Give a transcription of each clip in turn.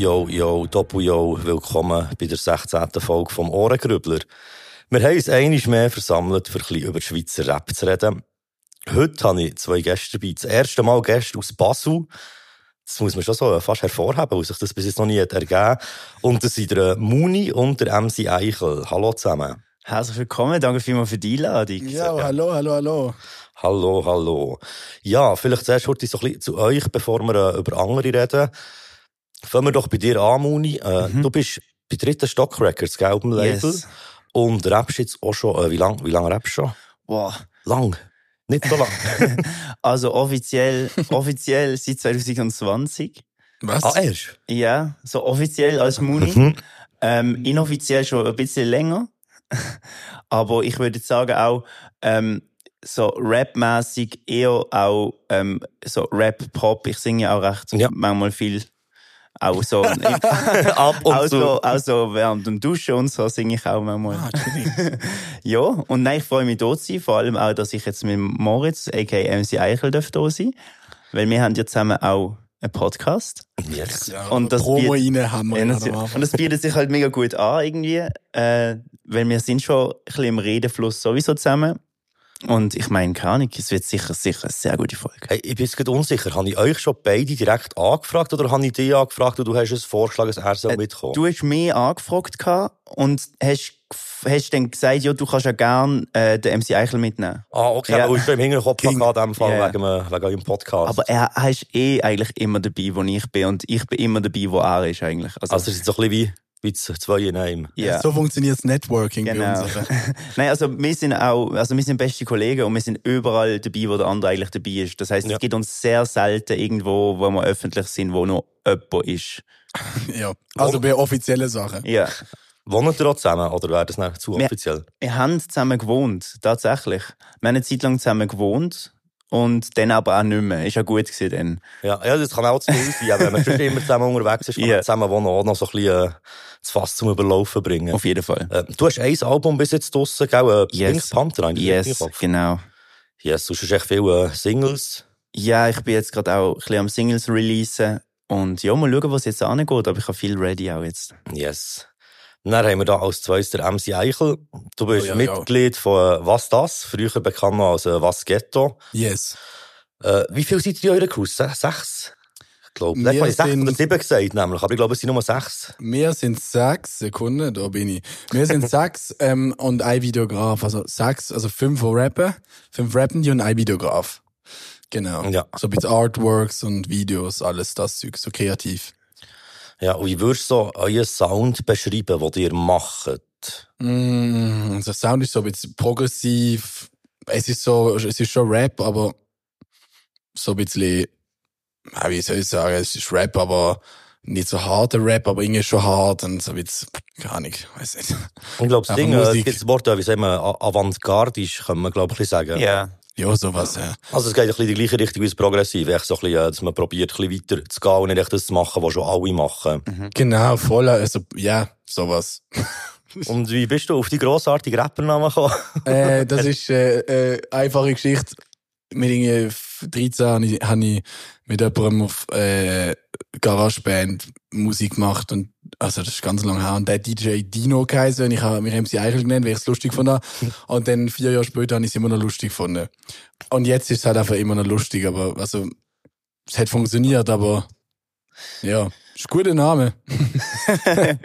Yo, yo, yo, Doppel-Yo, willkommen bei der 16. Folge vom Ohrengrübler. Wir haben uns einmal mehr versammelt, für ein bisschen über Schweizer Rap zu reden. Heute habe ich zwei Gäste dabei. Das erste Mal Gäste aus Basel. Das muss man schon so fast hervorheben, weil sich das bis jetzt noch nie hat ergeben Und das sind der Muni und der MC Eichel. Hallo zusammen. Herzlich willkommen, danke vielmals für die Einladung. Ja, hallo, hallo, hallo. Hallo, hallo. Ja, vielleicht zuerst heute so ein bisschen zu euch, bevor wir äh, über andere reden. Fangen wir doch bei dir an, Muni. Äh, Mhm. Du bist bei dritten Stock Records, gell, Label. Yes. Und rappst jetzt auch schon, äh, wie lange wie lang rappst du schon? Boah. Lang. Nicht so lang. Also offiziell, offiziell seit 2020. Was? ah, erst? Ja, so offiziell als Muni. Mhm. Ähm, inoffiziell schon ein bisschen länger. Aber ich würde sagen auch, ähm, so rapmäßig eher auch ähm, so Rap-Pop. Ich singe ja auch recht Ja. manchmal viel. Auch so, Ab und auch, zu. so, auch so während dem Duschen und so singe ich auch manchmal. Ah. Ja, und nein, ich freue mich dort zu sein. Vor allem auch, dass ich jetzt mit Moritz, a.k.a. MC Eichel, darf da sein. Weil wir haben ja zusammen auch einen Podcast. Yes. Ja, Und das Promo rein haben wir Ja, und das bietet sich halt mega gut an, irgendwie. Äh, weil wir sind schon ein bisschen im Redefluss sowieso zusammen. Und ich meine, keine Ahnung, es wird sicher, sicher eine sehr gute Folge. Hey, ich bin jetzt gerade unsicher. Habe ich euch schon beide direkt angefragt oder habe ich dich angefragt und du hast es vorgeschlagen, dass er soll Äh, mitkommen? Du hast mich angefragt und hast, hast dann gesagt, ja, du kannst ja gern äh, den MC Eichel mitnehmen. ah, okay, Ja. aber du schon im Hinterkopf in dem Fall, Ja. wegen, wegen eurem Podcast. Aber er, er ist eh eigentlich immer dabei, wo ich bin. Und ich bin immer dabei, wo er ist eigentlich. Also, also, es ist so ein bisschen wie, wie z- zwei in einem. ja. So funktioniert das Networking bei Genau. uns. aber. Nein, also wir sind auch, also wir sind beste Kollegen und wir sind überall dabei, wo der andere eigentlich dabei ist. Das heißt, Ja. es gibt uns sehr selten irgendwo, wo wir öffentlich sind, wo nur jemand ist. Ja. Also bei offiziellen Sachen. Ja. Wohnen ihr auch zusammen oder wäre das nicht zu Wir- offiziell? Wir haben zusammen gewohnt, tatsächlich. Wir haben eine Zeit lang zusammen gewohnt und dann aber auch nicht mehr. Ist ja gut gewesen dann. Ja, ja, das kann auch zu viel sein. Wenn man schon immer zusammen unterwegs ist, kann Ja. man zusammen wohnen auch noch so ein bisschen äh, das Fass zum Überlaufen bringen. Auf jeden Fall. Äh, du hast ein Album bis jetzt draussen, gell? Äh, Yes. Pink Panther eigentlich. Yes, genau. Yes, du hast echt viele äh, Singles. Ja, ich bin jetzt gerade auch ein bisschen am Singles releasen und ja, mal schauen, was jetzt angeht, aber ich habe viel ready auch jetzt. Yes. Dann haben wir da als zweites der MC Eichel. Du bist Oh, ja, Mitglied von äh, Was Das, früher bekannt als äh, Was Ghetto. Yes. Äh, wie viel seid ihr in eurer Crew? Se sechs? Ich glaube, Wir ich habe sechs oder sieben gesagt, nämlich. Aber ich glaube, es sind nur sechs. Wir sind sechs Sekunden, da bin ich. Wir sind sechs ähm, und ein Videograf. Also sechs, also fünf von rappen, fünf rappen die und ein Videograf. Genau. Ja. So ein bisschen Artworks und Videos, alles das Zeug, so kreativ. Ja, und wie würdest du so euren Sound beschreiben, den ihr macht? Mm, unser Sound ist so ein bisschen progressiv. Es ist so, es ist schon Rap, aber so ein bisschen, wie soll ich sagen, es ist Rap, aber nicht so harter Rap, aber irgendwie schon hart und so ein bisschen, keine Ahnung, weiß nicht. Ich glaube, das Ding, äh, es gibt das Wort, wie sagen wir, a- avantgardisch, kann man, glaube ich, ein bisschen sagen. Ja. Ja, sowas, ja. Also es geht ein bisschen in die gleiche Richtung wie das Progressiv. Echt so ein bisschen, äh, dass man probiert, ein bisschen weiter zu gehen und nicht echt das zu machen, was schon alle machen. Genau, voll, also, ja, sowas. Und wie bist du auf die grossartigen Rappernamen gekommen? äh, das ist äh, äh, einfache Geschichte. Mit irgendwie 13 habe ich, hab ich mit jemandem auf äh, Garageband Musik gemacht und also das ist ganz lange her. Und der DJ Dino geheißen und ich habe mich MC Eichel genannt, weil ich es lustig fand. Und dann vier Jahre später habe ich es immer noch lustig gefunden. Und jetzt ist es halt einfach immer noch lustig, aber also es hat funktioniert, aber ja, ist ein guter Name.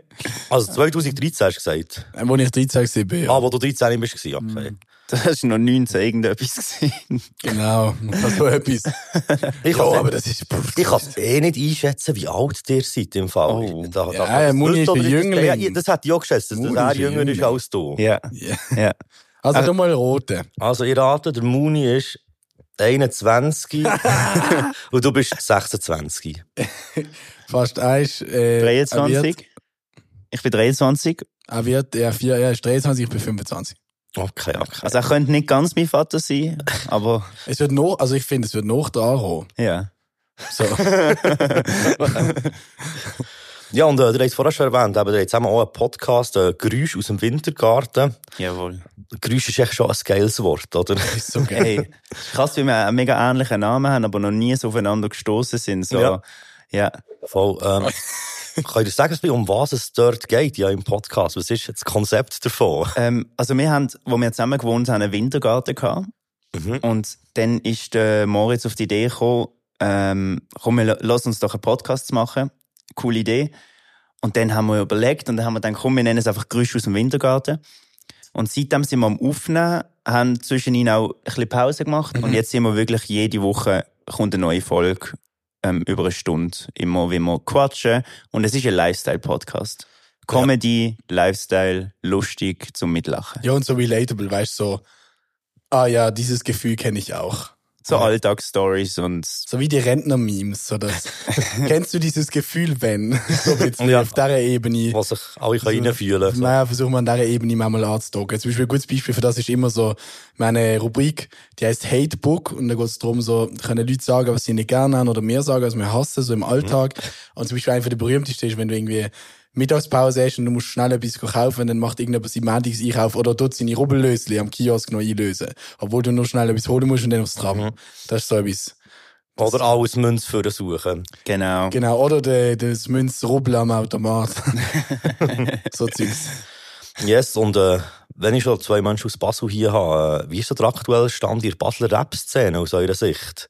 Also 2013 hast du gesagt. Äh, Wo ich 13 war, ja. Ah, wo du 13 bist, gewesen, okay. Das ist noch 19 irgendetwas. Genau, so etwas. Ich ja, kann aber das ist... ich kann eh nicht einschätzen, wie alt ihr seid im Fall. Oh. Da, Ja, Muni ist das- ein das- Jüngling. Ja, das hätte ich auch geschätzt, dass Muni er jünger ist als du. Ja. Ja. Ja. Also, Äh, du mal rote. Also, ihr ratet, der Muni ist 21 und du bist 26. Fast eins. Äh, 23. Ich bin 23. Er wird, ja, vier, er ist 23, ich bin 25. Okay, okay. Also er könnte nicht ganz mein Vater sein, aber Es wird noch, also ich finde, es wird noch da ankommen. ja. So. Ja, und äh, du hast es vorher schon erwähnt, eben, ihr habt zusammen auch einen Podcast, äh, Geräusch aus dem Wintergarten. Jawohl. Geräusch ist echt schon ein geiles Wort, oder? ist so geil. Hey, krass, wie wir einen mega ähnlichen Namen haben, aber noch nie so aufeinander gestoßen sind. So, Ja. ja. Voll, ähm, Könnt ihr sagen, um was es dort geht, ja, im Podcast? Was ist das Konzept davon? Ähm, also wir haben, wo wir zusammen gewohnt haben, einen Wintergarten gehabt. Mhm. Und dann ist der Moritz auf die Idee gekommen, ähm, komm, wir, lass uns doch einen Podcast machen. Coole Idee. Und dann haben wir überlegt und dann haben wir gedacht, komm, wir nennen es einfach Geräusch aus dem Wintergarten. Und seitdem sind wir am Aufnehmen, haben zwischen ihnen auch ein bisschen Pause gemacht und jetzt sind wir wirklich jede Woche kommt eine neue Folge ähm, über eine Stunde, immer wie wir quatschen und es ist ein Lifestyle-Podcast. Comedy, Lifestyle, lustig zum Mitlachen. Ja, und so relatable, weißt du, so, ah ja, dieses Gefühl kenne ich auch. So Alltagsstories und So wie die Rentner-Memes. So das. Kennst du dieses Gefühl, wenn? So bisschen Ja. auf dieser Ebene. Was sich alle so. reinfühlen können. Naja, versuchen wir an dieser Ebene manchmal anzudocken. Zum Beispiel ein gutes Beispiel für das ist immer so, meine Rubrik, die heißt Hate Book und da geht es darum, so, können Leute sagen, was sie nicht gerne haben oder mehr sagen, als wir hassen, so im Alltag. Und zum Beispiel einer der berühmtesten ist, wenn du irgendwie Mittagspause hast und du musst schnell etwas kaufen, dann macht irgendjemand sein Mandiges Einkauf oder dort seine Rubbellösli am Kiosk noch einlösen. Obwohl du nur schnell etwas holen musst und dann aufs Tram. Das ist so etwas. Oder alles Münz für suchen. genau. Genau, oder de, das Münzrubbel am Automat. so Zeugs. Yes, und äh, wenn ich schon zwei Menschen aus Basel hier habe, äh, wie ist so der aktuelle Stand in der Basler Rap-Szene aus eurer Sicht?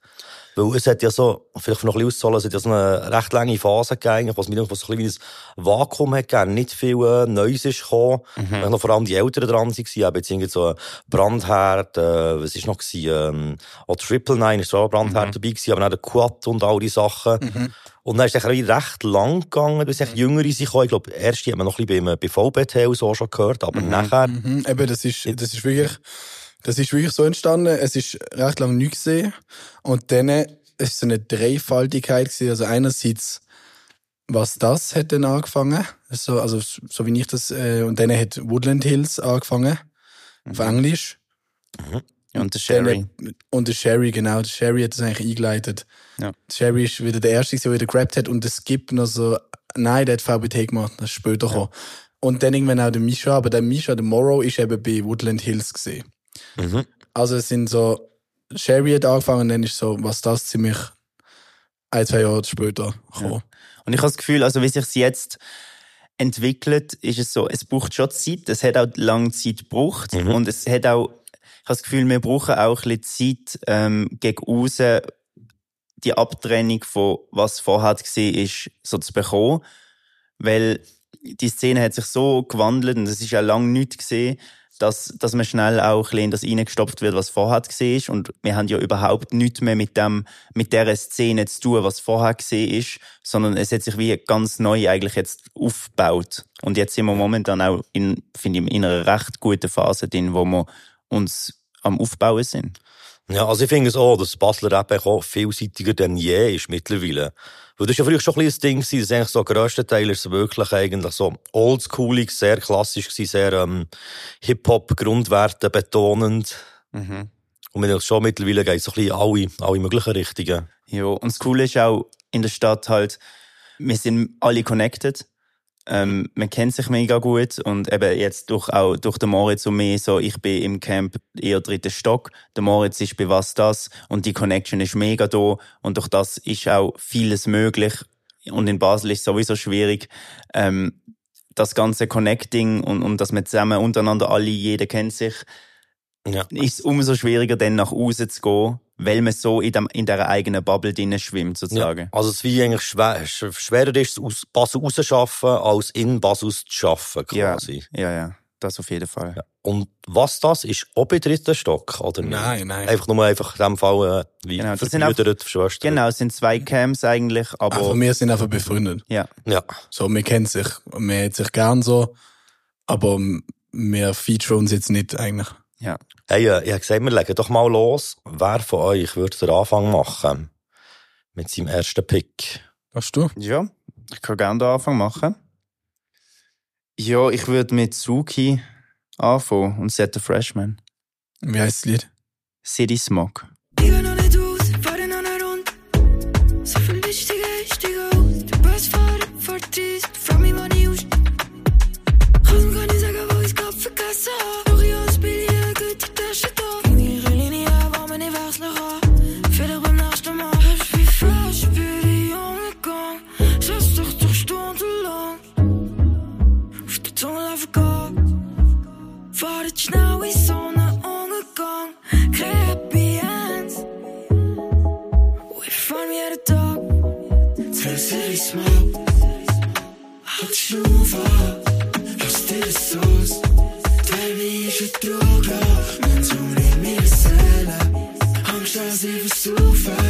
Weil es hat ja so, vielleicht noch ein bisschen auszuholen, es hat ja so eine recht lange Phase gegeben, was mir was so ein ein Vakuum hat gegeben, nicht viel äh, Neues ist gekommen. Mhm. Noch vor allem die Älteren dran waren, eben jetzt irgendwie so Brandherd, äh, was ist noch gewesen, ähm, auch Triple Nine ist ein Brandherd mhm. dabei gewesen, aber auch der Quad und all die Sachen. Mhm. Und dann ist es recht lang gegangen, bis echt Jüngere sind. Ich glaube, erst hat man noch ein bisschen beim, bei VBT so schon gehört, aber Mhm. nachher... Mhm, eben, das ist, das ist wirklich, das ist wirklich so entstanden. Es ist recht lange nicht gesehen. Und dann ist so eine Dreifaltigkeit gewesen. Also einerseits, was das hat dann angefangen. So, also, so wie ich das, äh, und dann hat Woodland Hills angefangen. Auf Englisch. Und der Sherry. Dann, und der Sherry, genau. Der Sherry hat das eigentlich eingeleitet. Ja. Der Sherry ist wieder der Erste, der wieder gerappt hat. Und es gibt noch so, nein, der hat VBT gemacht, das ist später gekommen. Und dann irgendwann auch der Misha, aber der Misha, der Morrow, ist eben bei Woodland Hills gesehen. Mhm. Also es sind so, Sherry hat angefangen und dann ist so, was das ziemlich ein, zwei Jahre später gekommen. Und ich habe das Gefühl, also wie sich jetzt entwickelt, ist es so, es braucht schon Zeit, es hat auch lange Zeit gebraucht Mhm. und es hat auch, ich habe das Gefühl, wir brauchen auch ein bisschen Zeit ähm, gegen aussen die Abtrennung von was vorher gesehen ist, so zu bekommen, weil die Szene hat sich so gewandelt und es ist ja lange nichts gesehen, dass, dass man schnell auch in das reingestopft wird, was vorher ist. Und wir haben ja überhaupt nichts mehr mit dem, mit der Szene zu tun, was vorher gesehen ist, sondern es hat sich wie ganz neu eigentlich jetzt aufgebaut. Und jetzt sind wir momentan auch in, finde ich, in einer recht guten Phase drin, wo wir uns am Aufbauen sind. Ja, also ich finde es auch, dass das Basler Rap auch vielseitiger denn je ist mittlerweile. Weil das ist ja früher schon ein bisschen Ding gewesen, dass eigentlich so grösstenteils wirklich eigentlich so oldschoolig, sehr klassisch gewesen, sehr ähm, Hip-Hop-Grundwerte betonend. Mhm. Und mir schon mittlerweile geht so ein bisschen in alle, alle möglichen Richtungen. Ja, und das Coole ist auch in der Stadt halt, wir sind alle connected. Ähm, man kennt sich mega gut und eben jetzt durch auch durch den Moritz und mich so, ich bin im Camp eher dritter Stock, der Moritz ist bei was das und die Connection ist mega da und durch das ist auch vieles möglich und in Basel ist sowieso schwierig, ähm, das ganze Connecting und, und dass wir zusammen untereinander alle, jeder kennt sich, Ja. ist es umso schwieriger dann nach außen zu gehen, weil man so in, dem, in dieser eigenen Bubble drin schwimmt sozusagen. Also es ist wie eigentlich schwer, sch- schwerer ist, es aus Basel rauszuschaffen, als in Basel zu schaffen, Ja, quasi. ja, ja, das auf jeden Fall. Und was das ist, ob bei dritten Stock, oder nicht? Nein, nein. Einfach nur einfach in dem Fall, äh, wie Genau, das sind auch- Schwestern. Genau, es sind zwei Camps eigentlich, aber Aber wir sind einfach befreundet. ja, Ja. So, wir kennen sich, man hat sich gern so, aber wir featuren uns jetzt nicht eigentlich. Ja. Hey, äh, ich habe gesagt, wir legen doch mal los. Wer von euch würde den Anfang machen? Mit seinem ersten Pick. Was du? Ja, ich kann gerne den Anfang machen. Ja, ich würde mit Suki anfangen und Set the Freshman. Wie heißt das Lied? City Smog. Ich geh noch nicht aus, fahre noch nicht rund. So viel Voordat je nou is zonneondergang, happy hands. We farm je de dag. Sensory smoke. Action va. Lost in the sauce. Baby, je droga. Mijn zoon in mijn cellen. Hang je als even sofa.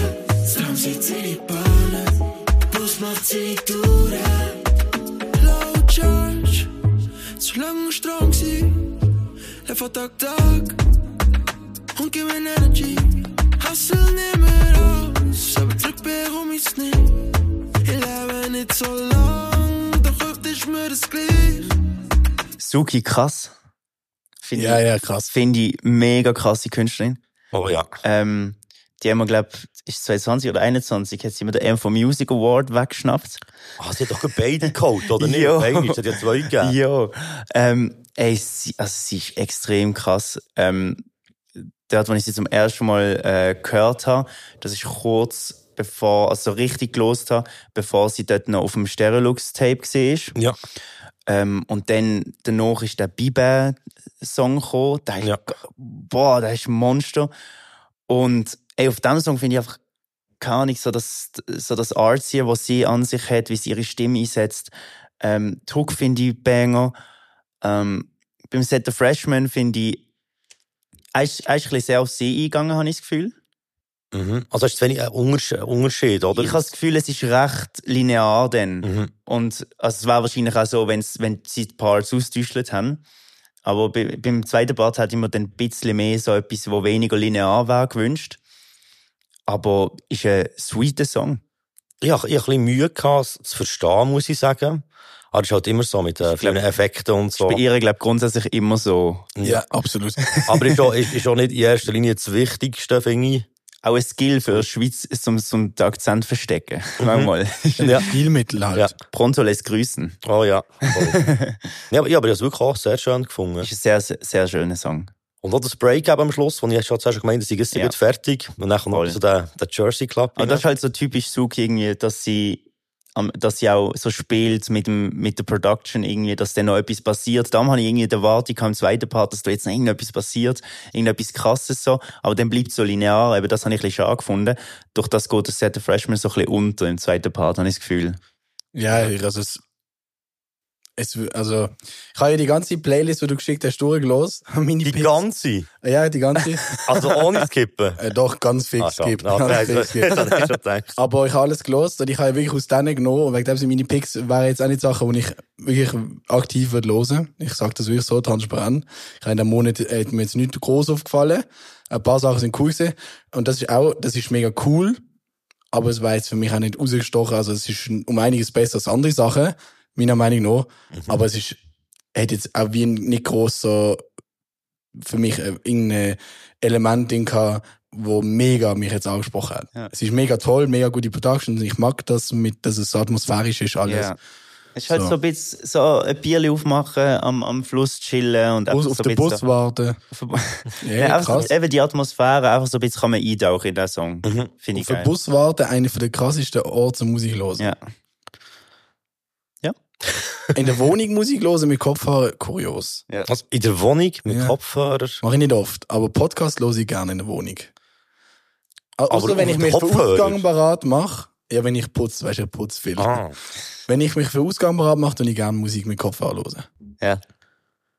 Stram zit in je pannen. Post maakt zich door. Von Tag Tag und gib mir Energy. Hustle nicht mehr aus, aber zurück bekomm ich's nicht. Ich lebe nicht so lang, doch oft ist mir das gleich. Suki, krass. Finde Ja, ich, ja, krass. Finde ich mega krasse Künstlerin. Oh ja. Ähm, die haben wir, glaub ist 2020 oder 21, hat sie mir den MV Music Award weggeschnappt. Ah, sie hat doch beide geholt, oder nicht? Ja. Beide, es hat ja zwei gegeben. Ja. Ähm, ey, sie, also sie ist extrem krass. Ähm, dort, als ich sie zum ersten Mal äh, gehört habe, das ist kurz bevor, also richtig gelost habe, bevor sie dort noch auf dem Stereolux-Tape war. Ja. Ähm, und dann, danach ist der Biber-Song gekommen. Der ist, Ja. boah, der ist ein Monster. Und, ey, auf dem Song finde ich einfach, keine Ahnung, so das, so das Artsy, was sie an sich hat, wie sie ihre Stimme einsetzt. Ähm, Hook finde ich banger. Ähm, beim Set the Freshman finde ich, bisschen sehr auf sie eingegangen, habe ich das Gefühl. Mhm. Also ist es wenig ein Unterschied, Unterschied oder? Ich habe das Gefühl, es ist recht linear dann. Mhm. Und also es wäre wahrscheinlich auch so, wenn's, wenn sie die Parts austauschelt haben. Aber bei, beim zweiten Part hätte ich mir dann ein bisschen mehr so etwas, wo weniger linear wäre, gewünscht. Aber ist ein sweeter Song. Ich habe ich hab ein bisschen Mühe gehabt, es zu verstehen, muss ich sagen. Aber es ist halt immer so mit äh, vielen Effekten und so. Bei ihr, glaube ich, grundsätzlich immer so. Ja, absolut. Aber ist auch, ist, ist auch nicht in erster Linie das Wichtigste, finde ich. Auch ein Skill für die Schweiz, zum, zum den Akzent verstecken. Manchmal. Ja. Stilmittel halt. Ja. Pronto lässt grüßen. Oh ja. Ja, aber, ja, ich habe es wirklich auch sehr schön gefunden. Ist ein sehr, sehr, sehr schöner Song. Und auch das Break am Schluss, wo ich schon zuerst gemeint habe, sie ist Ja. ja. fertig. Und dann kommt noch so der, der Jersey Club. Aber das ist halt so typisch Suki irgendwie, dass sie, dass sie auch so spielt mit dem, mit der Production irgendwie, dass dann noch etwas passiert. Darum habe ich irgendwie die Erwartung im zweiten Part, dass da jetzt noch irgendetwas passiert, irgendetwas krasses so. Aber dann bleibt es so linear. Eben, das habe ich ein bisschen schade gefunden. Durch das geht das Set of Freshman so ein bisschen unter im zweiten Part, habe ich das Gefühl. Ja, also es, es, also, ich habe ja die ganze Playlist, die du geschickt hast, durchgelost. Meine Die Picks. ganze. Ja, die ganze. Also ohne Skippen. äh, doch, ganz fix Ah, schon. gibt. Okay, Ganz fix gedacht. Aber ich habe alles gelost und ich habe wirklich aus denen genommen. Und wegen dem sind meine Picks wären jetzt auch nicht Sachen, die ich wirklich aktiv würde hören. Ich sage das wirklich so transparent. Ich habe in dem Monat äh, hat mir jetzt nicht groß aufgefallen. Ein paar Sachen sind cool gewesen. Und das ist auch, das ist mega cool. Aber es war jetzt für mich auch nicht rausgestochen. Also es ist um einiges besser als andere Sachen. Meiner Meinung nach. Aber es ist, hat jetzt auch wie nicht groß so für mich äh, irgendein Element drin gehabt, wo mega mich jetzt angesprochen hat. Ja. Es ist mega toll, mega gute Production. Ich mag das mit, dass es so atmosphärisch ist alles. Ja. Es ist halt So. so, ein bisschen so ein Bierli aufmachen, am, am Fluss chillen und Bus, auf so den ein Bus warten. so- Ja, Ja, einfach krass. so, eben die Atmosphäre, einfach so ein bisschen kann man eintauchen in den Song. Finde ich Auf den geil. Bus warten, einer der krassesten Orte zum Musik hören. Ja. In der Wohnung Musik hören mit Kopfhörer, kurios. Also in der Wohnung mit Ja. Kopfhörer. Mache ich nicht oft, aber Podcast höre ich gerne in der Wohnung. Außer Aber wenn ich mich für Kopfhörer? Ausgang bereit mache. Ja, wenn ich putze, weißt du, ich putze viel. Ah. Wenn ich mich für Ausgang bereit mache, dann ich gerne Musik mit Kopfhörer hören. Ja.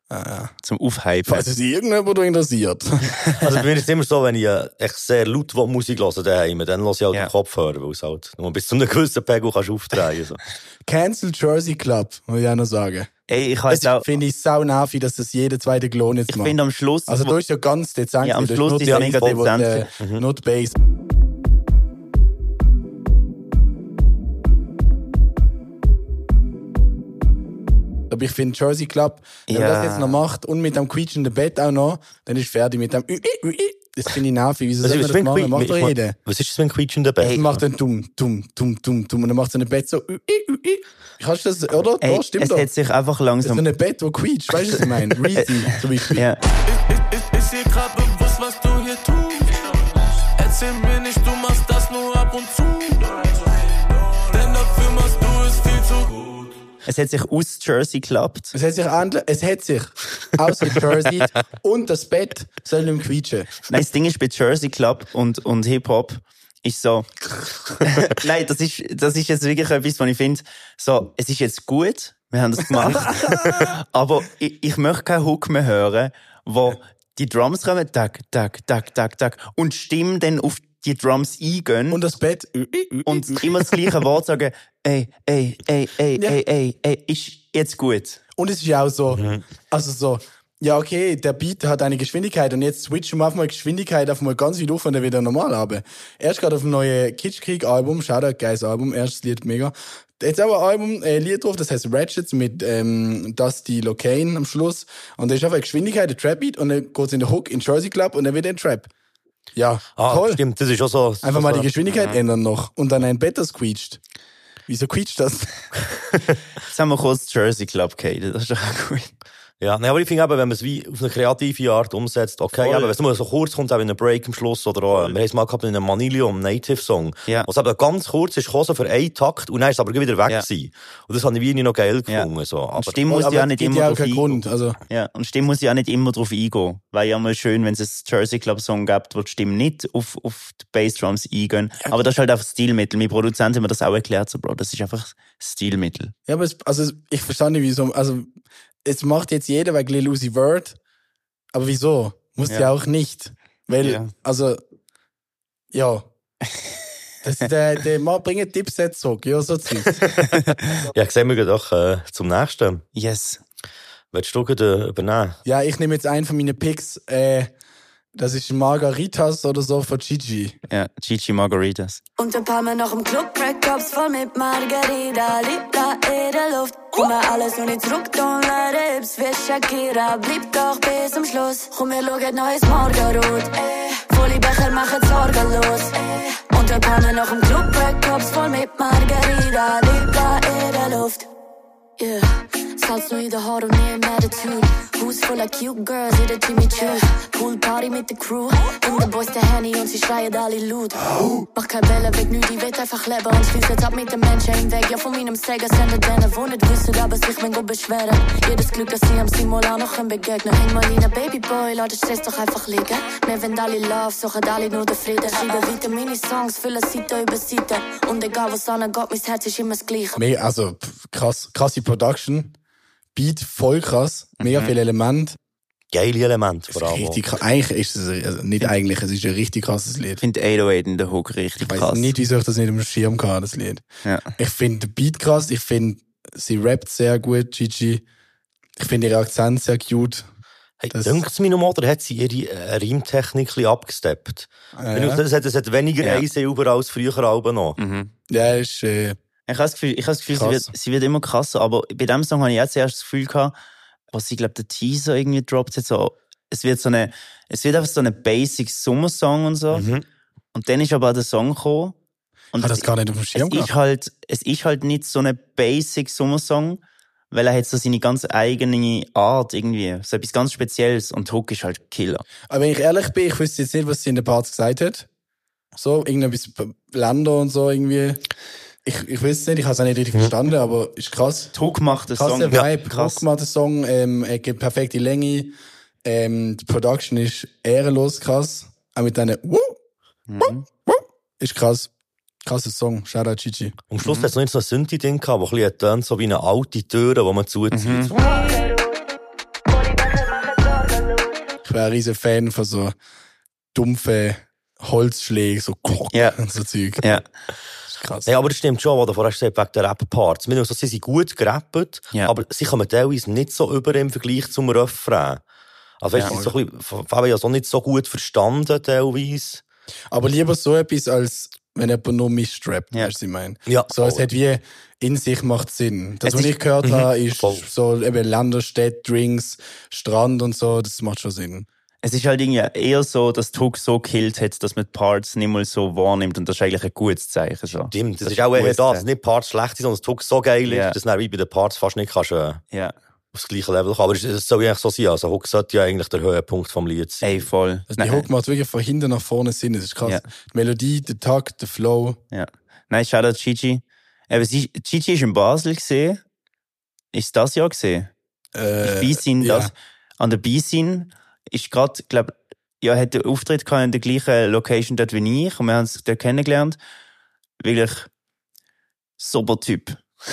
Ah, ja. Zum Aufhypen. Falls es irgendjemand interessiert. Also bei mir ist es immer so, wenn ich äh, echt sehr laut Musik höre daheim, dann höre ich halt Ja. den Kopfhörer, weil es halt nur bis zu einem gewissen Pegel kannst du aufdrehen. So. Cancel Jersey Club, muss ich auch noch sagen. Ey, ich jetzt auch, finde ich sau nervig, dass das jeder zweite Klon jetzt ich macht. finde am Schluss, Also da ist ja ganz dezent. Ja, am das Schluss ist es mega dezent. der- Not Bass. Aber ich finde Jersey Club, wenn Ja. das jetzt noch macht und mit dem quietschenden Bett auch noch, dann ist fertig mit dem Das finde ich nervig. Wieso Was soll ist man das das für ein machen? Macht doch jeder. Was ist das für ein quietschender Bett? Das macht dann dumm, dumm, dumm, dumm, dumm. Und dann macht so ein Bett so. Kannst du das, oder? ey, stimmt es doch. hat sich einfach So langsam, ein Bett, wo quietscht. Weißt du, was ich meine? Reezy zum Beispiel. ja, Ich, ich, ist dir grad bewusst, was du hier tust? Erzähl mir nicht, es hat sich aus Jersey geklappt. Es hat sich endlich, es hat sich ausgejerseyt und das Bett soll nicht mehr quietschen. Nein, das Ding ist bei Jersey Club und, und Hip-Hop ist so, nein, das ist, das ist jetzt wirklich etwas, was ich finde, so, es ist jetzt gut, Wir haben das gemacht. Aber ich, ich möchte keinen Hook mehr hören, wo die Drums kommen, tak, tak, tak, tak, tak, und die Stimme dann auf die Drums eingehen Und und, das Bett. immer das gleiche Wort sagen, ey, ey, ey, ey, Ja. ey, ey, ey, ist jetzt gut. Und es ist ja auch so, also so, ja, okay, der Beat hat eine Geschwindigkeit und jetzt switchen wir auf mal Geschwindigkeit auf mal ganz viel auf und dann wieder normal haben. Erst gerade auf dem neuen Kitschkrieg-Album, Shoutout, geiles Album, erstes Lied mega. Jetzt aber ein Album, äh, Lied drauf, das heißt Ratchets mit ähm, Dusty Locane am Schluss. Und da ist einfach eine Geschwindigkeit, der Trap-Beat und dann geht's in den Hook in Jersey Club und dann wieder ein Trap. Ja, Ah, toll. stimmt, das ist auch so. Einfach mal die Geschwindigkeit ändern noch und dann ein Bett, das quietscht. Wieso quietscht das? Jetzt haben wir kurz Jersey Club gehatet, das ist doch auch gut. Ja, nee, aber ich finde eben, wenn man es wie auf eine kreative Art umsetzt, okay, aber wenn es nur so kurz kommt, auch in einem Break am Schluss oder auch, wir haben es mal gehabt in einem Manilium Native Song, Ja. was eben ganz kurz ist, gekommen, für einen Takt und dann ist es aber wieder weg Ja. gewesen. Und das habe ich wie nicht noch geil Ja. gefunden, so. Aber, Stimme muss ja nicht immer ja drauf eingehen. Also, Ja, und Stimme muss ja auch nicht immer drauf eingehen. Weil ja mal schön, wenn es einen Jersey Club Song gibt, wo die Stimme nicht auf, auf die Bassdrums eingehen. Aber das ist halt einfach Stilmittel. Mein Produzent hat mir das auch erklärt, so, Bro. Das ist einfach Stilmittel. Ja, aber es, also ich verstehe nicht, wieso. Also, es macht jetzt jeder wegen Lil Uzi Vert. Aber wieso? Muss ja. Ja. auch nicht. Weil, Ja. also, ja. Das, der, der Mann bringt Tipps jetzt zurück. Ja, so Zeug. ja, sehen wir doch äh, zum nächsten. Yes. Willst du gerade übernehmen? ja, ich nehme jetzt einen von meinen Picks. Äh, das ist Margaritas oder so von Gigi. Ja, Gigi Margaritas. Und ein paar Mal noch im Club, Breakups voll mit Margarita, Liebla in der Luft. Komm mir alles nur nicht zurück, let it, wie Shakira, blieb doch bis zum Schluss. Komm, wir schauen neues Morgenrot, eh. Volle Becher machen Sorgen los, eh. Und ein paar Mal noch im Club, Breakups voll mit Margarita, Liebla in der Luft. Yeah. In den Haaren und nie im Attitude. Haus voller cute girls, jeder Jimmy Choose. Pool Party mit der Crew. Und der Boys der Henny und sie schreien alle laut. Mach kein Welle weg, nü, die wird einfach leben. Und schließ jetzt ab mit den Menschen hinweg. Ja, von meinem Säger senden denen, wo nicht wissen, aber sich wenn gut beschweren. Jedes Glück, dass sie am Simula noch können begegnen. Häng mal in Babyboy, den Stress doch einfach liegen. Wir wollen alle Love, suchen alle nur den Frieden. Schreiben weiter meine Songs, füllen Seite über Seite. Und egal was angeht, mein Herz ist immer das Gleiche. Me also, krass, krasse Production. Beat voll krass. Mega viele Elemente. Geile Elemente, vor allem. Richtig krass. Eigentlich ist es, also nicht eigentlich, es ist ein richtig krasses Lied. Ich finde 808 in der Hook richtig Ich weiß krass. nicht, wieso ich das nicht im Schirm hatte, das Lied. Ja. Ich finde den Beat krass, ich finde, sie rappt sehr gut, Gigi. Ich finde ihre Akzent sehr cute. Hey, Das- Dünkt mir noch mal, oder hat sie ihre äh, Reimtechnik ein bisschen abgesteppt? Wenn ich- Es, hat, es hat weniger Ja. ja. Silber als früher Alben noch. Mhm. ja, ist, äh, Ich habe das Gefühl, ich habe das Gefühl sie, wird, sie wird immer krasser, aber bei dem Song habe ich auch zuerst das Gefühl gehabt, was sie, glaube der Teaser irgendwie droppt, hat so, es wird so eine, es wird einfach so eine basic Sommersong und so. Mhm. Und dann ist aber auch der Song gekommen. Und ich habe das gar nicht auf dem Schirm es ist halt, es ist halt nicht so eine basic Sommersong, weil er hat so seine ganz eigene Art irgendwie, so etwas ganz Spezielles und Hook ist halt Killer. Aber wenn ich ehrlich bin, ich wüsste jetzt nicht, was sie in den Parts gesagt hat. So, irgendetwas Länder und so irgendwie. Ich, ich weiß es nicht, ich habe es auch nicht richtig verstanden, aber ist krass. Hook macht den Song. Krasser Vibe, krass. krass gemacht, der Song, ähm, er gibt perfekte Länge, ähm, die Production ist ehrenlos krass, auch mit deinen Wuh, Mhm. Wuh, ist krass. Krasser Song, Shoutout Gigi. Am Schluss hat es noch nicht so ein Synthi-Ding gehabt, das ein bisschen tönt, so wie eine alte Tür, die man zuzieht. Mhm. Ich wäre ein riesen Fan von so dumpfen Holzschlägen, so Klock Ja. und so Zeug. Ja, ist krass. Ja, aber das stimmt schon, was du vorher gesagt hast, wegen der Rap-Parts. Wir so, sie sind gut gerappt, Ja. aber sie kommen teilweise nicht so über im Vergleich zum Refrain. Also, weißt Ja. sie sind so ein bisschen, ja so nicht so gut verstanden, teilweise. Aber lieber so etwas, als wenn jemand nur mistrappt, Ja. weißt du, was ich meine? Ja, So, es hat wie in sich macht Sinn. Das, Es was ich gehört habe, ist voll. so eben Länder, Städte, Drinks, Strand und so, das macht schon Sinn. Es ist halt irgendwie eher so, dass Hook so gekillt hat, dass man die Parts nicht mal so wahrnimmt und das ist eigentlich ein gutes Zeichen. So. Stimmt, das, Das ist auch ist eher gut, da, ja. dass nicht Parts schlecht sind, sondern das Hook so geil ist, Ja. dass du wie bei den Parts fast nicht kannst, äh, Ja, aufs gleiche Level kommen. Aber es soll ja eigentlich so sein. Also, Hook sollte ja eigentlich der Höhepunkt vom Lied sein. ey, voll. Also die Nein, Hook macht wirklich von hinten nach vorne Sinn, das ist krass. Ja. Die Melodie, der Takt, der Flow. ja. Nein, Shoutout Gigi. Eben, sie, Gigi ist in Basel gesehen. Ist das Jahr gesehen? Äh, B-Scene, ja. das. An der B-Scene ist gerade, glaub, ja, hat den Auftritt gehabt in der gleichen Location dort wie ich und wir haben uns dort kennengelernt. Wirklich super Typ.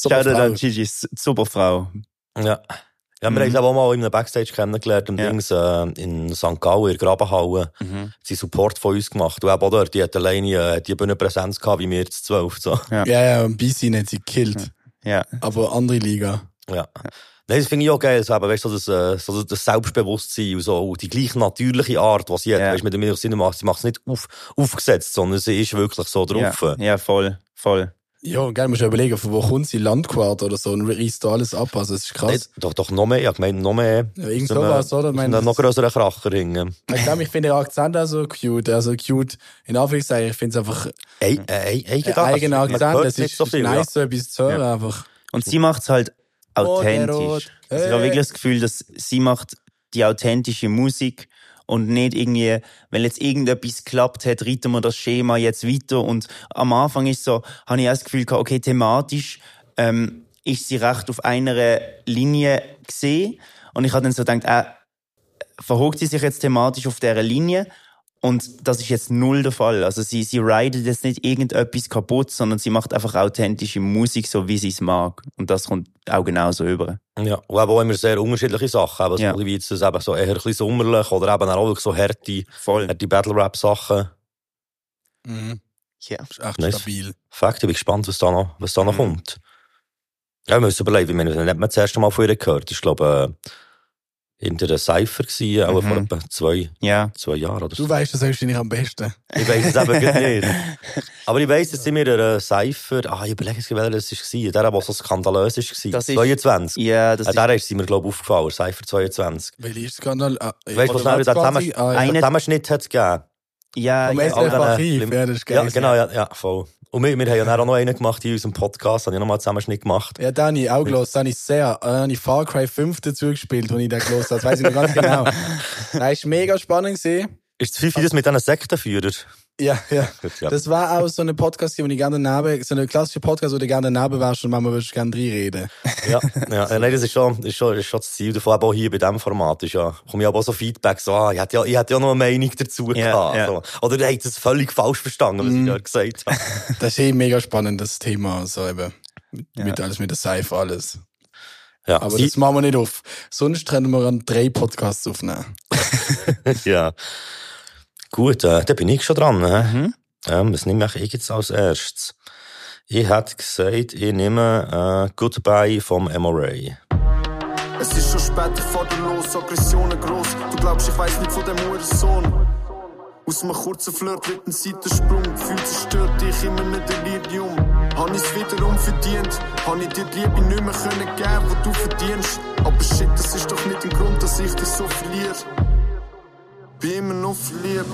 Schau dir Frau. an Gigi, super Frau. Ja. Ja, wir haben uns auch mal in einem Backstage kennengelernt, im Ja. Dings, äh, in St. Gallen, in der Grabenhalle. Mhm. Sie Support von uns gemacht. Und eben auch dort, die hat alleine äh, die Bühnenpräsenz gehabt, wie wir jetzt zwölf. So. Ja, ja, und BC hat sie gekillt. Ja. Aber andere Liga. Ja. Nein, das finde ich auch geil, so, eben, weißt, du, so das, äh, so das Selbstbewusstsein und so, und die gleiche natürliche Art, die sie hat, Ja. weißt, mit dem Sinn macht, sie macht es nicht auf, aufgesetzt, sondern sie ist wirklich so Ja, drauf. ja, voll, voll. Ja, und geil, musst du überlegen, von wo kommt sie? Landquart oder so und reißt da alles ab. Also, das ist krass. Nicht, doch, doch noch mehr, ich gemeint, noch mehr. Ja, irgend sowas, oder? Ich meine, noch größeren Kracher hingen. Ich glaube, ich finde den Akzent auch so cute. Also cute, in Anführungszeichen, ich finde es einfach Ein, äh, ein, ein eigener Man Akzent. Es ist so viel, nice, so etwas zu hören, einfach. Und sie macht's halt authentisch. Rot. Also ich habe Hey. wirklich das Gefühl, dass sie macht die authentische Musik und nicht irgendwie, wenn jetzt irgendetwas klappt hat, reiten wir das Schema jetzt weiter. Und am Anfang ist so, habe ich auch das Gefühl gehabt, okay, thematisch ähm, ist sie recht auf einer Linie gesehen. Und ich habe dann so gedacht, äh, verhogt sie sich jetzt thematisch auf dieser Linie? Und das ist jetzt null der Fall. Also sie, sie ridet jetzt nicht irgendetwas kaputt, sondern sie macht einfach authentische Musik, so wie sie es mag. Und das kommt auch genauso über. Ja, und eben auch immer sehr unterschiedliche Sachen. Eben, Ja. so wie jetzt das eben so eher ein bisschen sommerlich oder eben auch wirklich so harte, Voll. harte Battle-Rap-Sachen. Mhm. Ja. Ist echt Nice. stabil. Fakt, ich bin gespannt, was da noch, was da noch Mhm. kommt. Ja, wir müssen überlegen, ich meine, wenn man das erste Mal von ihr gehört, ich glaube, äh, in der Cypher gewesen, auch Mhm. vor etwa zwei, Ja. zwei Jahren oder so. Du weißt das wahrscheinlich am besten. Ich weiss es eben nicht. Aber ich weiss, jetzt sind wir in einer Cypher, ah, ich überlege jetzt, welcher das war, der, der so skandalös war. Das ist- 22. Ja, das ist der ist mir, glaube ich, aufgefallen, Cypher 22. Welcher ist Skandal? Ah, Weißt du, was quasi? Zusammen- Ah, ja. Eine- Den Zusammenschnitt hat es gegeben. ja, Vom ja, SRF all den- Archiv, ja, das ist geil. Ja, genau, ja, ja, voll. Und wir, wir haben ja dann auch noch einen gemacht in unserem Podcast, habe ich nochmal einen Zusammenschnitt gemacht. Ja, da habe ich auch gelost, da habe ich sehr, äh, habe ich Far Cry 5 dazu gespielt, als ich den gelost habe. Das weiss ich noch ganz genau. Das ist mega spannend gewesen. Ist das Fifi das mit diesen Sektenführern? Ja, ja. Das war auch so eine Podcast, wo ich gerne daneben, so eine klassische Podcast, wo du gerne daneben wärst und manchmal würdest du gerne reinreden. Ja, ja, äh, nein, das ist schon, ist schon, ist schon das Ziel davon, aber auch hier bei diesem Format ist ja, komme ich aber auch so Feedback, so, ah, ich hätte ja, ich hätte ja noch eine Meinung dazu Ja, gehabt, ja. so. Oder ihr habt es völlig falsch verstanden, was Mhm. ich da gesagt habe. Das ist eh mega spannend, das Thema, so eben. Mit, Ja. mit alles, mit der Seife, alles. Ja, Aber sie- das machen wir nicht auf. Sonst können wir an drei Podcasts aufnehmen. ja. Gut, äh, da bin ich schon dran? Mhm. Ähm, was nehme ich jetzt als erstes? Ich hätte gesagt, ich nehme, äh, Goodbye vom MRA. Es ist schon spät, ich fahr los, Aggressionen gross. Du glaubst, ich weiss nicht von dem Hurensohn. Aus einem kurzen Flirt wird ein Seitensprung. Gefühl zerstört dich in einem Delirium. Hab ich's wiederum verdient? Hab ich dir die Liebe nicht mehr können geben, die du verdienst? Aber shit, das ist doch nicht ein Grund, dass ich dich so verliere. Bin immer noch verliebt.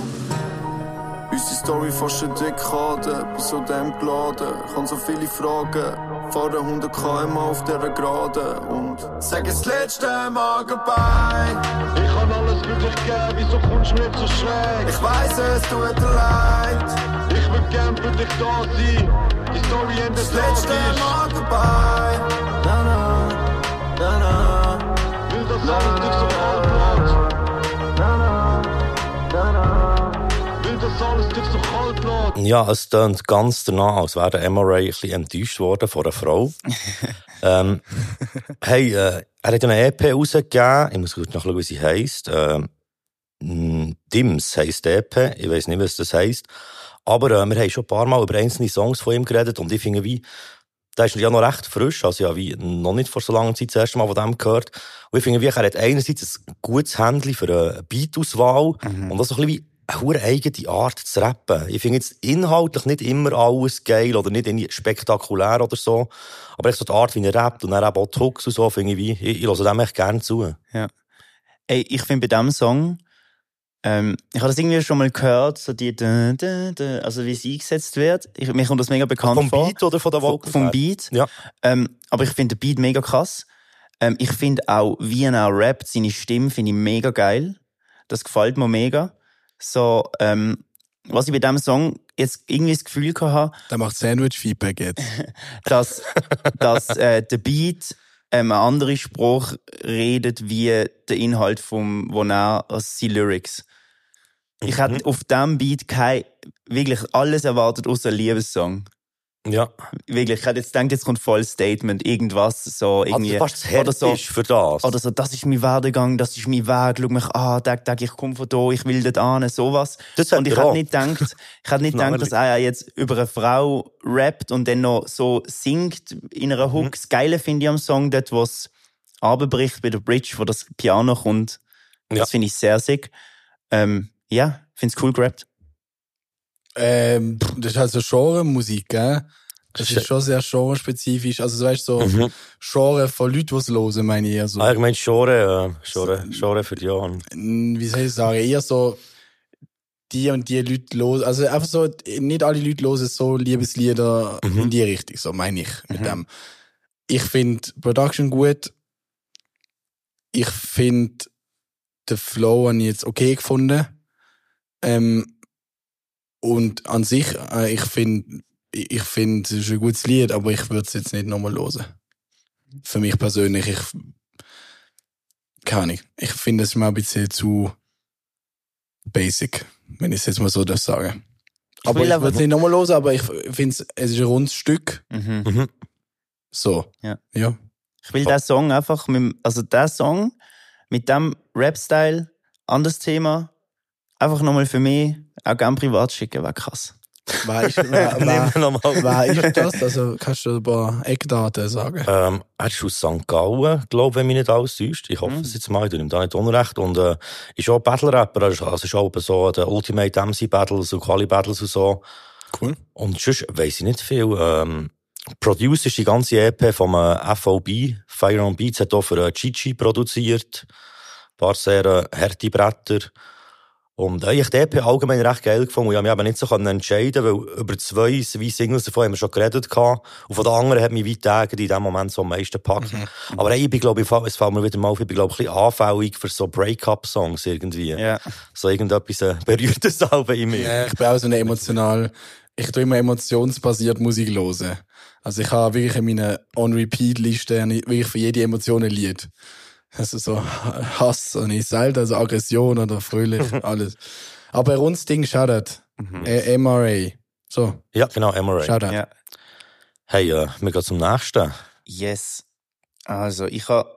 Unsere Story fast eine Dekade, bin so dem geladen, kann so viele Fragen. Fahre 100 km auf dieser Gerade und sag das letzte Mal goodbye. Ich kann alles wirklich geben, wieso kommst du mir so schräg? Ich weiss, es tut dir leid. Ich will gern für dich da sein. Die Story endet Das letzte. Mal goodbye. Na, na, na, na. Will das alles dich so kalt Ja, es klingt ganz danach, als wäre der MRA ein bisschen enttäuscht worden von einer Frau. ähm, hey, äh, er hat eine EP rausgegeben, ich muss kurz nachschauen, wie sie heisst. Ähm, mh, Dims heisst EP, ich weiß nicht, was das heisst. Aber äh, wir haben schon ein paar Mal über einzelne Songs von ihm geredet und ich finde, wie, der ist ja noch recht frisch, also ja, wie noch nicht vor so langer Zeit das erste Mal von dem gehört. Und ich finde, wie, er hat einerseits ein gutes Händchen für eine Beatauswahl und das so ein bisschen wie eine eigene Art zu rappen. Ich finde jetzt inhaltlich nicht immer alles geil oder nicht irgendwie spektakulär oder so, aber echt so die Art, wie er rappt und dann auch die Hooks und so, finde ich wie, ich, ich höre dem echt gerne zu. Ey, ich finde bei diesem Song, ähm, ich habe das irgendwie schon mal gehört, so die, dä, dä, dä, also wie es eingesetzt wird. Ich, mir kommt das mega bekannt Vom vor. Beat oder von der Vom- Vocals? Vom? Beat. Ja. Ähm, aber ich finde den Beat mega krass. Ähm, ich finde auch, wie er auch rappt, seine Stimme finde ich mega geil. Das gefällt mir mega. So, ähm, was ich bei diesem Song jetzt irgendwie das Gefühl habe, Der macht Sandwich-Feedback jetzt. dass, dass äh, der Beat ähm, einen anderen Spruch redet wie der Inhalt vom, wo er als die Lyrics. Ich Mhm. hätte auf diesem Beat kein, wirklich alles erwartet außer einen Liebessong. Ja. Wirklich, ich hätte jetzt gedacht, jetzt kommt voll Statement, irgendwas, so irgendwie. Also fast zu oder so, für das. oder so, das ist mein Werdegang, das ist mein Weg, schau mich an, Tag, Tag, ich komme von da, ich will dort an, sowas. Das und ich hätte nicht gedacht, ich hätte nicht gedacht, dass er jetzt über eine Frau rappt und dann noch so singt in einer Mhm. Hook. Das Geile finde ich am Song, dort, wo es abbricht bei der Bridge, wo das Piano kommt. Ja. Das finde ich sehr sick. Ähm, ja, finde es cool gerappt. Ähm, das ist halt so Genre-Musik, gell? Das ist schon sehr genre-spezifisch. Also, weißt du, so Mhm. Genre von Leuten, die es hören, meine ich eher so. Ah, ich meine, Genre, äh, Genre, Genre für die. Mm, Wie soll ich sagen? Eher so, die und die Leute los. Also, einfach so, nicht alle Leute hören so Liebeslieder Mhm. in die Richtung, so meine ich mit dem. Ich finde Production gut. Ich finde den Flow habe ich jetzt okay gefunden. Ähm, und an sich, äh, ich finde, ich finde, es ist ein gutes Lied, aber ich würde es jetzt nicht nochmal hören. Für mich persönlich, ich, keine Ahnung. Ich finde, es ist mir ein bisschen zu basic, wenn ich es jetzt mal so darf sagen. Aber will ich einfach- würde es nicht nochmal hören, aber ich finde es, es ist ein rundes Stück. Mhm. Mhm. So. Ja. Ja. Ich will den Song einfach, mit, also der Song mit dem Rap-Style, anderes Thema, einfach nochmal für mich auch gerne privat schicken, wäre krass. Wer ist, wer, Nehmen wer, wir nochmal. wer ist das? Also, kannst du ein paar Eckdaten sagen? Ähm, er ist aus St. Gallen, glaube wenn mich nicht alles täuscht. Ich hoffe Mhm. es jetzt mal, ich tue ihm da nicht unrecht. Und äh, ist auch Battle-Rapper, also also ist auch so der Ultimate MC-Battles und Quali-Battles und so. Cool. Und sonst weiss ich nicht viel. Ähm, Produced ist die ganze EP vom äh, FOB, Fire on Beats, hat auch für äh, Chichi produziert. Ein paar sehr äh, harte Bretter. Und äh, ich habe die EP allgemein recht geil gefunden. und Ich habe mich nicht so entscheiden weil über zwei, zwei Singles davon haben wir schon geredet. Gehabt. Und von den anderen hat mich weit Tage in dem Moment so am meisten gepackt. Aber ey, ich bin, glaube ich, es fällt mir wieder mal auf, ich bin, glaube ich, ein bisschen anfällig für so Break-up-Songs irgendwie. Ja. So irgendetwas äh, berührtes Alben in mir. Ja, ich bin auch so eine emotional, ich tue immer emotionsbasiert Musik hören. Also ich habe wirklich in meiner On-Repeat-Liste wirklich für jede Emotion ein Lied. Also so Hass und ich selten, also Aggression oder fröhlich, alles. Aber rundes Ding, Shoutout. Äh, MRA. So, Ja, genau, Emery. Shoutout. Ja. Hey, äh, wir gehen zum nächsten. Yes. Also, ich habe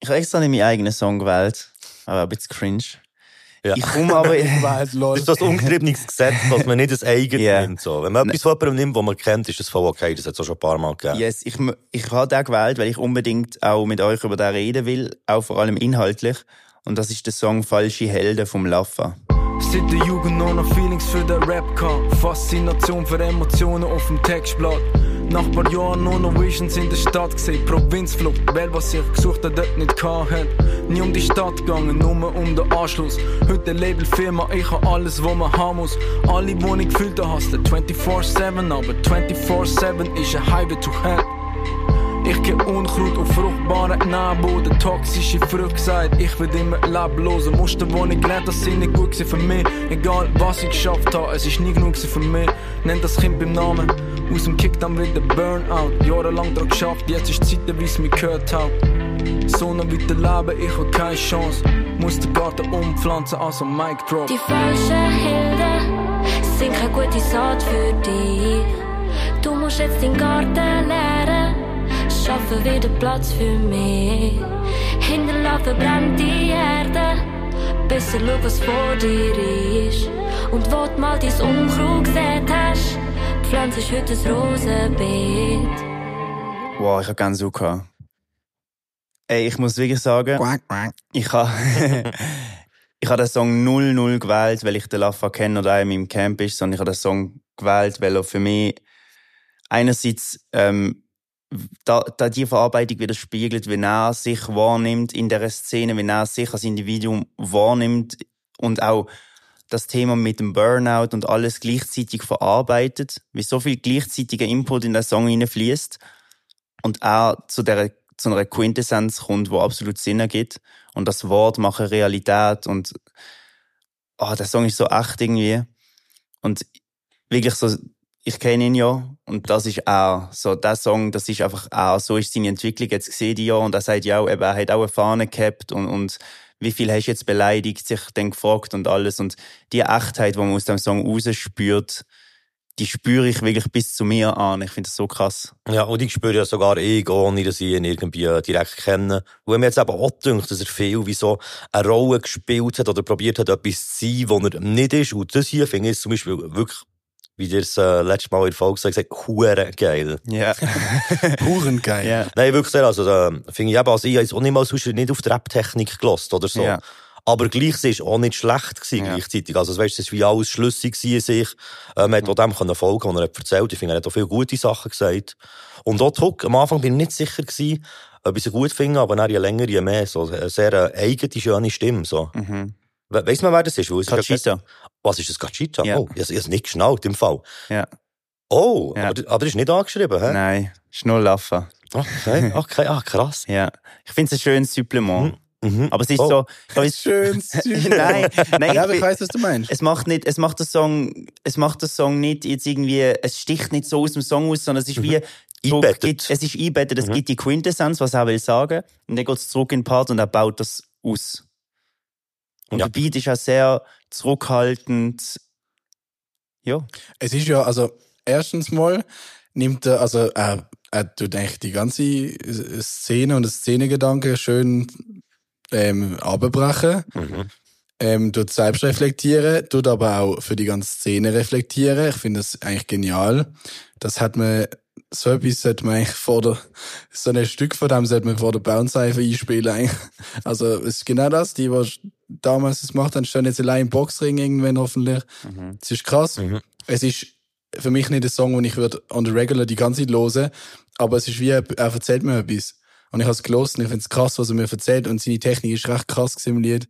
ich ha extra nicht meinen eigenen Song gewählt, aber ein bisschen cringe. Ja. Ich komme aber... Lol. Das ist das ungetriebenes Gesetz, dass man nicht das eigene Ja. nimmt. So. Wenn man etwas von jemandem nimmt, was man kennt, ist das voll okay. Das hat es auch schon ein paar Mal gegeben. Yes, ich, ich habe den gewählt, weil ich unbedingt auch mit euch über den reden will, auch vor allem inhaltlich. Und das ist der Song Falsche Helden vom Laffa. Seit der Jugend noch noch Feelings für den Rap gehabt. Faszination für Emotionen auf dem Textblatt. Nach paar Jahren nur noch Visions in der Stadt gesehen. Provinzflucht, weil was ich gesucht hab, dort nicht gehabt hat. Nie um die Stadt gegangen, nur um den Anschluss. Heute eine Labelfirma, ich hab alles, was man haben muss. Alle, wo ich gefühlt hustlen 24-7, aber 24-7 ist ein Highway to Hell. Ich geh Unkraut auf fruchtbaren Nährboden, toxische Früchte gesagt. Ich werd immer lebloser. Muster, wo ich gelernt das sind nicht gut für mich. Egal was ich geschafft habe, es ist nie genug für mich. Nenn das Kind beim Namen. Aus dem Kick dann wieder Burnout. Jahrelang dran geschafft, jetzt ist Zeit, wie es mir gehört hat. So noch weiter leben, ich hab keine Chance. Muss den Garten umpflanzen, also Mic Drop. Die falschen Helden sind keine gute Saat für dich. Du musst jetzt deinen Garten leeren, schaffen wieder Platz für mich. Hinterlassen brennt die Erde, besser schau, was vor dir ist. Und wo du mal dein Unkraut gesehen hast, pflanzt ich heute ein Rosenbeet. Wow, ich habe ganz so gehabt. Ey, ich muss wirklich sagen, Quack, quack. ich habe ich habe den Song 00 gewählt, weil ich den Laffa kenne oder auch in meinem Camp ist, sondern ich habe den Song gewählt, weil er für mich einerseits ähm, da, da die Verarbeitung widerspiegelt, wie er sich wahrnimmt in der Szene, wie er sich als Individuum wahrnimmt und auch das Thema mit dem Burnout und alles gleichzeitig verarbeitet, wie so viel gleichzeitiger Input in den Song hineinfließt und er zu der zu einer Quintessenz kommt, wo absolut Sinn ergibt und das Wort mache Realität und oh, der Song ist so echt irgendwie. Und wirklich so ich kenne ihn ja und das ist er. So, der Song, das ist einfach er. So ist seine Entwicklung jetzt gesehen, Jahr. Und er sagt ja auch, eben, er hat auch eine Fahne gehabt und, und wie viel hast du jetzt beleidigt, sich dann gefragt und alles. Und die Echtheit, die man aus dem Song rausspürt, die spüre ich wirklich bis zu mir an. Ich finde das so krass. Ja, und ich spüre ja sogar ich, ohne dass ich ihn irgendwie direkt kenne. Wenn mir jetzt eben auch denkt, dass er viel wie so eine Rolle gespielt hat oder probiert hat, etwas zu sein, wo er nicht ist. Und das hier finde ich zum Beispiel wirklich, wie ihr es äh, letztes Mal in der Folge gesagt habt, hure geil. Ja. Hurengeil. ja. Nein, wirklich. Also, äh, finde ich eben, also ich habe jetzt auch nicht mal sonst nicht auf die Rap-Technik gelost oder so. Ja. Aber gleich, sie ist auch nicht schlecht gewesen, Ja. gleichzeitig. Also, weißt, es ist wie alles schlüssig in sich. Äh, man hat dem können folgen, was er hat erzählt. Ich finde, er hat auch viele gute Sachen gesagt. Und auch Hook, am Anfang bin ich nicht sicher gewesen, ob ich sie gut finde, aber dann je länger, je mehr. So, eine sehr äh, eigene, schöne Stimme, so. Mhm. We weiss man, wer das ist? Weil ist Cachita. Was ist das? Gachita? Ja. Oh, ich habe es nicht geschnallt, im Fall. Ja. Oh, Ja. aber, aber das ist nicht angeschrieben, hä? Nein, ist nur Laffa. Okay, okay, ah, krass. Ja. Ich finde es ein schönes Supplement. Mhm. Aber es ist Oh. so. Ich weiss- Schön. nein, nein, Ja, ich, ich weiss, was du meinst. es macht nicht, es macht der Song, es macht der Song nicht jetzt irgendwie, es sticht nicht so aus dem Song aus, sondern es ist wie, so gibt- es ist einbettet, es gibt die Quintessenz, was er will sagen, und dann geht es zurück in den Part und er baut das aus. Und Ja. der Beat ist auch sehr zurückhaltend. Ja. Es ist ja, also, erstens mal nimmt er, also, er, er tut eigentlich die ganze Szene und das Szenegedanke schön ähm, abbrechen. Mhm. Ähm, tut selbst reflektieren, tut aber auch für die ganze Szene reflektieren. Ich finde das eigentlich genial. Das hat man, so etwas sollte man eigentlich vor der, so ein Stück von dem sollte man vor der Bounce-Seife einspielen eigentlich. Also, es ist genau das, die, die damals das gemacht haben, stehen jetzt allein im Boxring irgendwann hoffentlich. Es ist krass. Mhm. Es ist für mich nicht ein Song, den ich würde on the regular die ganze Zeit hören, aber es ist wie, er er erzählt mir etwas. Und ich habe es gelesen und ich finde es krass, was er mir erzählt und seine Technik ist recht krass gewesen im Lied.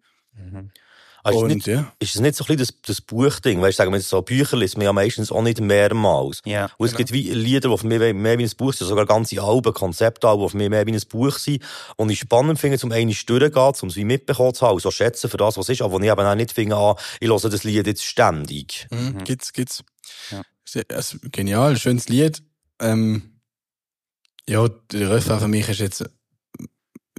Also ist, und nicht, ja. ist es nicht so ein bisschen das, das Buchding? Weißt du, sagen wir jetzt so Bücher liest man ja meistens auch nicht mehrmals. Ja. Und es gibt wie Lieder, die für mich mehr wie ein Buch sind, sogar ganze Alben, Konzeptalben, die für mich mehr wie ein Buch sind. Und ich spannend finde, zum einen durchzugehen, um es wie mitbekommen zu haben, so schätzen für das, was ist, aber wo ich eben auch nicht finde, ah, ich höre das Lied jetzt ständig. Mhm. Gibt's, gibt's. Ja. Also, genial, schönes Lied. Ähm, ja, der Refrain für mich ist jetzt,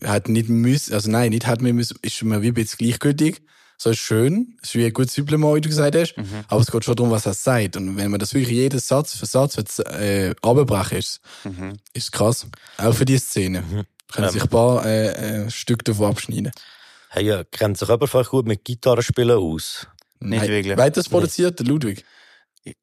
hat nicht müssen, also nein, nicht hat mir müssen, ist mir wie ein bisschen gleichgültig. So ist schön, ist wie ein gutes Supplement, wie du gesagt hast. Mhm. Aber es geht schon darum, was er sagt. Und wenn man das wirklich jeden Satz für Satz äh, abbrechen ist, Mhm. ist krass. Auch für die Szene. Können Ähm. sich ein paar äh, äh, Stück davon abschneiden. Hey, ja, kennt sich jemand vielleicht gut mit Gitarrespielen aus? Nicht Nein, wirklich. Wer hat das produziert? Der Ludwig.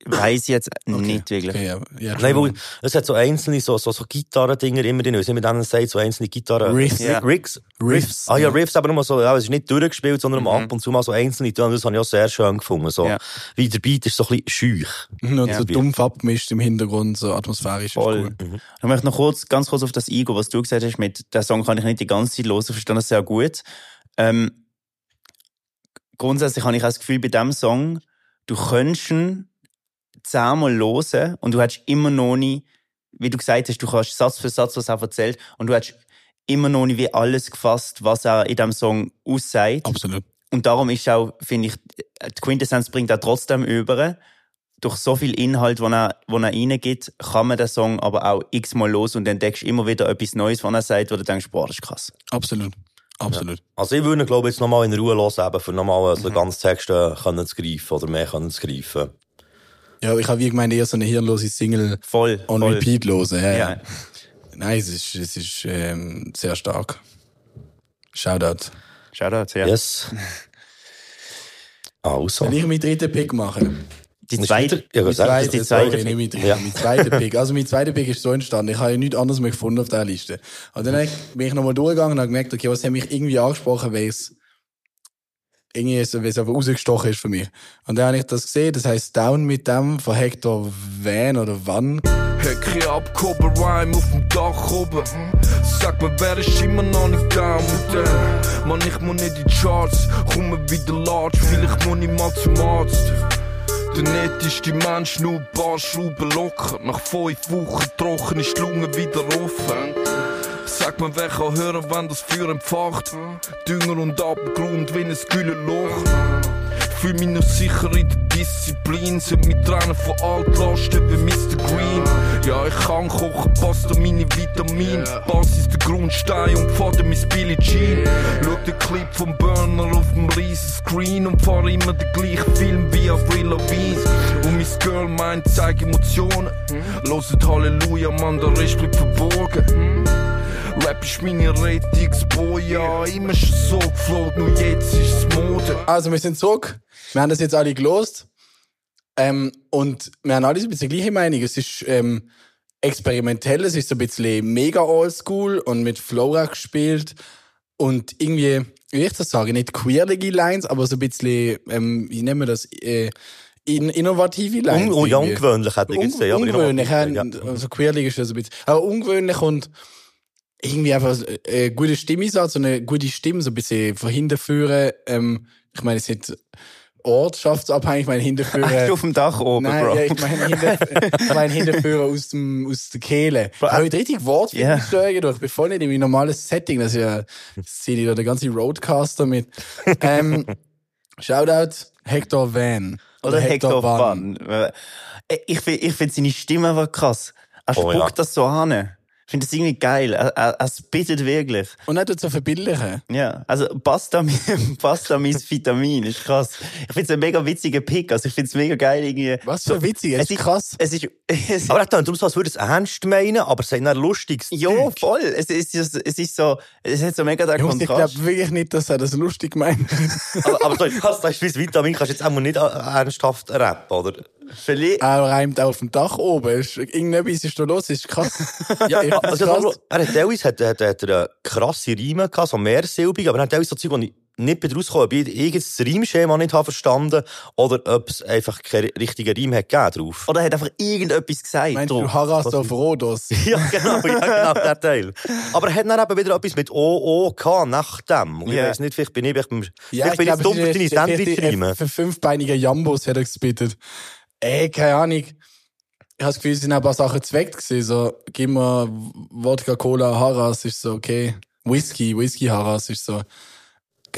Weiß ich jetzt Okay. nicht wirklich. Okay, ja, ja, Nein, weil es hat so einzelne, so, so, so Gitarrendinger immer drin. Wie mit denen sagt, so einzelne Gitarren. Riffs. Ja. Riffs. Riffs. Ah ja, Riffs, aber nur so, ja, es ist nicht durchgespielt, sondern ab und zu mal so einzelne Töne. Das habe ich auch sehr schön gefunden. So. Ja. Wie der Beat ist so ein bisschen schüch. Und Ja. so dumpf abgemischt im Hintergrund, so atmosphärisch. ist Voll. cool. Ich möchte noch kurz, ganz kurz auf das eingehen, was du gesagt hast, mit der Song kann ich nicht die ganze Zeit hören, verstehe das sehr gut. Ähm, grundsätzlich habe ich auch das Gefühl, bei diesem Song, du könntest ihn zehnmal hören und du hättest immer noch nicht, wie du gesagt hast, du kannst Satz für Satz, was er erzählt, und du hättest immer noch nicht wie alles gefasst, was er in diesem Song aussagt. Absolut. Und darum ist auch, finde ich, die Quintessenz bringt er trotzdem über. Durch so viel Inhalt, den er, den er reingibt, kann man den Song aber auch x-mal los und entdeckst immer wieder etwas Neues, was er sagt, wo du denkst, boah, das ist krass. Absolut. Absolut. Also ich würde ihn, glaube ich, jetzt nochmal in Ruhe hören, eben, für nochmal also ganz Texte können zu greifen oder mehr können zu greifen. Ja, ich habe wie gemeint, eher so eine hirnlose Single Voll. on voll. repeat hören. Ja, ja. Nein, es ist, es ist ähm, sehr stark. Shoutout. Shoutout, ja. Yes. Also. Soll ich meinen dritten Pick machen? Die zweite, ja, die zweite, die sorry, zweite. nicht mein Ja. mein zweiter Pick. Also mein zweiter Pick ist so entstanden. Ich habe ja nichts anderes mehr gefunden auf dieser Liste. Und dann bin ich nochmal durchgegangen und habe gemerkt, okay, was hat mich irgendwie angesprochen, weil es irgendwie so, weil es einfach rausgestochen ist für mich. Und dann habe ich das gesehen, das heisst Down mit dem von Hector Van oder Wann. Hecke abgehoben, Rhyme auf dem Dach oben. Sag mir, wer ist immer noch nicht mit dem? Mann, ich muss nicht in die Charts, komme wieder large, vielleicht muss ich mal zum Arzt. Der netteste Mensch, nur ein paar Schrauben locker. Nach fünf Wochen trocken ist die Lunge wieder offen. Mir, wer kann hören, wenn das Feuer entfacht? Dünger und Abgrund wie ein kühles Loch. fühl mich noch sicher in der Disziplin. Sind mit Tränen von Altlasten wie Mr. Green. Ja, ich kann kochen, passt an meine Vitamine. Basis der Grundstein und Vater mein Billie Jean. Schau den Clip vom Burner auf dem riesen Screen und fahr immer den gleichen Film wie Avril Lavigne. Und mein Girl meint, zeig Emotionen. Loset Halleluja, Mann, der Rest bleibt verborgen. Rap ist meine Retungsboy, ja, immer schon so geflogen, nur jetzt ist es Mode. Also, wir sind zurück. Wir haben das jetzt alle gelost. Ähm, und wir haben alle so ein bisschen die gleiche Meinung. Es ist ähm, experimentell, es ist so ein bisschen mega oldschool und mit Flora gespielt. Und irgendwie, wie ich das sagen, nicht queerlige Lines, aber so ein bisschen, ähm, wie nennen wir das, äh, in, innovative Lines. Un, ja, ungewöhnlich hätte ich Un aber ungewöhnlich, ja. ja. Also queerlich ist ja so ein bisschen. Aber ungewöhnlich und irgendwie einfach äh, eine gute Stimmisatz und eine gute Stimme, so ein bisschen von hinten führen. Ähm, ich meine, es ist nicht ortschaftsabhängig, ich meine führen. du auf dem Dach oben, Nein, Bro. ja, ich meine hinten, ich meine hinten führen aus dem, aus der Kehle. Ich habe heute richtig Wortfindungsstörungen Ja. durch. Ich bin voll nicht in meinem normales Setting. Das ist ja, das ziehe ich da der ganze Roadcaster mit. Ähm, Shoutout Hector Van. Oder Hector Van. Äh, Ich finde ich find seine Stimme einfach krass. Er Oh, spuckt ja. das so an. Ich finde das irgendwie geil. Er, er spittet wirklich. Und nicht so verbildlichen. Ja, also passt da mein Vitamin, ist krass. Ich finde es ein mega witziger Pick, also ich finde es mega geil irgendwie. Was für witzig, es ist krass. Es ist, es, Aber er tut so, als würde es ernst meinen, aber es ist ein lustiges ja, voll. Es ist, es ist so, es hat so mega den Jungs, ich Kontrast. glaube wirklich nicht, dass er das lustig meint. aber, aber das, das, das ist das Vitamin, kannst du jetzt auch mal nicht ernsthaft rappen, oder? Vielleicht, er reimt auf dem Dach oben. Ist- Irgendetwas ist da los, ist krass. Ja, ja, Also, krass. also, er hat teilweise hat, hat, hat er eine krasse Reime gehabt, so mehrsilbig, aber er hat teilweise so Zeug, wo ich nicht mehr rauskomme, ob ich irgendein Reimschema nicht habe verstanden oder ob es einfach keinen richtigen Reim hat gegeben drauf. oder er hat einfach irgendetwas gesagt. Meinst du Haras auf Rhodos? Ja, genau, ja, genau, der Teil. Aber er hat dann eben wieder etwas mit OO gehabt, nach dem. Und ich Ja. weiss nicht, vielleicht bin ich, vielleicht, Ja, vielleicht bin ich dumm für deine Sandwich-Reime. Für fünfbeinige Jambos hat er gespittet. Ey, keine Ahnung. Ich habe das Gefühl, es sind ein paar Sachen zweckt gewesen. So, gib mir Wodka, Cola, Haras, ist so okay. Whisky, Whisky, Haras ist so.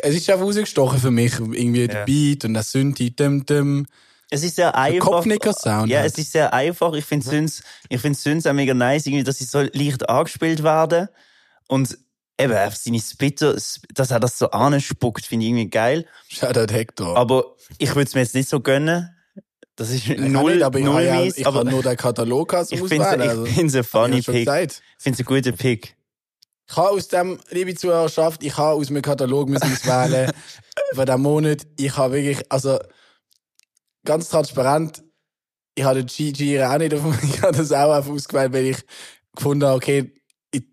Es ist einfach rausgestochen für mich. Irgendwie der Ja. Beat und der Synthi, dim, dim. Es ist sehr einfach. Kopfnicker-Sound Ja, halt. es ist sehr einfach. Ich finde Süns, ich finde Süns auch mega nice, irgendwie, dass sie so leicht angespielt werden. Und eben, seine Spitter, dass er das so anspuckt, finde ich irgendwie geil. Shoutout Hector. Aber ich würde es mir jetzt nicht so gönnen. Das ist null, nicht, aber ich null ja, ich aber nur den Katalog als ich finde es also. find's ein funny Pick. Ich finde es ein guter Pick. Ich habe aus dem, liebe Zuhörerschaft, ich habe aus meinem Katalog müssen auswählen für diesen Monat. Ich habe wirklich, also ganz transparent, ich habe den G auch nicht auf, ich habe das auch einfach ausgewählt, weil ich gefunden habe, okay,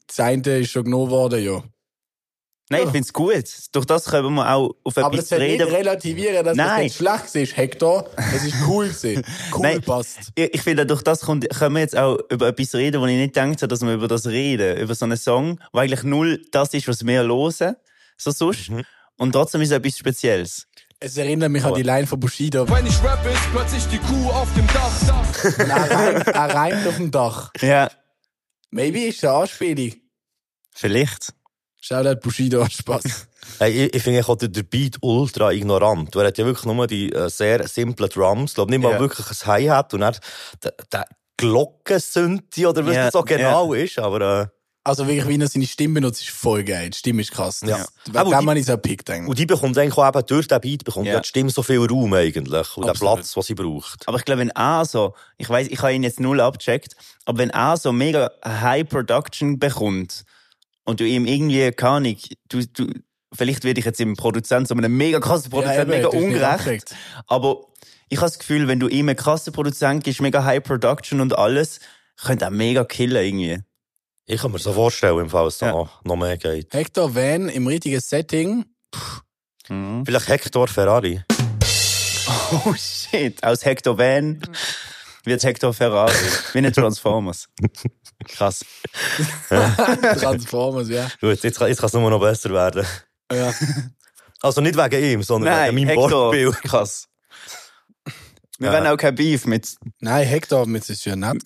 das eine ist schon genommen worden, ja. Nein, Ja. ich finde es gut. Durch das können wir auch auf Aber etwas das soll nicht reden. relativieren, dass das Nein. nicht schlecht ist, Hector. Es ist cool gewesen. Cool Nein. passt. Ich, ich finde, durch das kommt, können wir jetzt auch über etwas reden, wo ich nicht gedacht habe, dass wir über das reden. Über so einen Song, wo eigentlich null das ist, was wir hören. So sonst. Und trotzdem ist es etwas Spezielles. Es erinnert mich an die Line von Bushido. Wenn ich rappe, ist plötzlich die Kuh auf dem Dach. Er er reimt auf dem Dach. Ja. Maybe ist es eine Anspielung. Vielleicht. Shoutout Bushido, Spaß. Hey, ich, ich finde auch der, Beat ultra ignorant. Er hat ja wirklich nur die äh, sehr simplen Drums. Ich glaube nicht mal Ja. wirklich ein Hi-Hat und dann der, der Glockensynthi oder was Ja, das so genau ist. Aber, äh, Also wirklich, wie er seine Stimme benutzt, ist voll geil. Die Stimme ist krass. Ja. Das, Aber wenn die- man ist ein Pick, denke und die bekommt eigentlich auch eben durch den Beat bekommt Ja. ja. die Stimme so viel Raum eigentlich. Und den Absolut. Platz, den sie braucht. Aber ich glaube, wenn er so, ich weiß, ich habe ihn jetzt null abgecheckt, aber wenn er so mega High Production bekommt und du ihm irgendwie, keine Ahnung, du, du, vielleicht werde ich jetzt im Produzent, so einem mega krassen Produzent, mega ungerecht. Aber ich habe das Gefühl, wenn du ihm einen krassen Produzent gibst, mega High Production und alles, könnte er mega killen irgendwie. Ich kann mir so vorstellen, im Fall, dass es Ja. noch, noch mehr geht. Hector Van im richtigen Setting. Mhm. Vielleicht Hector Ferrari. Oh shit, aus Hector Van wird Hector Ferrari. Wie eine Transformers. Krass. Transformers, ja. Gut, jetzt, kann- jetzt kann es nur noch besser werden. ja. Also nicht wegen ihm, sondern Nein, wegen meinem. Wortspiel. Krass. Wir Ja. werden auch kein Beef mit. Nein, Hector, mit ist ja nett.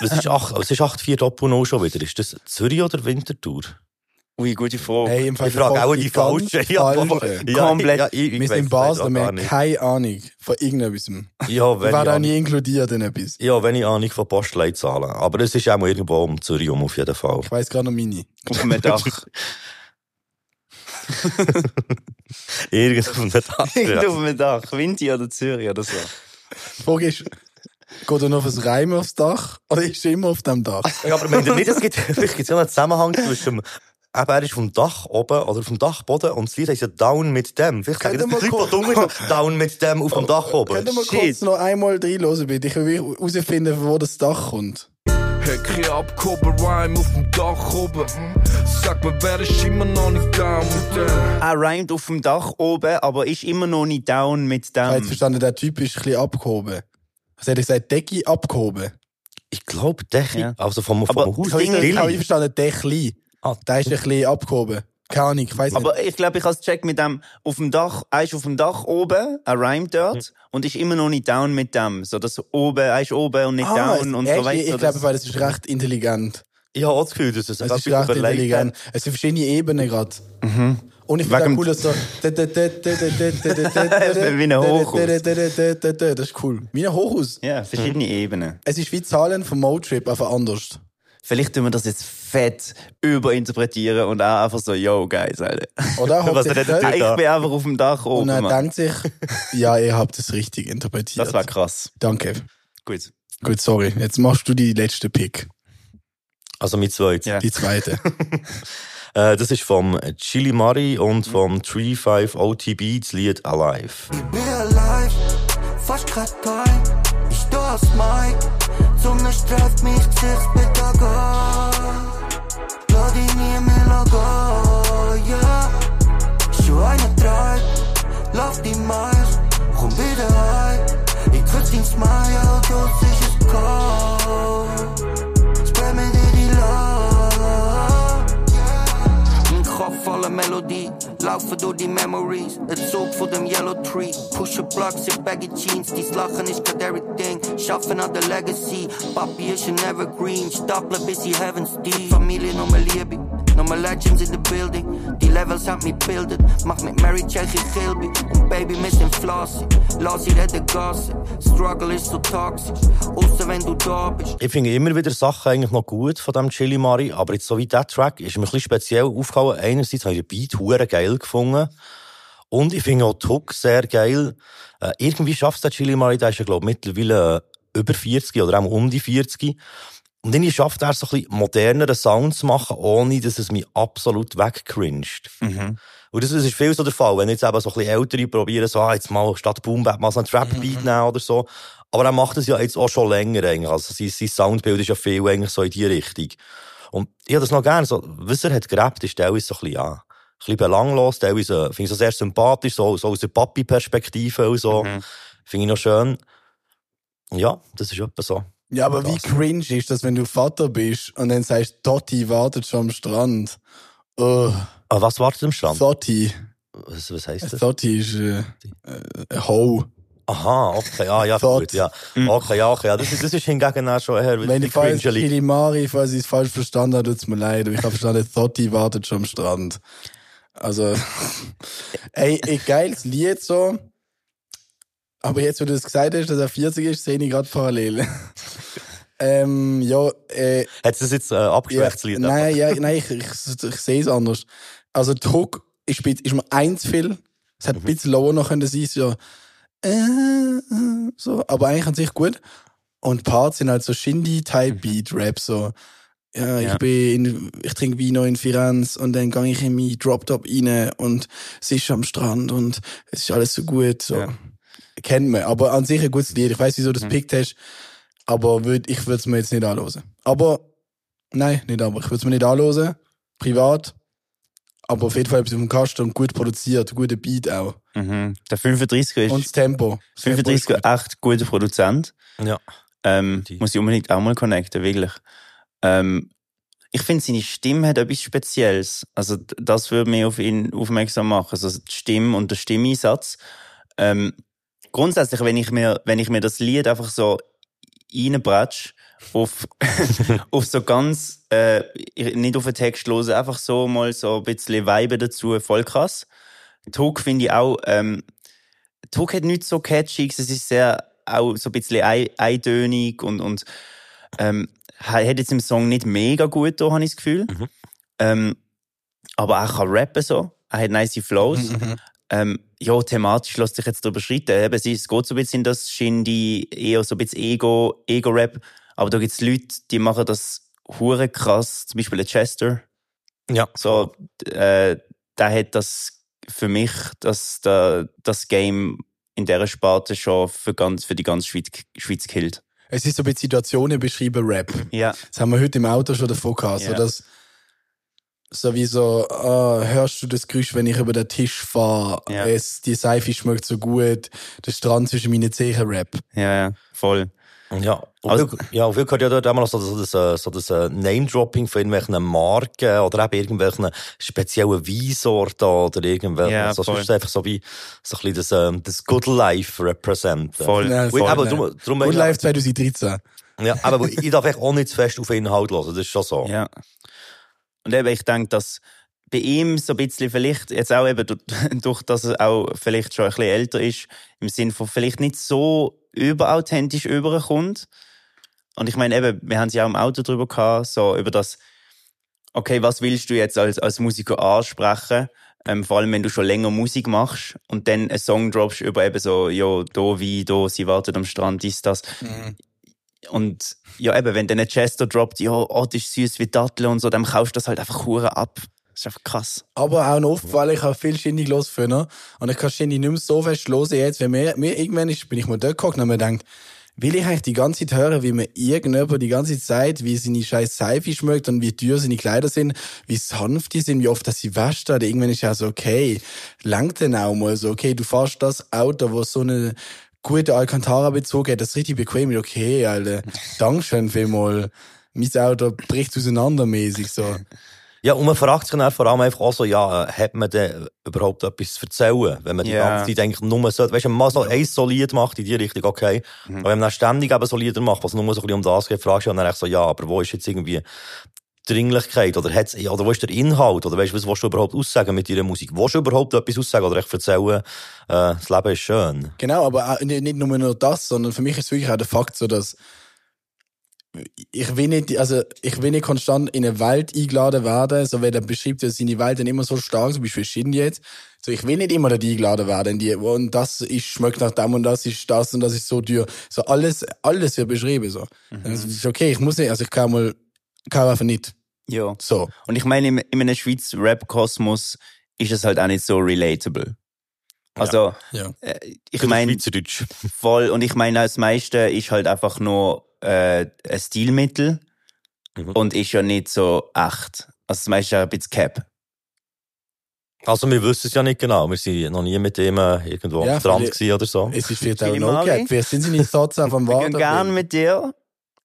Es ist 8, es ist 8 4 Doppel 0 schon wieder. Ist das Zürich oder Winterthur? Ui, gute Frage. Hey, im Fall Ich frage auch die ganz falschen. Ja, falschen. ja, Komplett. Ja, ich, ich Wir sind in Basel, wir gar haben keine Ahnung von irgendetwas. Ja, wenn ich, auch nie inkludiert in etwas. ja, wenn ich Ahnung von Postleitzahlen. Aber es ist auch mal irgendwo um Zürich um, auf jeden Fall. Ich weiss gerade noch meine. Auf dem Dach. Irgendwo auf dem Dach. Irgendwo auf dem Dach. Winti oder Zürich oder so. Die Frage ist, geht er noch fürs Reimen aufs Dach oder ist er immer auf dem Dach? Ja, aber meint ihr nicht, es gibt, vielleicht gibt es ja einen Zusammenhang zwischen dem Eben, er ist vom Dach oben oder vom Dachboden und das Lied heisst ja Down mit dem. Vielleicht sagen das die Leute, die Down mit dem auf dem Dach oben. Könnt ihr mal Shit. kurz noch einmal reinhören, bitte? Ich will herausfinden, von wo das Dach kommt. Hecke abgehoben, Rhyme auf dem Dach oben. Sag mir, wer ist immer noch nicht down mit dem? Er rhymt auf dem Dach oben, aber ist immer noch nicht down mit Ich habe jetzt dem. verstanden, der Typ ist ein bisschen abgehoben. Was hätte ich gesagt? Decke abgehoben. Ich glaube, Dächli. Ja. Also vom, Aber vom Haus. Ich habe verstanden, Dächli. Ah. Der ist ein bisschen abgehoben. Keine Ahnung, ich weiss nicht. Aber ich glaube, ich habe es gecheckt mit dem auf dem Dach. Er ist auf dem Dach oben, er rhymt dort und ist immer noch nicht down mit dem. So, dass oben, er ist oben und nicht Ah, down es- und echt? so weiter. Ich glaube, weil das ist recht intelligent. Ich habe auch das Gefühl, dass es Es etwas ist recht überlegt intelligent. hat. Es sind verschiedene Ebenen gerade. Und ich finde cool, dass so. Wie ein Hochhaus. Das ist cool. Wie ein Hochhaus. Ja, verschiedene Ebenen. Es ist wie Zahlen vom Motrip, einfach anders. Vielleicht tun wir das jetzt fett überinterpretieren und auch einfach so, yo, guys, Alter. Oder? Was Habt ihr redet gehört? ihr? Ich bin einfach auf dem Dach Und oben, er Mann. denkt sich, ja, ihr habt es richtig interpretiert. Das war krass. Danke. Gut. Gut, sorry. Jetzt machst du die letzte Pick. Also mit zweit. Ja. Die zweite. Äh, das ist vom Chili Mari und vom 3-5 OTB, das Lied Alive. Be alive, fast grad kein. Ich aufs Mic, Sonne streift mich, Gesichtsbettag Lass dich nie mehr gehen, yeah. Schon eine treibt, lauf die Miles, komm wieder heim. Ich krieg den Smile, ja, du siehst es cold. Spray mir dir die Love. Ein Kopf voller Melodie, laufe durch die Memories. Ein Zug von dem Yellow Tree. Pushe Plugs in baggy Jeans, dies Lachen ist grad everything. Schaffen an der Legacy, Papi ist ein Evergreen. Stapeln bis sie Heavens deep. Familie nochmal Liebe, nochmal Legends in the building. Die Levels haben mich bildet, mach mit Mary Jackie Kilby. Und Baby, wir sind flossy. Lass sie reden Gossip, Struggle ist so toxisch. Außer wenn du da bist. Ich finde immer wieder Sachen eigentlich noch gut von dem Chili Mari, aber jetzt so wie dieser Track ist mir ein bisschen speziell aufgefallen. Einerseits habe ich den Beat hure geil gefunden und ich finde auch die Hook sehr geil. Äh, irgendwie schafft es der Chili Mari, der ist ja glaube ich mittlerweile äh, über 40 oder auch um die 40. Und dann schafft er so ein bisschen moderneren Sound zu machen, ohne dass es mich absolut wegcringed. Und das, das ist viel so der Fall. Wenn jetzt eben so ein bisschen Ältere probieren, so, ah, jetzt mal statt Boom Bap mal so einen Trap-Beat nehmen oder so. Aber er macht es ja jetzt auch schon länger eigentlich. Also sein, sein Soundbild ist ja viel eigentlich so in die Richtung. Und ich habe das noch gerne, so, was er hat gerappt, ist teilweise so ein bisschen, ein bisschen belanglos, teilweise finde ich so sehr sympathisch, so, so aus der Papi-Perspektive und so. Finde ich noch schön. Ja, das ist etwa so. Ja, aber wie cringe ist das, wenn du Vater bist und dann sagst, Totti wartet schon am Strand. Oh, Ah, was wartet am Strand? Totti. Was, was heisst das? Totti ist äh, äh, ein Ho. Aha, okay, ah, ja, Thought. gut, ja. Okay, ja, okay, ja, das, ist- das ist hingegen auch schon eher Wenn ich falsch. Kilimari, falls ich es falsch verstanden habe, tut's mir leid. Aber ich habe verstanden, Totti wartet schon am Strand. Also, ey, ey, geiles Lied so. Aber jetzt, wo du das gesagt hast, dass er 40 ist, sehe ich gerade parallel. ähm, ja, äh, Hat das jetzt äh, abgeschwächt, das ja, Lied? nein, ja, nein, ich, ich, ich sehe es anders. Also, Druck ist, bi- ist mir eins viel. Es Mhm. hat ein bisschen lower noch können sein, so, äh, äh, so, aber eigentlich an sich gut. Und Parts sind halt so Shindy-Type-Beat-Rap, so, ja, ich Ja. bin, in, ich trinke Vino in Firenze und dann gehe ich in mein Drop-Top rein und es ist am Strand und es ist alles so gut, so. Ja. Kennt man, aber an sich ein gutes Lied. Ich weiß, wieso du das Mhm. pickt hast, aber würd, ich würde es mir jetzt nicht anhören. Aber, nein, nicht aber, ich würde es mir nicht anhören, privat, aber auf jeden Fall etwas auf dem Kasten und gut produziert, guter Beat auch. Mhm. Der 35er ist Und das Tempo. Das Tempo ist 35er echt guter Produzent. Ja. Ähm, muss ich unbedingt auch mal connecten, wirklich. Ähm, ich finde, seine Stimme hat etwas Spezielles. Also, das würde mich auf ihn aufmerksam machen. Also, die Stimme und der Stimmeinsatz. Ähm, grundsätzlich, wenn ich mir, wenn ich mir das Lied einfach so reinbratsch auf, auf so ganz, äh, nicht auf den Text hören, einfach so mal so ein bisschen Vibe dazu, voll krass. Tog finde ich auch, ähm, Tog hat nicht so catchy, es ist sehr, auch so ein bisschen ein, eintönig und, und, ähm, hat jetzt im Song nicht mega gut da, habe ich das Gefühl. Ähm, aber er kann rappen so, er hat nice Flows. Ähm, ja, thematisch lässt sich jetzt darüber schreiten. Eben, es es geht so ein bisschen in das Shindy, eher so ein bisschen Ego, Ego-Rap. Aber da gibt's Leute, die machen das hure krass. Zum Beispiel Chester. Ja. So, äh, der hat das für mich, das, der, das Game in dieser Sparte schon für, ganz, für die ganze Schweiz, Schweiz killt. Es ist so bisschen Situationen beschrieben, Rap. Ja. Das haben wir heute im Auto schon davon gehabt. So, Ja. dass, so wie so, ah, hörst du das Geräusch, wenn ich über den Tisch fahre? Ja. Es, die Seife schmeckt so gut. Der Strand zwischen meinen Zehen Rap. Ja, ja, voll. Ja, und Also- viel, ja, und viel gehört ja dort immer noch so, so das, äh, so das äh, Name-Dropping von irgendwelchen Marken oder eben irgendwelchen speziellen Weinsorten oder irgendwelchen. Ja, so, sonst einfach so wie so ein bisschen das, ähm, das Good Life representen. Voll. Ja, voll, aber ne. drum, drum, Good Life 2013. ja, aber ich darf echt auch nicht zu fest auf den Inhalt hören, das ist schon so. Ja. Und eben, ich denke, dass bei ihm so ein bisschen vielleicht, jetzt auch eben durch, durch dass er auch vielleicht schon ein bisschen älter ist, im Sinn von vielleicht nicht so überauthentisch überkommt. Und ich meine eben, wir haben es ja auch im Auto drüber gehabt, so über das, okay, was willst du jetzt als, als Musiker ansprechen? Ähm, vor allem, wenn du schon länger Musik machst und dann einen Song droppst über eben so, ja, da wie, da, sie wartet am Strand, ist das. Und ja, eben, wenn dann ein Chester droppt, ja, oh, das ist süß wie Dattel und so, dann kaufst du das halt einfach hure ab. Ist einfach krass. Aber auch noch aufgefallen, ich habe viel Shindy los früher. Und ich kann Shindy nicht mehr so fest hören jetzt. Wenn mir, mir irgendwann ist, bin ich mal dort geguckt und mir gedacht, will ich eigentlich die ganze Zeit hören, wie mir irgendjemand die ganze Zeit, wie seine scheiß Seife schmeckt und wie teuer seine Kleider sind, wie sanft die sind, wie oft dass sie wäscht hat. Irgendwann ist ja so, okay, langt denn auch mal so, okay, du fährst das Auto, wo so eine gute Alcantara-Bezug hat, das ist richtig bequem. Okay, Alter, Dankeschön vielmal. Mein Auto bricht auseinandermäßig so. Ja, und man fragt sich dann vor allem einfach auch so, ja, äh, hat man denn überhaupt etwas zu erzählen? Wenn man die Ja. ganze Zeit eigentlich nur so, weißt du, wenn man mal so ein Solid macht in die Richtung, okay. Mhm. Aber wenn man ständig eben Solider macht, was nur so ein bisschen um das geht, fragst du dann echt so, ja, aber wo ist jetzt irgendwie die Dringlichkeit? Oder hat's, oder wo ist der Inhalt? Oder weißt du, was willst du überhaupt aussagen mit deiner Musik? Willst du überhaupt etwas aussagen oder echt erzählen, äh, das Leben ist schön? Genau, aber nicht nicht nur nur das, sondern für mich ist wirklich auch der Fakt so, dass ich will nicht, also ich will nicht konstant in eine Welt eingeladen werden, so wie er beschreibt, dass seine Welt dann immer so stark, zum Beispiel Shindy jetzt. So, ich will nicht immer dort eingeladen werden, die, und das ist, schmeckt nach dem und das ist das und das ist so teuer. So alles, alles wird beschrieben, so. Das ist okay, ich muss nicht, also ich kann mal, kann einfach nicht. Ja. So. Und ich meine, in, in einem Schweizer Rap-Kosmos ist es halt auch nicht so relatable. Also, Ja. äh, ich meine, Schweizerdeutsch. voll, und ich meine, das meiste ist halt einfach nur äh, ein Stilmittel Mhm. und ist ja nicht so echt. Also das meiste ist ja ein bisschen Cap. Also, wir wissen es ja nicht genau. Wir sind noch nie mit dem äh, irgendwo Ja, am Strand vielleicht- gewesen oder so. Es ist vielleicht auch Philipp no Mari? cap. Vielleicht sind seine Thoughts auch vom Wir Warten. gehen gern mit dir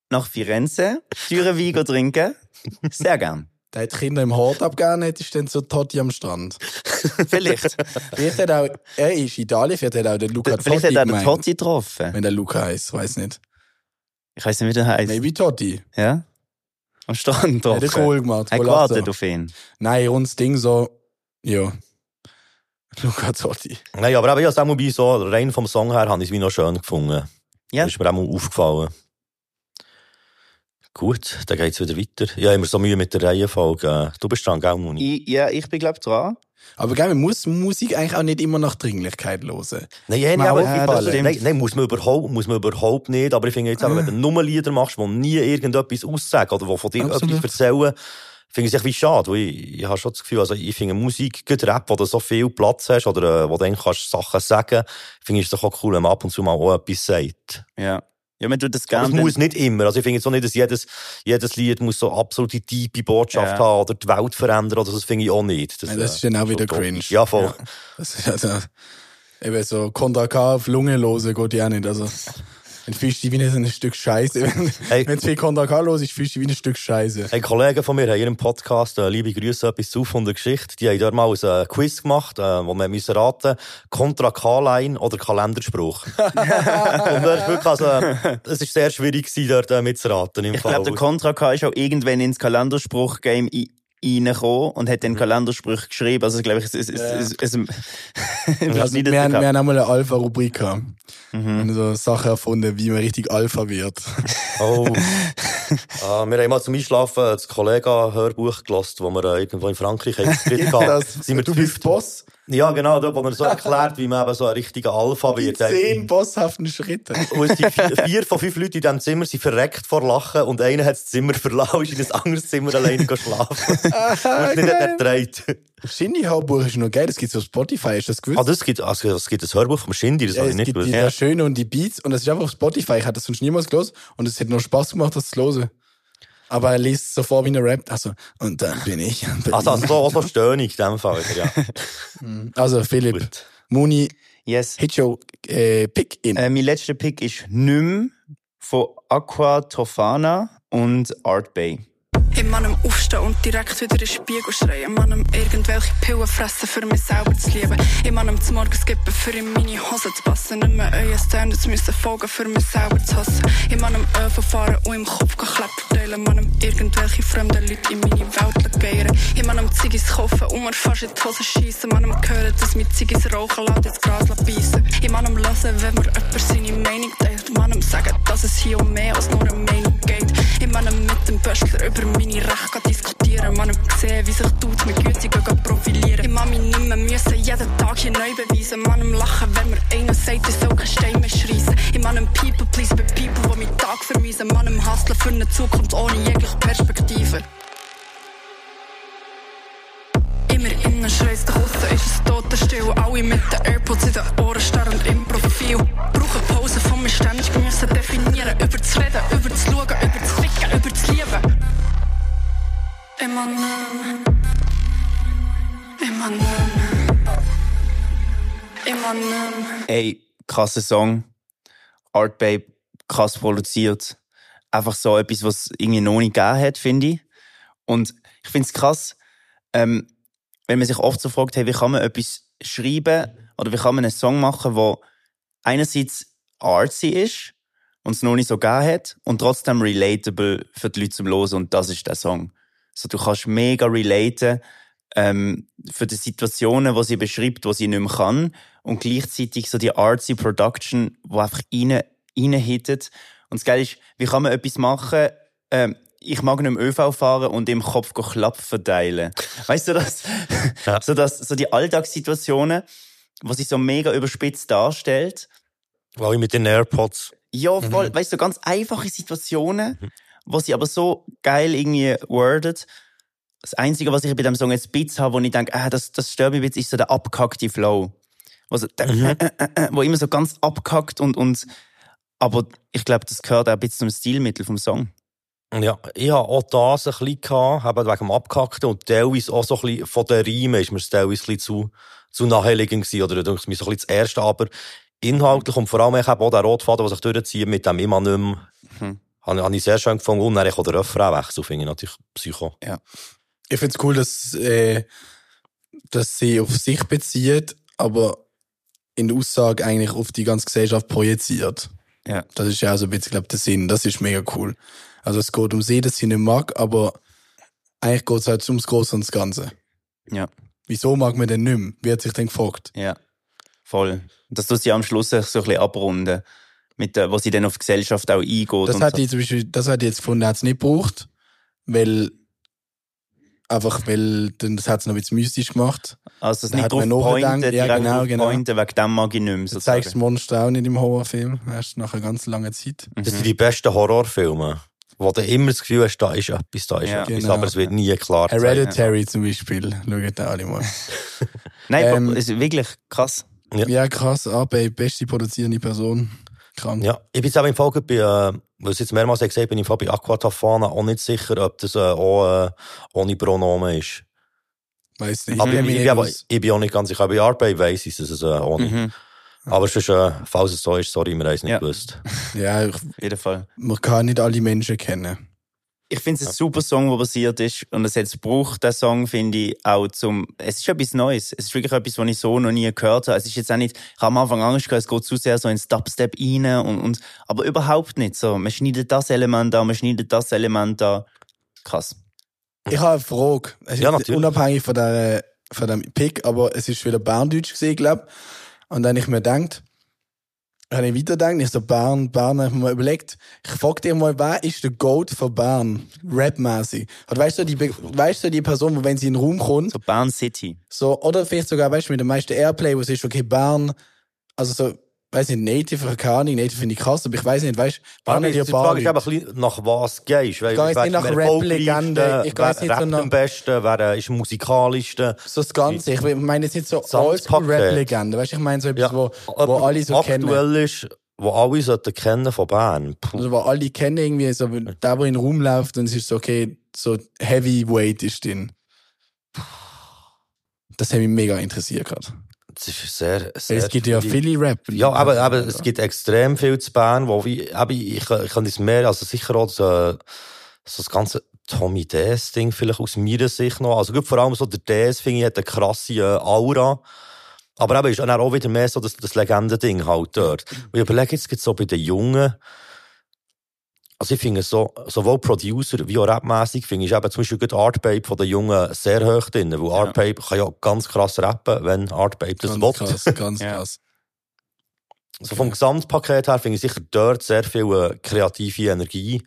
nach Firenze, teuren Wein trinken. Sehr gern. Der hat Kinder im Hort abgegeben, hättest du dann so Totti am Strand. Vielleicht. Vielleicht hat auch, er ist Italien, vielleicht hat auch der Luca Vielleicht Totti hat er den. Totti getroffen. Wenn der Luca heißt, weiß nicht. Ich weiß nicht, wie der heißt. Maybe Totti. Ja? Am Strand Hat er getroffen. cool gemacht. Er Golazo. gewartet auf ihn. Nein, rundes Ding so, ja. Luca Totti. Nein, aber eben, ja, auch bei so, rein vom Song her, habe ich es wie noch schön gefunden. Ja. Das ist mir auch mal aufgefallen. Gut, dann geht's wieder weiter. Ja, immer so Mühe mit der Reihenfolge. Du bist dran, gell, Moni? Ich, ja, ich bin, glaub dran. Aber gell, man muss Musik eigentlich auch nicht immer nach Dringlichkeit hören. Nein, ja, aber, auch ja, nein, nein, muss man überhaupt, muss man überhaupt nicht. Aber ich finde jetzt, eben, wenn du nur Lieder machst, die nie irgendetwas aussagen oder die von dir Absolut. etwas erzählen, finde ich es wie schade. Weil ich, ich habe schon das Gefühl, also ich finde Musik, gerade Rap, wo du so viel Platz hast oder äh, wo du dann kannst Sachen sagen, finde ich es doch auch cool, wenn man ab und zu mal auch etwas sagt. Ja. Ja, man tut das Aber es gerne. muss nicht immer. Also ich finde jetzt auch nicht, dass jedes, jedes Lied muss so absolute tiefe Botschaft Ja. haben oder die Welt verändern oder so. Das finde ich auch nicht. Nein, das äh, ist dann auch wieder doof. cringe. Ja, voll. Das ist also, eben so Contra K auf Lunge losen geht ja nicht. Also, Dann fühlst du dich wie ein, ein Stück Scheiße. Wenn, Hey. wenn zu viel Contra K los ist, fühlst du dich wie ein Stück Scheiße. Ein Kollege von mir hat in ihrem Podcast, äh, liebe Grüße, etwas zu von der Geschichte. Die haben dort mal ein äh, Quiz gemacht, äh, wo wir müssen raten, Contra K-Line oder Kalenderspruch. und dort wirklich, also, es ist sehr schwierig gewesen, dort äh, mitzuraten. Im Ich glaube, der Contra K ist auch irgendwann ins Kalenderspruch-Game reingekommen und hat den Mhm. Kalenderspruch geschrieben. Also, glaube ich, es, es, es, es, es, es Also, wir, haben, wir haben einmal eine Alpha-Rubrik gehabt. Mhm. Wir haben so Sachen erfunden, wie man richtig Alpha wird. Oh. ah, wir haben mal zum Einschlafen das Kollega-Hörbuch gelost, das wir äh, irgendwo in Frankreich haben gekriegt haben. Sind wir du bist Boss. Ja, genau, da, wo man so erklärt, wie man eben so ein richtiger Alpha Die wird. zehn bosshaften Schritte. Und vier, vier von fünf Leuten in diesem Zimmer sind verreckt vor Lachen und einer hat das Zimmer verlassen und ist in ein anderes Zimmer alleine schlafen. und nicht erträgt. Shindy-Hörbuch ist noch geil, das gibt es auf Spotify, ist das gewusst? Ah, das gibt, also, es gibt ein Hörbuch vom Shindy, das Ja, habe ich nicht die, gewusst. das Schöne und die Beats und das ist einfach auf Spotify. Ich hatte das sonst niemals gelesen und es hat noch Spaß gemacht, das zu hören. Aber er liest so vor, wie er rappt. Also, und dann bin ich. Also, also so, auch so Stöhnung in dem Fall. Ja. Also, Philipp, Gut. Muni, Yes. hit your äh, Pick in. Äh, mein letzter Pick ist Nym von Aqua Tofana und Art Bay. In meinem Aufstehen und direkt wieder in den Spiegel schreien. Meinem irgendwelche Pillen fressen, für mich selber zu lieben. In meinem zum Morgen skippen, für in meine Hose zu passen. Nicht mehr euren Standards müssen folgen, für mich selber zu hassen. In meinem Öfen fahren und im Kopf Kleppen teilen. Meinem irgendwelche fremden Leute in meine Welt geiren. In meinem Ziggis kaufen und mir fast in die Hose schiessen. Meinem hören, dass mit Ziggis rauchen, laut ins Gras beißen. In meinem hören, wenn mir jemand seine Meinung teilt. Meinem sagen, dass es hier um mehr als nur eine Meinung geht. In meinem mit dem Böschler über meine Rechte diskutieren. Meinem sehen, wie sich tut mit Gütigen gehen profilieren. Ich mag mich nicht mehr müssen jeden Tag hier neu beweisen. Meinem lachen, wenn mir einer sagt, ich soll keinen Stein mehr schreissen. In meinem People please bei People, die meinen Tag vermiesen. Meinem Hustlen für eine Zukunft ohne jegliche Perspektive. Immer innen schreit's doch aussen, ist es totenstill. Alle mit den Airpods in den Ohren starren im Profil. Brauche Pause von mir ständig müssen definieren. Über das Reden, über das Schauen, über das Ficken, über das Lieben. Immer Ey, krasser Song. Art Bay, krass produziert. Einfach so etwas, was irgendwie noch nicht gegeben hat, finde ich. Und ich finde es krass, ähm, wenn man sich oft so fragt, hey, wie kann man etwas schreiben oder wie kann man einen Song machen, wo einerseits artsy ist und es noch nicht so gegeben hat und trotzdem relatable für die Leute zum Hören und das ist der Song. So, du kannst mega relaten ähm, für die Situationen, die sie beschreibt, die sie nicht mehr kann und gleichzeitig so die artsy Production, wo einfach rein, reinhittet. Und das Geile ist, wie kann man etwas machen, ähm, ich mag nicht im ÖV fahren und im Kopf Klapp verteilen. Weißt du das? Ja. so, das so die Alltagssituationen, wo sie so mega überspitzt darstellt. Weil ich mit den AirPods. Ja, voll. Weißt du, ganz einfache Situationen, wo sie aber so geil irgendwie wordet. Das Einzige, was ich bei dem Song jetzt bisschen habe, wo ich denke, ah, das, das stört mich bisschen, ist so der abgehackte Flow. Wo, so, äh, äh, äh, äh, wo immer so ganz abgehackt und, und, aber ich glaube, das gehört auch ein bisschen zum Stilmittel vom Song. Ja, ich habe auch das ein bisschen gehabt, wegen dem Abgehackten und teilweise auch so ein bisschen von den Reimen ist mir es teilweise ein bisschen zu, zu naheliegend gewesen, oder du mir so ein bisschen das Erste, aber inhaltlich und vor allem ich habe auch den Rotfaden, der sich durchzieht mit dem immer nicht mehr, Mhm. habe, habe ich sehr schön gefunden und dann auch der Refrainwechsel finde ich natürlich psycho. Ich find's cool, dass, äh, dass sie auf sich bezieht, aber in der Aussage eigentlich auf die ganze Gesellschaft projiziert. Ja. Das ist ja auch so ein bisschen, glaube der Sinn. Das ist mega cool. Also es geht um sie, dass sie nicht mag, aber eigentlich geht's halt ums Große und das Ganze. Ja. Wieso mag man denn nicht mehr? Wird sich dann gefragt. Ja, voll. Das tut sie am Schluss so ein bisschen abrunden, mit der, wo sie dann auf die Gesellschaft auch eingeht. Das hat so. die zum Beispiel, das hat jetzt gefunden, hat es nicht gebraucht, weil einfach, weil dann, das hat es noch ein bisschen mystisch gemacht. Also das Da nicht hat drauf pointen, ja, genau, genau. pointen, wegen dem mag ich nicht mehr. Du zeigst das Monster auch nicht im Horrorfilm, erst nach einer ganz langen Zeit. Das sind die besten Horrorfilme, wo du immer das Gefühl hast, da ist etwas, da ist Ja. etwas, Genau. aber es wird nie klar. Hereditary zum Beispiel, schaut da alle mal. Nein, Ähm, aber es ist wirklich krass. Ja, krass, AB, beste produzierende Person. Krank. Ja, ich bin jetzt eben im Fall bei, äh, weil es jetzt mehrmals gesagt habe, bin ich im Fall bei Aquatafana auch nicht sicher, ob das äh, auch äh, ohne Pronomen ist. Weiß nicht. Aber ich, ich, aber, ich bin auch nicht ganz sicher. Bei Arbeit weiss ich, dass es äh, ohne. Mhm. Aber sonst, äh, falls es so ist, sorry, wir haben es nicht Ja. gewusst. Ja, ich, Auf jeden Fall. man kann nicht alle Menschen kennen. Ich finde es ein super Song, der basiert ist. Und es hat es gebraucht, der Song, finde ich, auch zum, es ist etwas Neues. Es ist wirklich etwas, was ich so noch nie gehört habe. Es ist jetzt auch nicht, ich habe am Anfang Angst gehabt, es geht zu sehr so ins Dubstep rein und, und, aber überhaupt nicht so. Man schneidet das Element da, man schneidet das Element da. Krass. Ich habe eine Frage. Es Ja, ist natürlich. Unabhängig von, der, von dem Pick, aber es ist wieder Berndeutsch gesehen, glaube Und dann habe ich mir gedacht, habe ich weitergedacht, ich so Bern, Bern, habe ich mir mal überlegt, ich frage dir mal, wer ist der Goat von Bern? Rapmäßig. Oder weißt du, die, weißt du, die Person, wo wenn sie in den Raum kommt, So Bern City. so, oder vielleicht sogar, weißt du, mit dem meisten Airplay, wo es ist, okay, Bern, also so, weiß nicht, Native, keine Ahnung, Native finde ich krass, aber ich weiß nicht, weißt du, die Frage ist Leute. eben ein bisschen, nach was gehst. Weil, Ich gehe nicht nach Rap-Legende, ich wer nicht so rappt nach- am besten, wer äh, ist musikalischste. So das Ganze. Ich meine jetzt nicht so. Oldschool-Rap-Legende. Weißt du, ich meine so etwas, Ja. wo, wo alle so kennen. Aktuell ist, wo alle sollten kennen von Bern. Puh. Also, wo alle kennen irgendwie, so, der, der in den Raum läuft und es ist so, okay, so Heavyweight ist drin. Das hat mich mega interessiert gerade. Sehr, sehr es gibt ja viele- viele Rap. Ja, aber, aber es gibt extrem viel zu Bern, wo wie, aber ich, ich kann das mehr, also sicher auch so, so das ganze Tommy Daes Ding vielleicht aus meiner Sicht noch. Also gut, vor allem so der Daes, finde ich, hat eine krasse Aura. Aber eben ist auch wieder mehr so das, das Legendending halt dort. Und ich überlege jetzt gibt's so bei den Jungen, also ich finde so, sowohl Producer wie auch Rapmässig finde ich eben zum Beispiel gut Art Babe von den Jungen sehr hoch drin, weil Art Babe kann ja ganz krass rappen, wenn Art Babe das ganz will. krass, ganz Ja. krass. So vom Gesamtpaket her finde ich sicher dort sehr viel äh, kreative Energie.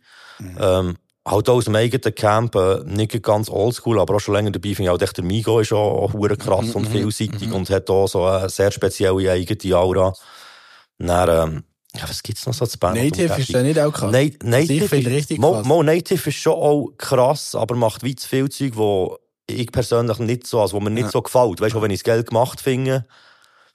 Ähm, halt auch aus dem eigenen Camp, äh, nicht ganz oldschool, aber auch schon länger dabei, finde ich auch echt der Migo ist auch, auch hure krass und vielseitig und hat auch so eine sehr spezielle eigene Aura. Dann, ähm, ja, was gibt's noch so zu Band? Native ist ja nicht auch krass. Na, Also Native, ich finde richtig Mo, krass. Mo, Native ist schon auch krass, aber macht weit zu viel Zeug, wo ich persönlich nicht so, also wo mir nicht Ja. so gefällt. Weißt du, wenn ich es geil gemacht finde.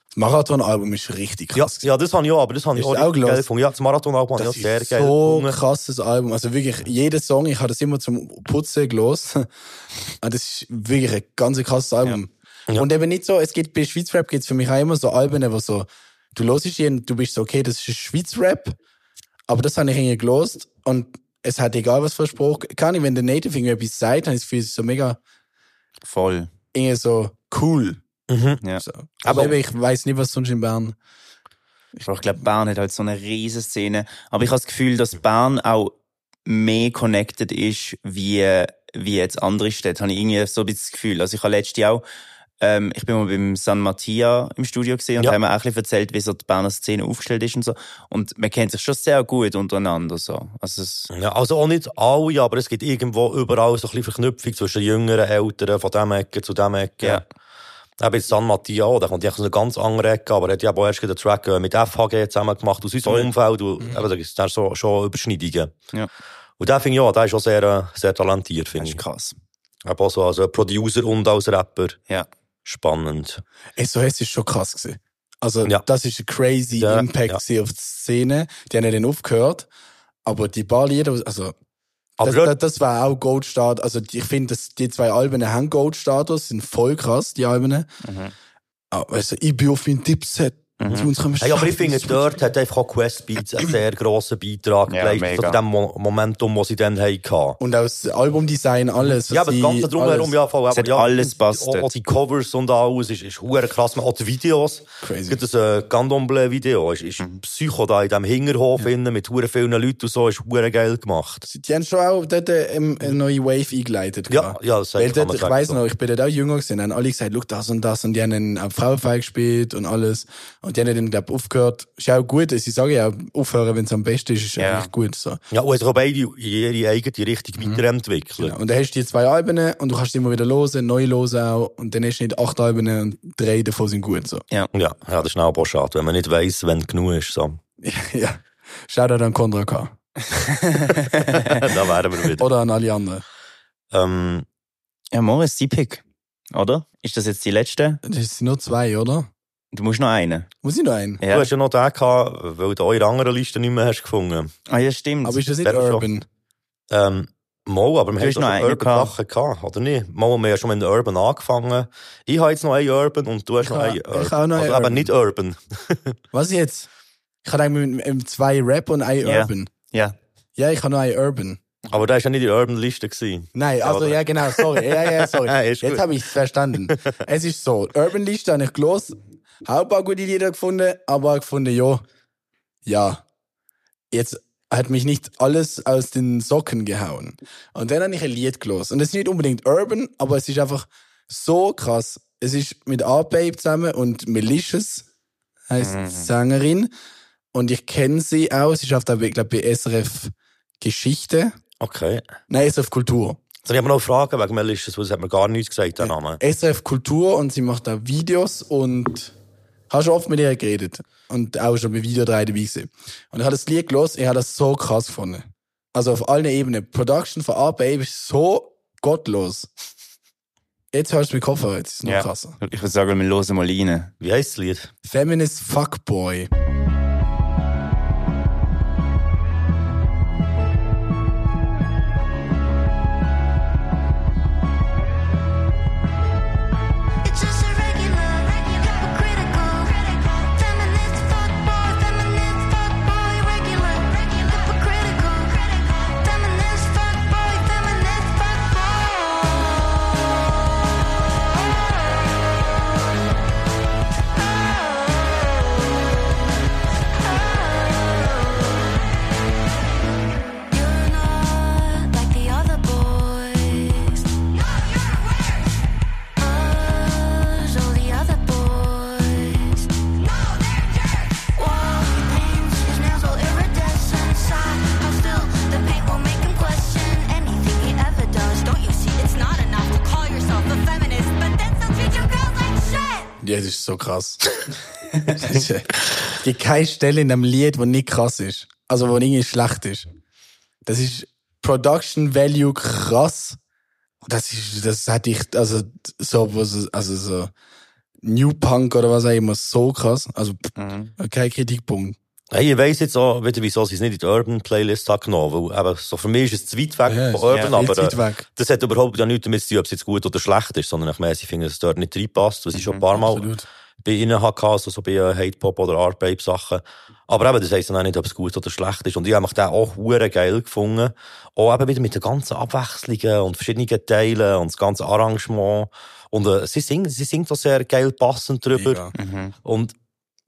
Das Marathon-Album ist richtig Ja, krass. ja, das habe ich auch, aber das habe ich auch auch geil gefunden. Ja, das Marathon-Album habe ich Das auch sehr ist geil so gefunden. krasses Album. Also wirklich, jeder Song, ich habe das immer zum Putzen gelost. Ah, das ist wirklich ein ganz krasses Album. Ja. Und eben nicht so, es gibt bei Schweizrap gibt es für mich auch immer so Alben, wo so, du hörst ihn, du bist so, okay, das ist Schweizrap, aber das habe ich irgendwie gelost und es hat egal was versprochen. Kann ich, wenn der Native irgendwie etwas sagt, dann ist es für so mega, Voll. irgendwie so cool. Mhm. Ja. So. Aber eben, ich weiß nicht, was sonst in Bern. Aber ich glaube, Bern hat halt so eine riesen Szene. Aber ich habe das Gefühl, dass Bern auch mehr connected ist, wie, wie jetzt andere Städte. Habe ich irgendwie so ein bisschen das Gefühl. Also ich habe letztes Jahr auch, ähm, ich bin mal beim San Mattia im Studio gesehen und Ja. haben mir auch ein bisschen erzählt, wie so die Berner Szene aufgestellt ist und so. Und man kennt sich schon sehr gut untereinander, so. Also es, Ja, also auch nicht alle, aber es gibt irgendwo überall so ein bisschen Verknüpfung zwischen jüngeren Eltern, von dem Ecke zu dem Ecke. Ja. Eben jetzt San Matteo, der kommt ja aus einer ganz anderen Ecke, aber er hat ja auch erst den Track äh, mit FHG zusammen gemacht, aus unserem. Umfeld, und eben, da gibt es dann schon, Überschneidungen. Ja. Und der finde ich auch, der ist auch sehr, äh, sehr talentiert, das finde ist ich. krass. Eben auch so als äh, Producer und als Rapper. Ja. Spannend. SOS ist schon krass gewesen. Also, Ja. das ist ein crazy Ja, Impact ja. auf die Szene. Die haben ja dann aufgehört. Aber die paar Lieder, also, Aber das, das, das war auch Gold-Status. Also, ich finde, dass die zwei Alben haben Gold-Status, sind voll krass, die Alben. Mhm. Du, ich bin auf meinem Dipset. Mhm. Hey, aber ich finde, dort hat einfach auch Quest Beats einen sehr grossen Beitrag Ja, geleistet, zu dem Mo Momentum, das sie dann hatten. Und auch das Albumdesign, alles. Ja, was aber das Ganze drumherum, alles. ja, voll. Aber hat ja, alles passt Auch, die Covers und alles ist, ist hure krass. Auch die Videos. Crazy. Gibt es ein Candomblé-Video, ist, ist Mhm. Psycho da in diesem Hinterhof innen mit hure vielen Leuten und so, ist hure geil gemacht. Die haben schon auch dort ähm, eine neue Wave eingeleitet. Ja, gehabt. ja, das Weil dort, ich weiß so. noch, ich bin dort auch jünger gewesen, haben alle gesagt, look, das und das, und die haben auch Frauenfall gespielt und alles. Und die haben dann, glaub aufgehört. Ist auch gut, sie sagen ja, aufhören, wenn es am besten ist, ist Ja. eigentlich gut, so. Ja, und es auch beide ihre eigene Richtung weiterentwickelt. Genau. Und dann hast du die zwei Alben und du kannst immer wieder hören, neu hören auch, und dann hast du nicht acht Alben und drei davon sind gut, so. Ja, ja, das ist auch schade, wenn man nicht weiss, wenn genug ist. So. ja. Shoutout an Contra K. da wären wir wieder. Oder an alle anderen. Ähm, Ja, Moritz, die Pick. Oder? Ist das jetzt die letzte? Das sind nur zwei, oder? Du musst noch einen. Muss ich noch einen? Du hast ja noch den gehabt, weil du eure anderen Liste nicht mehr hast gefunden. Ah, ja, stimmt. Aber ist das nicht Der schon- Urban? Ähm, Mal, aber wir Du haben schon noch einen Urban gehabt. Sachen gehabt, oder nicht? Mal, wir haben ja schon mit den Urban angefangen. Ich habe jetzt noch einen Urban und du hast noch Ich einen habe- Urban. ich habe noch einen also Urban. nicht Urban. Was jetzt? Ich habe eigentlich mit, zwei Rap und ein Ja. Urban. Ja. Ja, ich habe noch ein Urban. Aber der war ja nicht in der Urban-Liste. Nein, also oder? ja, genau, sorry. Ja, ja, sorry. Ja, Jetzt habe ich es verstanden. es ist so, Urban Liste habe ich gelost, habe ein paar gute Lieder gefunden, aber auch gefunden, ja, ja, jetzt hat mich nicht alles aus den Socken gehauen. Und dann habe ich ein Lied gelost. Und es ist nicht unbedingt Urban, aber es ist einfach so krass. Es ist mit A-Babe zusammen und Malicious heißt die Sängerin. Und ich kenne sie auch. Sie schafft auch, glaube, bei SRF Geschichte. Okay. Nein, SRF Kultur. Soll ich aber noch fragen, wegen Melissa, weil sie hat mir gar nichts gesagt, der Name. SRF Kultur und sie macht da Videos und habe schon oft mit ihr geredet und auch schon bei Video 3 dabei gewesen. Und ich habe das Lied gelesen, ich habe das so krass gefunden. Also auf allen Ebenen. Production von A Baby ist so gottlos. Jetzt hörst du mit Koffer, jetzt ist es noch ja. krasser. Ich würde sagen, wir hören mal rein. Wie heisst das Lied? Feminist Fuckboy. It's so krass. Das ist, Es gibt keine Stelle in dem Lied, wo nicht krass ist. Also, wo irgendwie schlecht ist. Das ist Production Value krass. Das ist, das hätte ich, also, so, was, also, so, New Punk oder was auch immer, so krass. Also, pff, kein Kritikpunkt. Hey, ich weiss jetzt auch wieder, wieso sie es nicht in die Urban-Playlist hat genommen, weil eben, so für mich ist es zu weit weg Ja, von Urban, ja, aber äh, das hat überhaupt ja nichts damit zu tun, ob es jetzt gut oder schlecht ist, sondern ich meine, sie finden, dass es dort nicht reinpasst, weil sie schon ein paar Mal Absolut. Bei ihnen hatte, also so bei äh, Hate-Pop oder Art-Babe-Sachen. Aber eben, das heisst dann auch nicht, ob es gut oder schlecht ist. Und ich habe mich den auch hure geil gefunden. Auch eben wieder mit den ganzen Abwechslungen und verschiedenen Teilen und das ganze Arrangement. Und äh, sie singt, sie singt auch sehr geil passend drüber. Mega. Und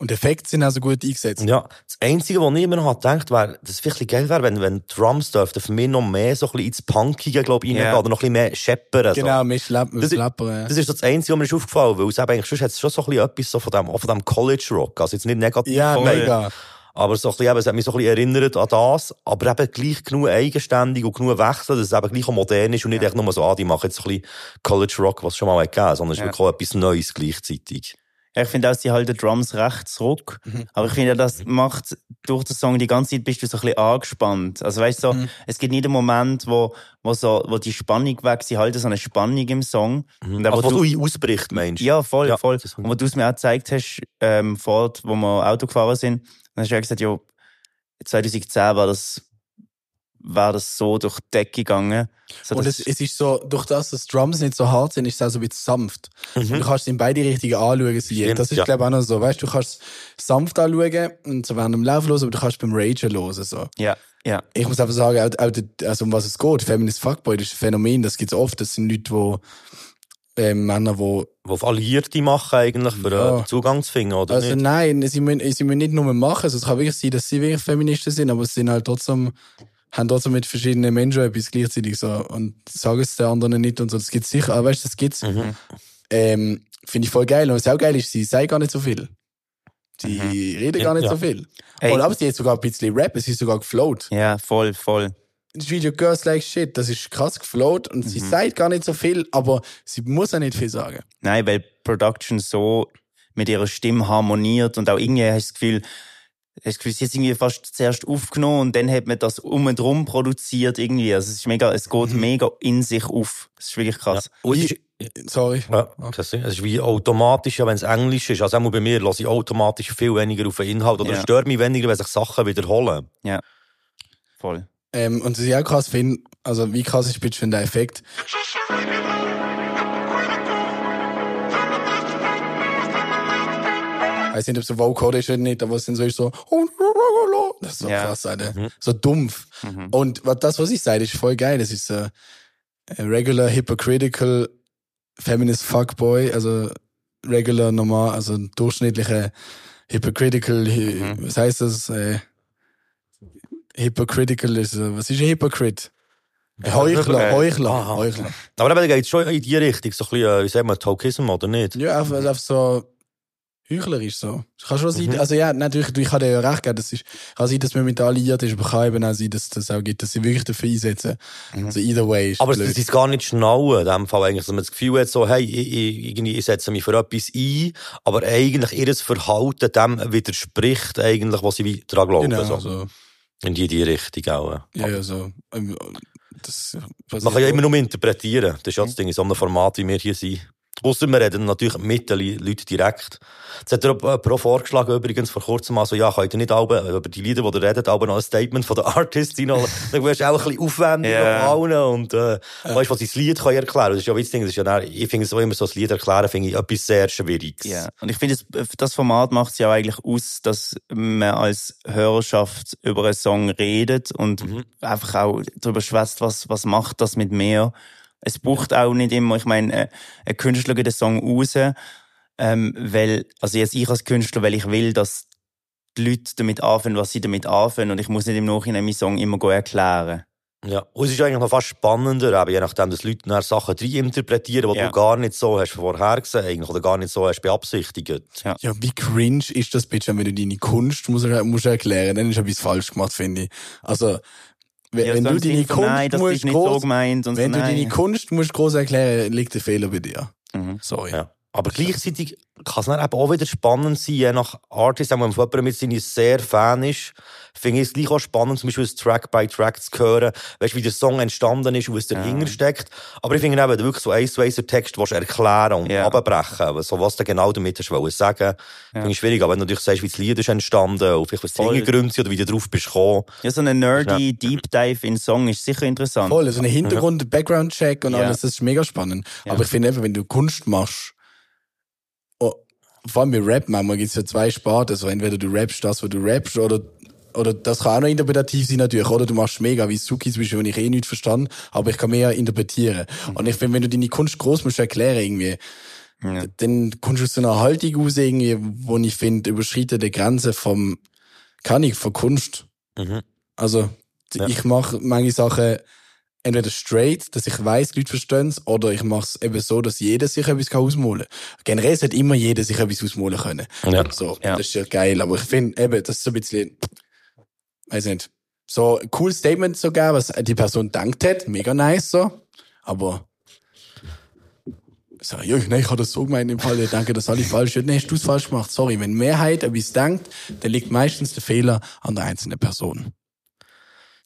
Und Effekte sind also gut eingesetzt. ja, das Einzige, was ich immer noch gedacht wäre, dass es wirklich geil wäre, wenn, wenn Drums dürften für mich noch mehr so ein bisschen ins Punkige, glaube ich, Ja. reingehen oder noch ein bisschen mehr scheppern. so. Genau, mit Schlepp, mit Das ist- Schlepper, ja. Das ist so das Einzige, was mir ist aufgefallen weil es eben eigentlich sonst hat es schon so ein bisschen etwas so von dem, von dem College Rock. Also jetzt nicht negativ Ja, gemeint, mega. aber so ein bisschen, eben, es hat mich so ein bisschen erinnert an das, aber eben gleich genug eigenständig und genug wechseln, dass es eben gleich auch modern ist und nicht echt nur so, ah, die machen jetzt so ein bisschen College Rock, was es schon mal gegeben, sondern es ist Ja. wirklich auch etwas Neues gleichzeitig. Ich finde auch, sie halten Drums recht zurück. Aber ich finde, das macht, durch den Song die ganze Zeit bist du so ein bisschen angespannt. Also weißt du, so, es gibt nicht einen Moment, wo, wo so, wo die Spannung weg, sie halten so eine Spannung im Song. Und Also, wo du ausbricht, meinst du? ja, voll, Ja, voll. Und wo du es mir auch gezeigt hast, ähm, vor wo wir Auto gefahren sind, dann hast du ja gesagt, ja, 2010 war das, war das so durch die Decke gegangen. So, Und es, es ist so, durch das, dass Drums nicht so hart sind, ist es auch so ein bisschen sanft. Und du kannst es in beide Richtungen anschauen. Stimmt, Das ist, ja. glaube ich, auch noch so. Weißt du, du kannst es sanft anschauen und so während dem Lauf hören, aber du kannst beim Ragen hören, so. ja, ja. Ich muss einfach sagen, auch, auch, also um was es geht, Feminist Fuckboy, das ist ein Phänomen, das gibt's oft. Das sind Leute, wo, äh, Männer, wo, Die auf Alliierte machen eigentlich, für Ja. Zugang zu finden, oder also nicht? nein, sie müssen, sie müssen nicht nur machen, also es kann wirklich sein, dass sie wirklich Feministen sind, aber sie sind halt trotzdem, haben trotzdem mit verschiedenen Menschen etwas gleichzeitig so und sagen es den anderen nicht und so. Das gibt's sicher, aber weißt du, das gibt's. Mhm. Ähm, Finde ich voll geil. Und was auch geil ist, sie sagen gar nicht so viel. Sie reden gar nicht Ja. so viel. Ey. Und aber sie hat sogar ein bisschen Rap, es ist sogar geflowt. Ja, voll, voll. Das Video Girls Like Shit, das ist krass geflowt und sie Mhm. sagt gar nicht so viel, aber sie muss auch nicht viel sagen. Nein, weil Production so mit ihrer Stimme harmoniert und auch irgendwie hast du das Gefühl, hast das Gefühl, sie hat irgendwie fast zuerst aufgenommen und dann hat man das um und drum produziert irgendwie. Also es ist mega, es geht mega in sich auf. Das ist wirklich krass. Es ist, Sorry. ja, es ist wie automatisch, ja, wenn es Englisch ist. Also auch bei mir lasse ich automatisch viel weniger auf den Inhalt oder Ja. stört mich weniger, wenn sich Sachen wiederholen. Ja. Voll. Ähm, und was ich auch krass finde, also wie krass ist bitte schon der Effekt? Weiß nicht, ob es ein Vocoder ist oder nicht, aber es sind so, so, das ist so Ja. krass, Alter. Mhm. So dumpf. Mhm. Und was- das, was ich sage, ist voll geil. Das ist so äh, regular, hypocritical, feminist fuckboy, also regular, normal, also durchschnittliche hypocritical, hy Mhm. was heißt das? Äh, hypocritical ist, äh, was ist ein Hypocrite? Ein Heuchler, Heuchler. Heuchler. Aber eben, geht es schon in die Richtung, so ein bisschen, wie sagt man, Tokism oder nicht? Ja, einfach, einfach so heuchlerisch so. Es kann schon sein, Mhm. also ja, natürlich, ich kann dir ja recht geben, das ist, kann sein, dass man mit alliiert ist, aber kann eben auch sein, dass das auch gibt, dass sie wirklich dafür einsetzen. Also either way ist Aber blöd. es ist gar nicht schnallen, in dem Fall eigentlich, dass man das Gefühl hat, so, hey, ich, ich, ich setze mich für etwas ein, aber eigentlich ihr Verhalten dem widerspricht eigentlich, was sie dran glauben. Genau, so. also, In die, die Richtung auch. ja, ja, so. ähm, Das, Man kann ja immer nur interpretieren. Das ist ja das Ding, in so einem Format, wie wir hier sind. Ausser wir reden natürlich mit den Leuten direkt. Jetzt hat er auch auch vorgeschlagen, übrigens vor kurzem mal so, ja, könnt ihr nicht alle, über die Lieder, die ihr redet, aber noch ein Statement von den Artists reinholen. Dann wirst du auch ein bisschen aufwendig auf allen und, äh, weißt, was sie das Lied kann erklären. Das ist ja wie das ist ja ich finde so immer so, das Lied erklären, finde ich etwas sehr Schwieriges. Ja, und ich finde, das, das Format macht es ja auch eigentlich aus, dass man als Hörerschaft über einen Song redet und Mhm. einfach auch darüber schwätzt, was, was macht das mit mir. Es braucht auch nicht immer, ich meine, äh, ein Künstler geht den Song raus, ähm, weil, also jetzt ich als Künstler, weil ich will, dass die Leute damit anfangen, was sie damit anfangen und ich muss nicht im Nachhinein meinen Song immer go erklären. Ja, und es ist eigentlich noch fast spannender, eben, je nachdem, dass Leute dann Sachen interpretieren, die Ja. du gar nicht so hast vorhergesehen eigentlich, oder gar nicht so hast beabsichtigt. Ja. Ja, wie cringe ist das bitte, wenn du deine Kunst musst, musst erklären, dann ist etwas falsch gemacht, finde ich. Also, wenn, Ja, wenn so du deine Kunst nein, das musst so groß, gemeint wenn so, du nein. deine Kunst musst groß erklären, liegt der Fehler bei dir. Mhm. Sorry. Ja. Aber gleichzeitig kann es dann eben auch wieder spannend sein, je nach Artist, wenn man von jemandem mit seinen sehr Fan ist, finde ich es gleich auch spannend, zum Beispiel das Track by Track zu hören, weißt, wie der Song entstanden ist und was dahinter steckt. Aber ich finde eben, wenn du wirklich so eins zu eins den Text willst erklären und Ja. abbrechen, so was du genau damit hast wollen sagen, finde ich schwierig. Aber wenn du natürlich sagst, wie das Lied ist entstanden, und vielleicht was die. Hintergründe sind oder wie du drauf bist gekommen. Ja, so ein nerdy Deep Dive in Song ist sicher interessant. Voll, so ein Hintergrund, Background-Check und Ja. alles, das ist mega spannend. Ja. Aber ich finde eben, wenn du Kunst machst, vor allem bei Rap manchmal gibt es ja zwei Sparten, also entweder du rappst das, was du rappst, oder, oder das kann auch noch interpretativ sein natürlich, oder du machst mega, wie Suki zum Beispiel, wenn ich eh nichts verstanden, aber ich kann mehr interpretieren. Und ich finde, wenn du deine Kunst groß musst erklären irgendwie, Ja. dann kommst du aus so einer Haltung raus, irgendwie, wo ich finde, überschreitet die Grenze vom, kann ich, von Kunst. Mhm. Also, Ja. ich mache manche Sachen entweder straight, dass ich weiß, die Leute verstehen es, oder ich mache es eben so, dass jeder sich etwas ausmalen kann. Generell sollte immer jeder sich etwas ausmalen können. Ja. So, Ja. das ist ja geil. Aber ich finde eben, das ist so ein bisschen, weiß nicht, so ein cooles Statement geben, was die Person dankt hat, mega nice so, aber Sag ich, nein, ich habe das so gemeint im Fall, ich denke, das habe ich falsch. Nein, hast du es falsch gemacht. Sorry, wenn Mehrheit etwas denkt, dann liegt meistens der Fehler an der einzelnen Person.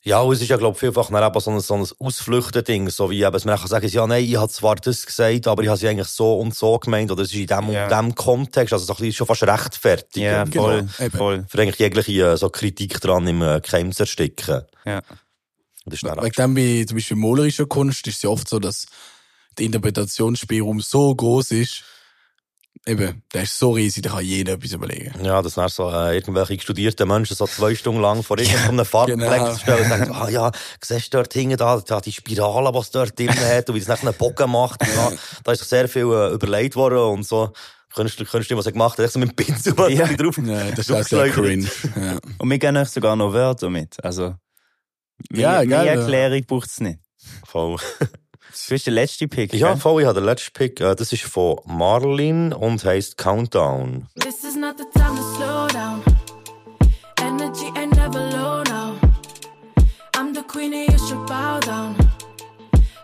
Ja, es ist ja, glaube ich, vielfach dann eben so ein, so ein Ausflüchten-Ding, so wie eben, dass man sagen, ja, nein, ich habe zwar das gesagt, aber ich habe es eigentlich so und so gemeint, oder es ist in dem Ja. und dem Kontext, also so ein bisschen schon fast rechtfertigt. Ja, Genau, voll, eben. voll. Für eigentlich jegliche äh, so Kritik dran im äh, Keim zu ersticken. Ja. Das ist dann Wegen dem bei zum Beispiel malerischer Kunst ist es ja oft so, dass der Interpretationsspielraum so groß ist, eben, der ist so riesig, da kann jeder etwas überlegen. Ja, dass dann so äh, irgendwelche studierten Menschen so zwei Stunden lang vor irgendeinem Farbplex genau. stellen und denken, ah ja, siehst du dort hinten da, da die Spirale, die es dort drin hat und wie es nachher einen Bogen macht. Ja, da ist doch sehr viel äh, überlegt worden und so. Künstler, Künstler, was er gemacht hat, echt so mit dem Pinsel was Ja. ja. drauf. Ja, das ist sehr cringe. Ja. Und wir geben euch sogar noch Wörter mit. Also, mehr, Ja, ja. Erklärung braucht es nicht. Voll. Das ist der letzte Pick. Ja, gell? voll, ich habe den letzten Pick, äh, das ist von Marlin und heisst Countdown. This is not the time to slow down. Energy ain't never low now. I'm the queen and you should bow down.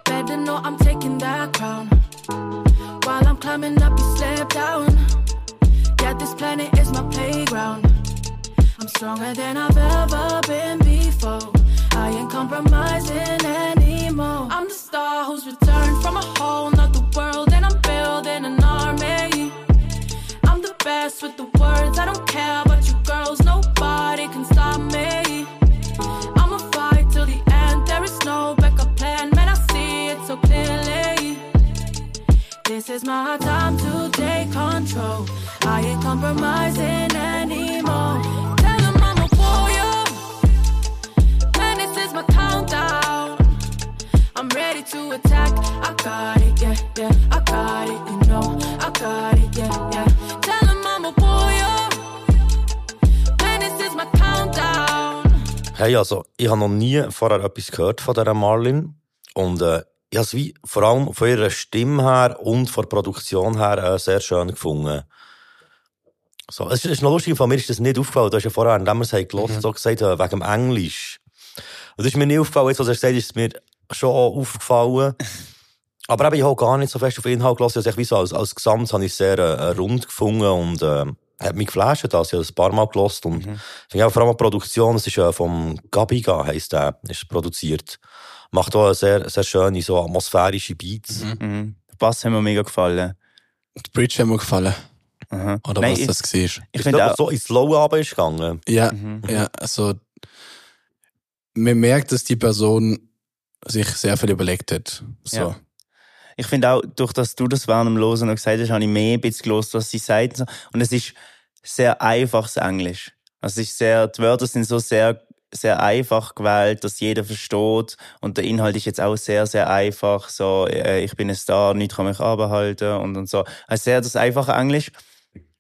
Better know I'm taking that crown. While I'm climbing up, you slip down. Yeah, this planet is my playground. I'm stronger than I've ever been before. I ain't compromising anymore. I'm the star who's returned from a whole nother world, and I'm building an army. I'm the best with the words, I don't care about you girls, nobody can stop me. I'ma fight till the end, there is no backup plan, man, I see it so clearly. This is my time to take control. I ain't compromising anymore. Is my countdown. I'm ready to attack. I got it, yeah, yeah. I got it, you know. I got it, yeah, yeah. Tell him I'm a warrior. Man, this is my countdown. Hey, also, ich habe noch nie vorher etwas gehört von dieser Marlin. Und äh, ich habe es wie vor allem von ihrer Stimme her und von der Produktion her äh, sehr schön gefunden. So, es ist, noch lustig, von mir ist das nicht aufgefallen. Du hast ja vorher, indem wir es haben gehört, so gesagt, äh, wegen dem Englisch. Und das ist mir nicht aufgefallen, jetzt, was er gesagt hat, ist es mir schon aufgefallen. Aber eben, ich habe gar nicht so fest auf den Inhalt gelassen. Also, ich wie so als, als Gesamt habe ich es sehr äh, rund gefunden und äh, hat mich geflasht, das. Ich habe es ein paar Mal gelost und ich auch vor allem die Produktion, es ist äh, vom Gabiga, heisst der, ist produziert. Macht auch sehr, sehr schöne, so atmosphärische Beats. Mhm. Der Bass hat mir mega gefallen. Die Bridge hat mir gefallen. Aha. Oder Nein, was ich, das war. ich Ich finde auch, so ins Low aber ist gegangen. Ja, Mhm. ja, also man merkt, dass die Person sich sehr viel überlegt hat. So. Ja. Ich finde auch, durch dass du das während dem Losen noch gesagt hast, habe ich mehr ein bisschen gelost, was sie sagt. und es ist sehr einfaches Englisch. Also es ist sehr, die Wörter sind so sehr, sehr einfach gewählt, dass jeder versteht. Und der Inhalt ist jetzt auch sehr, sehr einfach. So, äh, ich bin ein Star, nichts kann mich abhalten und, und so. Also sehr das einfache Englisch.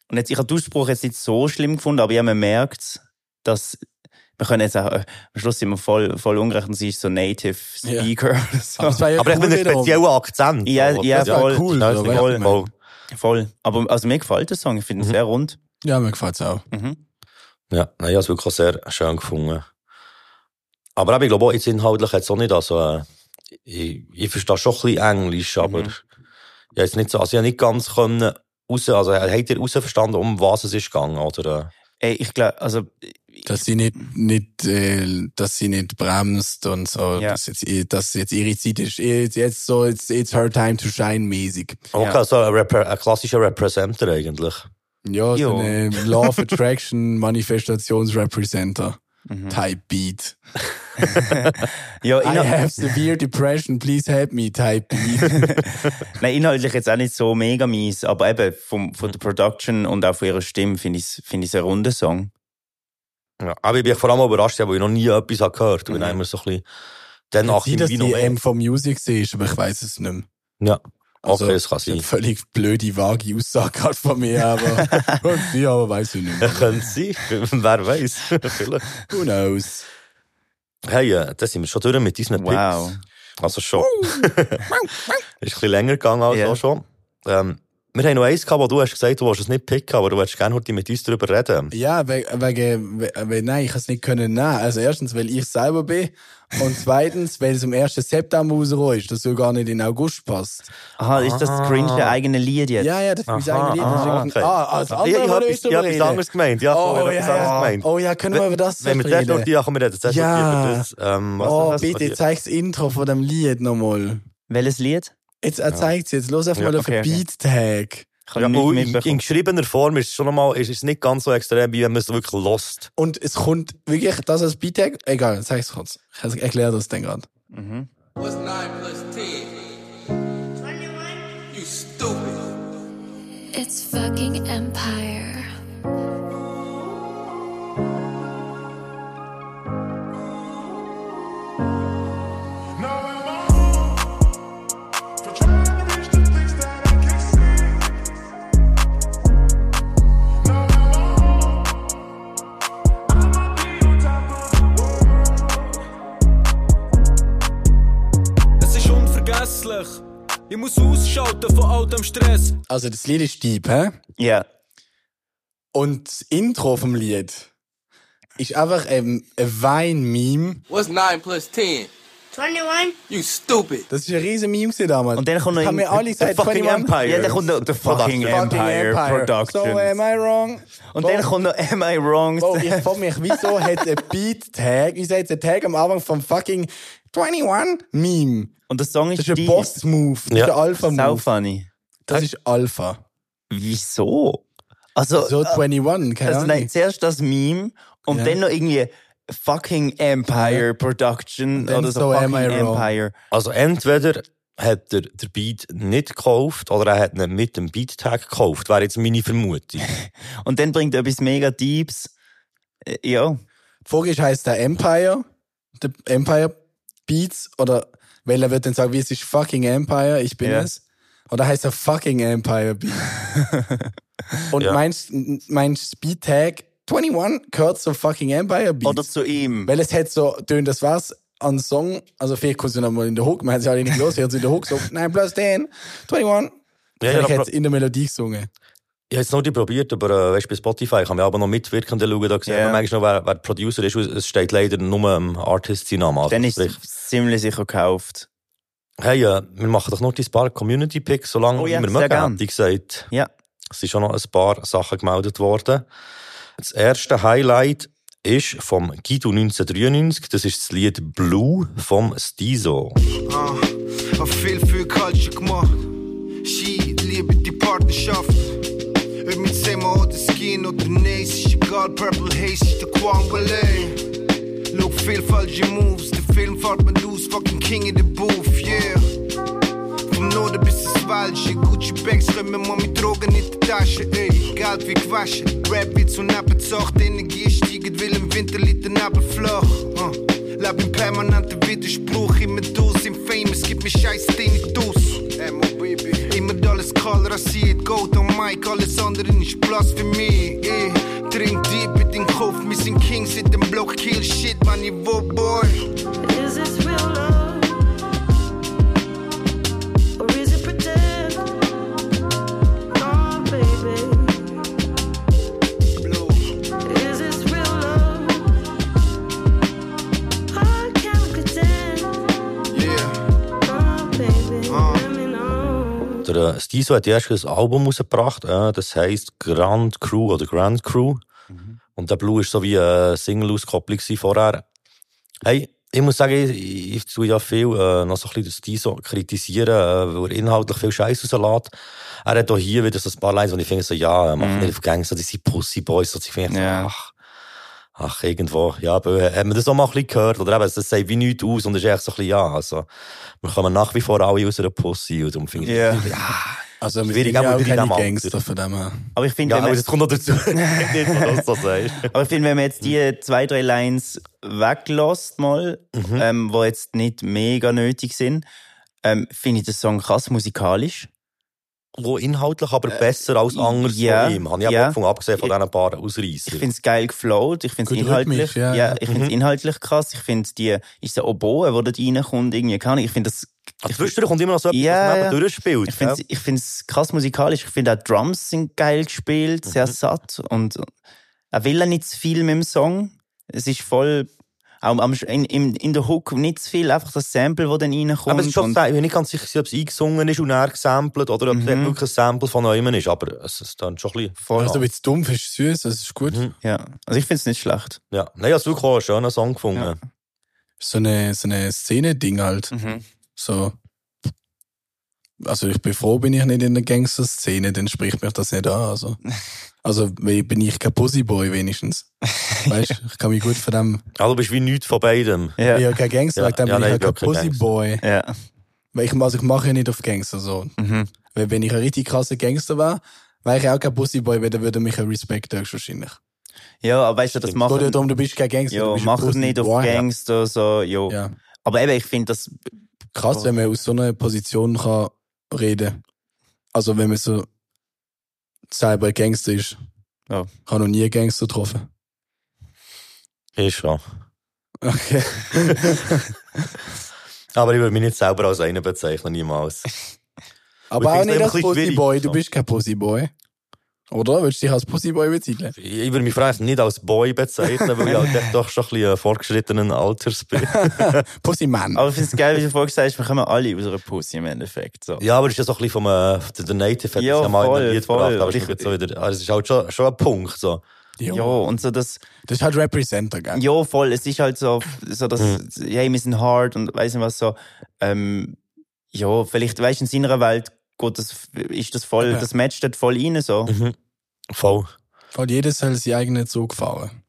Und jetzt, ich habe den Ausspruch jetzt nicht so schlimm gefunden, aber ja, man merkt, dass wir können jetzt auch, äh, am Schluss sind wir voll, voll ungerecht und sie ist so Native Ja. Speaker oder so. Aber ja Aber ich cool bin einen wiederum. speziellen Akzent. Ja, so. ja, Das ist voll. cool, Ja, so, voll. weißt du, voll. Voll. Aber also mir gefällt der Song, ich finde ihn sehr rund. Ja, mir gefällt es auch. Mhm. Ja, nein, ich habe es wirklich sehr schön gefunden. Aber eben, ich glaube auch, jetzt inhaltlich jetzt auch nicht, also, äh, ich, ich verstehe schon ein bisschen Englisch, aber Mhm. ich habe jetzt nicht so, also ich habe nicht ganz können raus, also habt ihr raus verstanden, um was es ist gegangen, oder? Ey, ich glaube, also Dass sie nicht, nicht, äh, dass sie nicht bremst und so, Ja. dass jetzt, ihr- dass jetzt ihre Zeit ist, jetzt, jetzt so, it's, it's her time to shine mäßig. Okay, Ja. so ein, Repre ein klassischer Representer eigentlich. Ja, so eine Law of Attraction Manifestationsrepresenter Mhm. Type Beat. ja, I have severe depression, please help me Type Beat. Nein, inhaltlich jetzt auch nicht so mega mies, aber eben vom, von der Production und auch von ihrer Stimme finde ich es find ich's ein runder Song. Ja, aber ich bin vor allem überrascht, weil ich noch nie etwas gehört habe. Mhm. dann immer so ein bisschen, dann nach sein, dem dass Vino die. M von Music ist, aber ich weiß es nicht mehr. Ja, Also, okay, das kann ist eine sein. völlig blöde, vage Aussage von mir, aber irgendwie, aber weiß ich nicht mehr. Könnte sein, wer weiß. Who knows? Hey, äh, da sind wir schon durch mit unseren Wow. Picks. Also schon. ist ein bisschen länger gegangen als Ja. auch schon. Ähm, wir haben noch eins gehabt, wo du hast gesagt, du willst es nicht picken, aber du würdest gerne heute mit uns darüber reden. Ja, wegen, wegen, we- nein, ich kann es nicht können nehmen. Also erstens, weil ich selber bin und zweitens, weil es am 1. September rausgekommen ist, das so gar nicht in August passt. Aha, ist das das cringe eigene Lied jetzt? Ja, ja, das ist mein eigenes Lied. Deswegen- okay. Ah, als Ja, andere ich wollen habe wir etwas, ich habe etwas anderes gemeint. Ja, Oh, ich habe ja, anderes ja. gemeint. Oh ja, können wir über das Wenn wir zuerst noch reden? die kommen, reden zuerst Ja. über das. Ähm, was Oh, bitte, zeig das Intro von dem Lied nochmal. Welches Lied? Jetzt er zeigt jetzt. Los einfach Ja, mal auf okay, den okay. Beat-Tag. Ja, und in, in geschriebener Form ist es schon einmal, ist es nicht ganz so extrem, wie wenn man es wirklich lost. Und es kommt wirklich das als Beat-Tag. Egal, zeig's kurz. Ich erkläre das dann gerade. Mhm. What's 9 plus 10? 21. You stupid. It's fucking Empire. Also das Lied ist deep, hä? Ja. Und das Intro vom Lied ist einfach ein, ein Wein-Meme. What's 9 plus 10? 21. You stupid. Das ist ein riesen Meme gewesen damals. Und dann kommt noch Haben alle gesagt, fucking 21? Empire. Ja, dann kommt noch der fucking, Empire, Production. So am I wrong? Und dann kommt noch Am I Wrong? Oh, ich frage mich, wieso hat ein Beat-Tag, wieso hat ein Tag am Anfang vom fucking 21-Meme? Und der Song ist Das ist ein Boss-Move. Das Ja. ist ein Sau Alpha-Move. funny. Das ist Alpha. Wieso? Also, So äh, 21, keine also nein, zuerst das Meme und Ja. dann noch irgendwie fucking Empire Production oder so, so fucking Am I Wrong? Empire. Also entweder hat er den Beat nicht gekauft oder er hat ihn mit dem Beat-Tag gekauft. Wäre jetzt meine Vermutung. Und dann bringt er etwas mega Deeps. Äh, Ja. Ist, heisst der Empire? Der Empire Beats? Oder, weil er wird dann sagen, wie es ist fucking Empire, ich bin Ja. es. Oder heißt er fucking Empire Beat? Und Ja. meinst, meinst Beat Tag 21 gehört zu fucking Empire Beats? Oder zu ihm. Weil es hat so, tönt das was an Song, also vielleicht kommt es noch mal in der Hook, man hat es ja alle nicht los, hört in der Hook so, 9 plus 10, 21. Ja, Ja, ich hätte in der Melodie gesungen. Ich habe jetzt noch die probiert, aber äh, weißt, bei Spotify kann man aber noch Mitwirkende schauen. Da sieht Ja. man manchmal noch, wer, wer der Producer ist. Es steht leider nur im Artist sein Name. Also Dann ist es ziemlich sicher gekauft. Hey, äh, wir machen doch noch die paar Community Picks, solange Oh ja, wir mögen, hätte ich gesagt. Ja. Es sind schon noch ein paar Sachen gemeldet worden. Das erste Highlight ist vom Guido 1993. Das ist das Lied Blue vom Stizo. Ah, hab viel für Culture gemacht. Ski, liebe die Partnerschaft. Mit Zimmer oder Skin oder Nace, ist egal, Purple Haze ist der Quang Ballet. Look viel falsche Moves, der Film fährt man los, fucking King in the Booth, yeah. Vom Norden bis ins Walsche, Gucci Bags räumen wir mit Drogen in die Tasche, ey. Geld wie gewaschen, Rap wird zu Nappenzocht, Energie steigt, will im Winter liegt der Nabel flach. Uh. Leb im permanenten Widerspruch, immer du sind famous, gib mir Scheiß, den ich tu's. Immer alles kahl rasiert, Gold on Mike, alles andere ist Platz für mich. Eh. Trink deep Kopf, wir sind Kings in dem Block, kill shit, man, ich wo boy. Is this real love? Or is it pretend? Oh, baby. Is this real love? I can't pretend. Yeah. Baby. Let me know. Der äh, Stizo hat erst ein Album rausgebracht, äh, das heisst Grand Crew oder Grand Crew. Und der Blue ist so wie eine Single-Auskopplung vorher. Hey, ich muss sagen, ich, ich tue ja viel äh, noch so ein bisschen den Stizo kritisieren, äh, weil er inhaltlich viel Scheiß rauslässt. Er hat auch hier wieder so ein paar Lines, wo ich finde so, ja, mach nicht auf Gangster, die sind Pussy Boys, und ich finde so, Ja. ach, ach, irgendwo, ja, bö, hat man das auch mal ein bisschen gehört, oder eben, das sagt wie nichts aus, und das ist echt so ein bisschen, ja, also, wir kommen nach wie vor alle aus einer Pussy, und darum finde ich, Ja. Also, wir Schwierig, sind ja auch in keine. Gangster von dem her. Aber ich finde, ja, wenn man- das kommt noch dazu. Aber ich finde, wenn man jetzt die zwei, drei Lines weglässt mal, Mhm. ähm, wo jetzt nicht mega nötig sind, ähm, finde ich den Song krass musikalisch. Wo inhaltlich aber besser als anders ja, von ihm. Habe ich ja. ja. Anfang abgesehen von Ich- diesen paar Ich Ausreißern. finde es geil geflowt, ich finde es inhaltlich, rhythmisch, ja, ja, ja. ich finde es Mhm. inhaltlich krass, ich finde die, ist der Oboe, wo dort reinkommt, irgendwie, Ahnung, ich finde das, Also zwischendurch kommt immer noch so etwas, Ja, was ja. neben durchspielt. ich finde es, ich finde es krass musikalisch, ich finde auch Drums sind geil gespielt, sehr Mhm. satt und er will ja nicht zu viel mit dem Song, es ist voll, auch am, in, in, in der Hook nicht zu viel, einfach das Sample, das dann reinkommt. aber es ist schon, ich bin nicht ganz sicher, ob es eingesungen ist und er gesampelt oder ob es Mhm. wirklich ein Sample von neuem ist. Aber es ist dann schon ein bisschen... Voll. Also, ein bisschen dumpf ist süß, das ist gut. Mhm. Ja, also ich finde es nicht schlecht. ja. Nein, also wirklich auch einen schönen Song gefunden. Ja. So eine, so eine Szene-Ding halt. So. Also, ich bin froh, bin ich nicht in der Gangster-Szene, dann spricht mich das nicht an. Also, also bin ich kein Pussyboy wenigstens. Weißt ich kann mich gut von dem. Du bist wie nichts von beidem. Ja. Ich bin ja kein Gangster, Ja, dem ja, bin nein, ich bin kein Pussyboy. Ja. Weil ich, also ich mache ja nicht auf Gangster so. Mhm. Weil wenn ich ein richtig krasser Gangster wäre, wäre ich auch kein Pussyboy, weil dann würde mich ein Respekt wahrscheinlich. Ja, aber weißt du, das Es geht ja darum, du bist kein Gangster. du ja, ein machen nicht auf. Gangster, so, jo. Ja. Aber eben, ich finde das, Krass, wenn man aus so einer Position kann reden. Also wenn man so selber ein Gangster ist. Ja. Ich habe noch nie einen Gangster getroffen. Ist schon. Okay. Aber ich würde mich nicht selber als einen bezeichnen, niemals. Aber ich auch nicht als Pussyboy. Du bist kein Pussyboy. Oder? Willst du dich als Pussyboy bezeichnen? Ich ich würde mich vielleicht nicht als Boy bezeichnen, weil ich halt doch schon ein bisschen fortgeschrittenen Alters bin. Pussyman. aber ich finde es geil, wie du vorhin gesagt hast, wir kommen alle aus einer Pussy im Endeffekt, so. Ja, aber das ist ja so ein bisschen vom, äh, der Native hat Ja, das ja mal voll, in Lied voll. gebracht, aber es Ich- ist, nicht so wieder, also es ist halt schon, schon ein Punkt, so. Ja. Ja, und so das, Das ist halt Representer, gell? ja, voll, es ist halt so, so das, Mhm. hey, wir sind hard und weiss nicht was so, ähm, ja, vielleicht, weißt du, in seiner Welt geht das, ist das voll, Ja. das matcht dort voll rein, so. Mhm. Voll. Weil jeder soll seinen eigenen Zug fahren.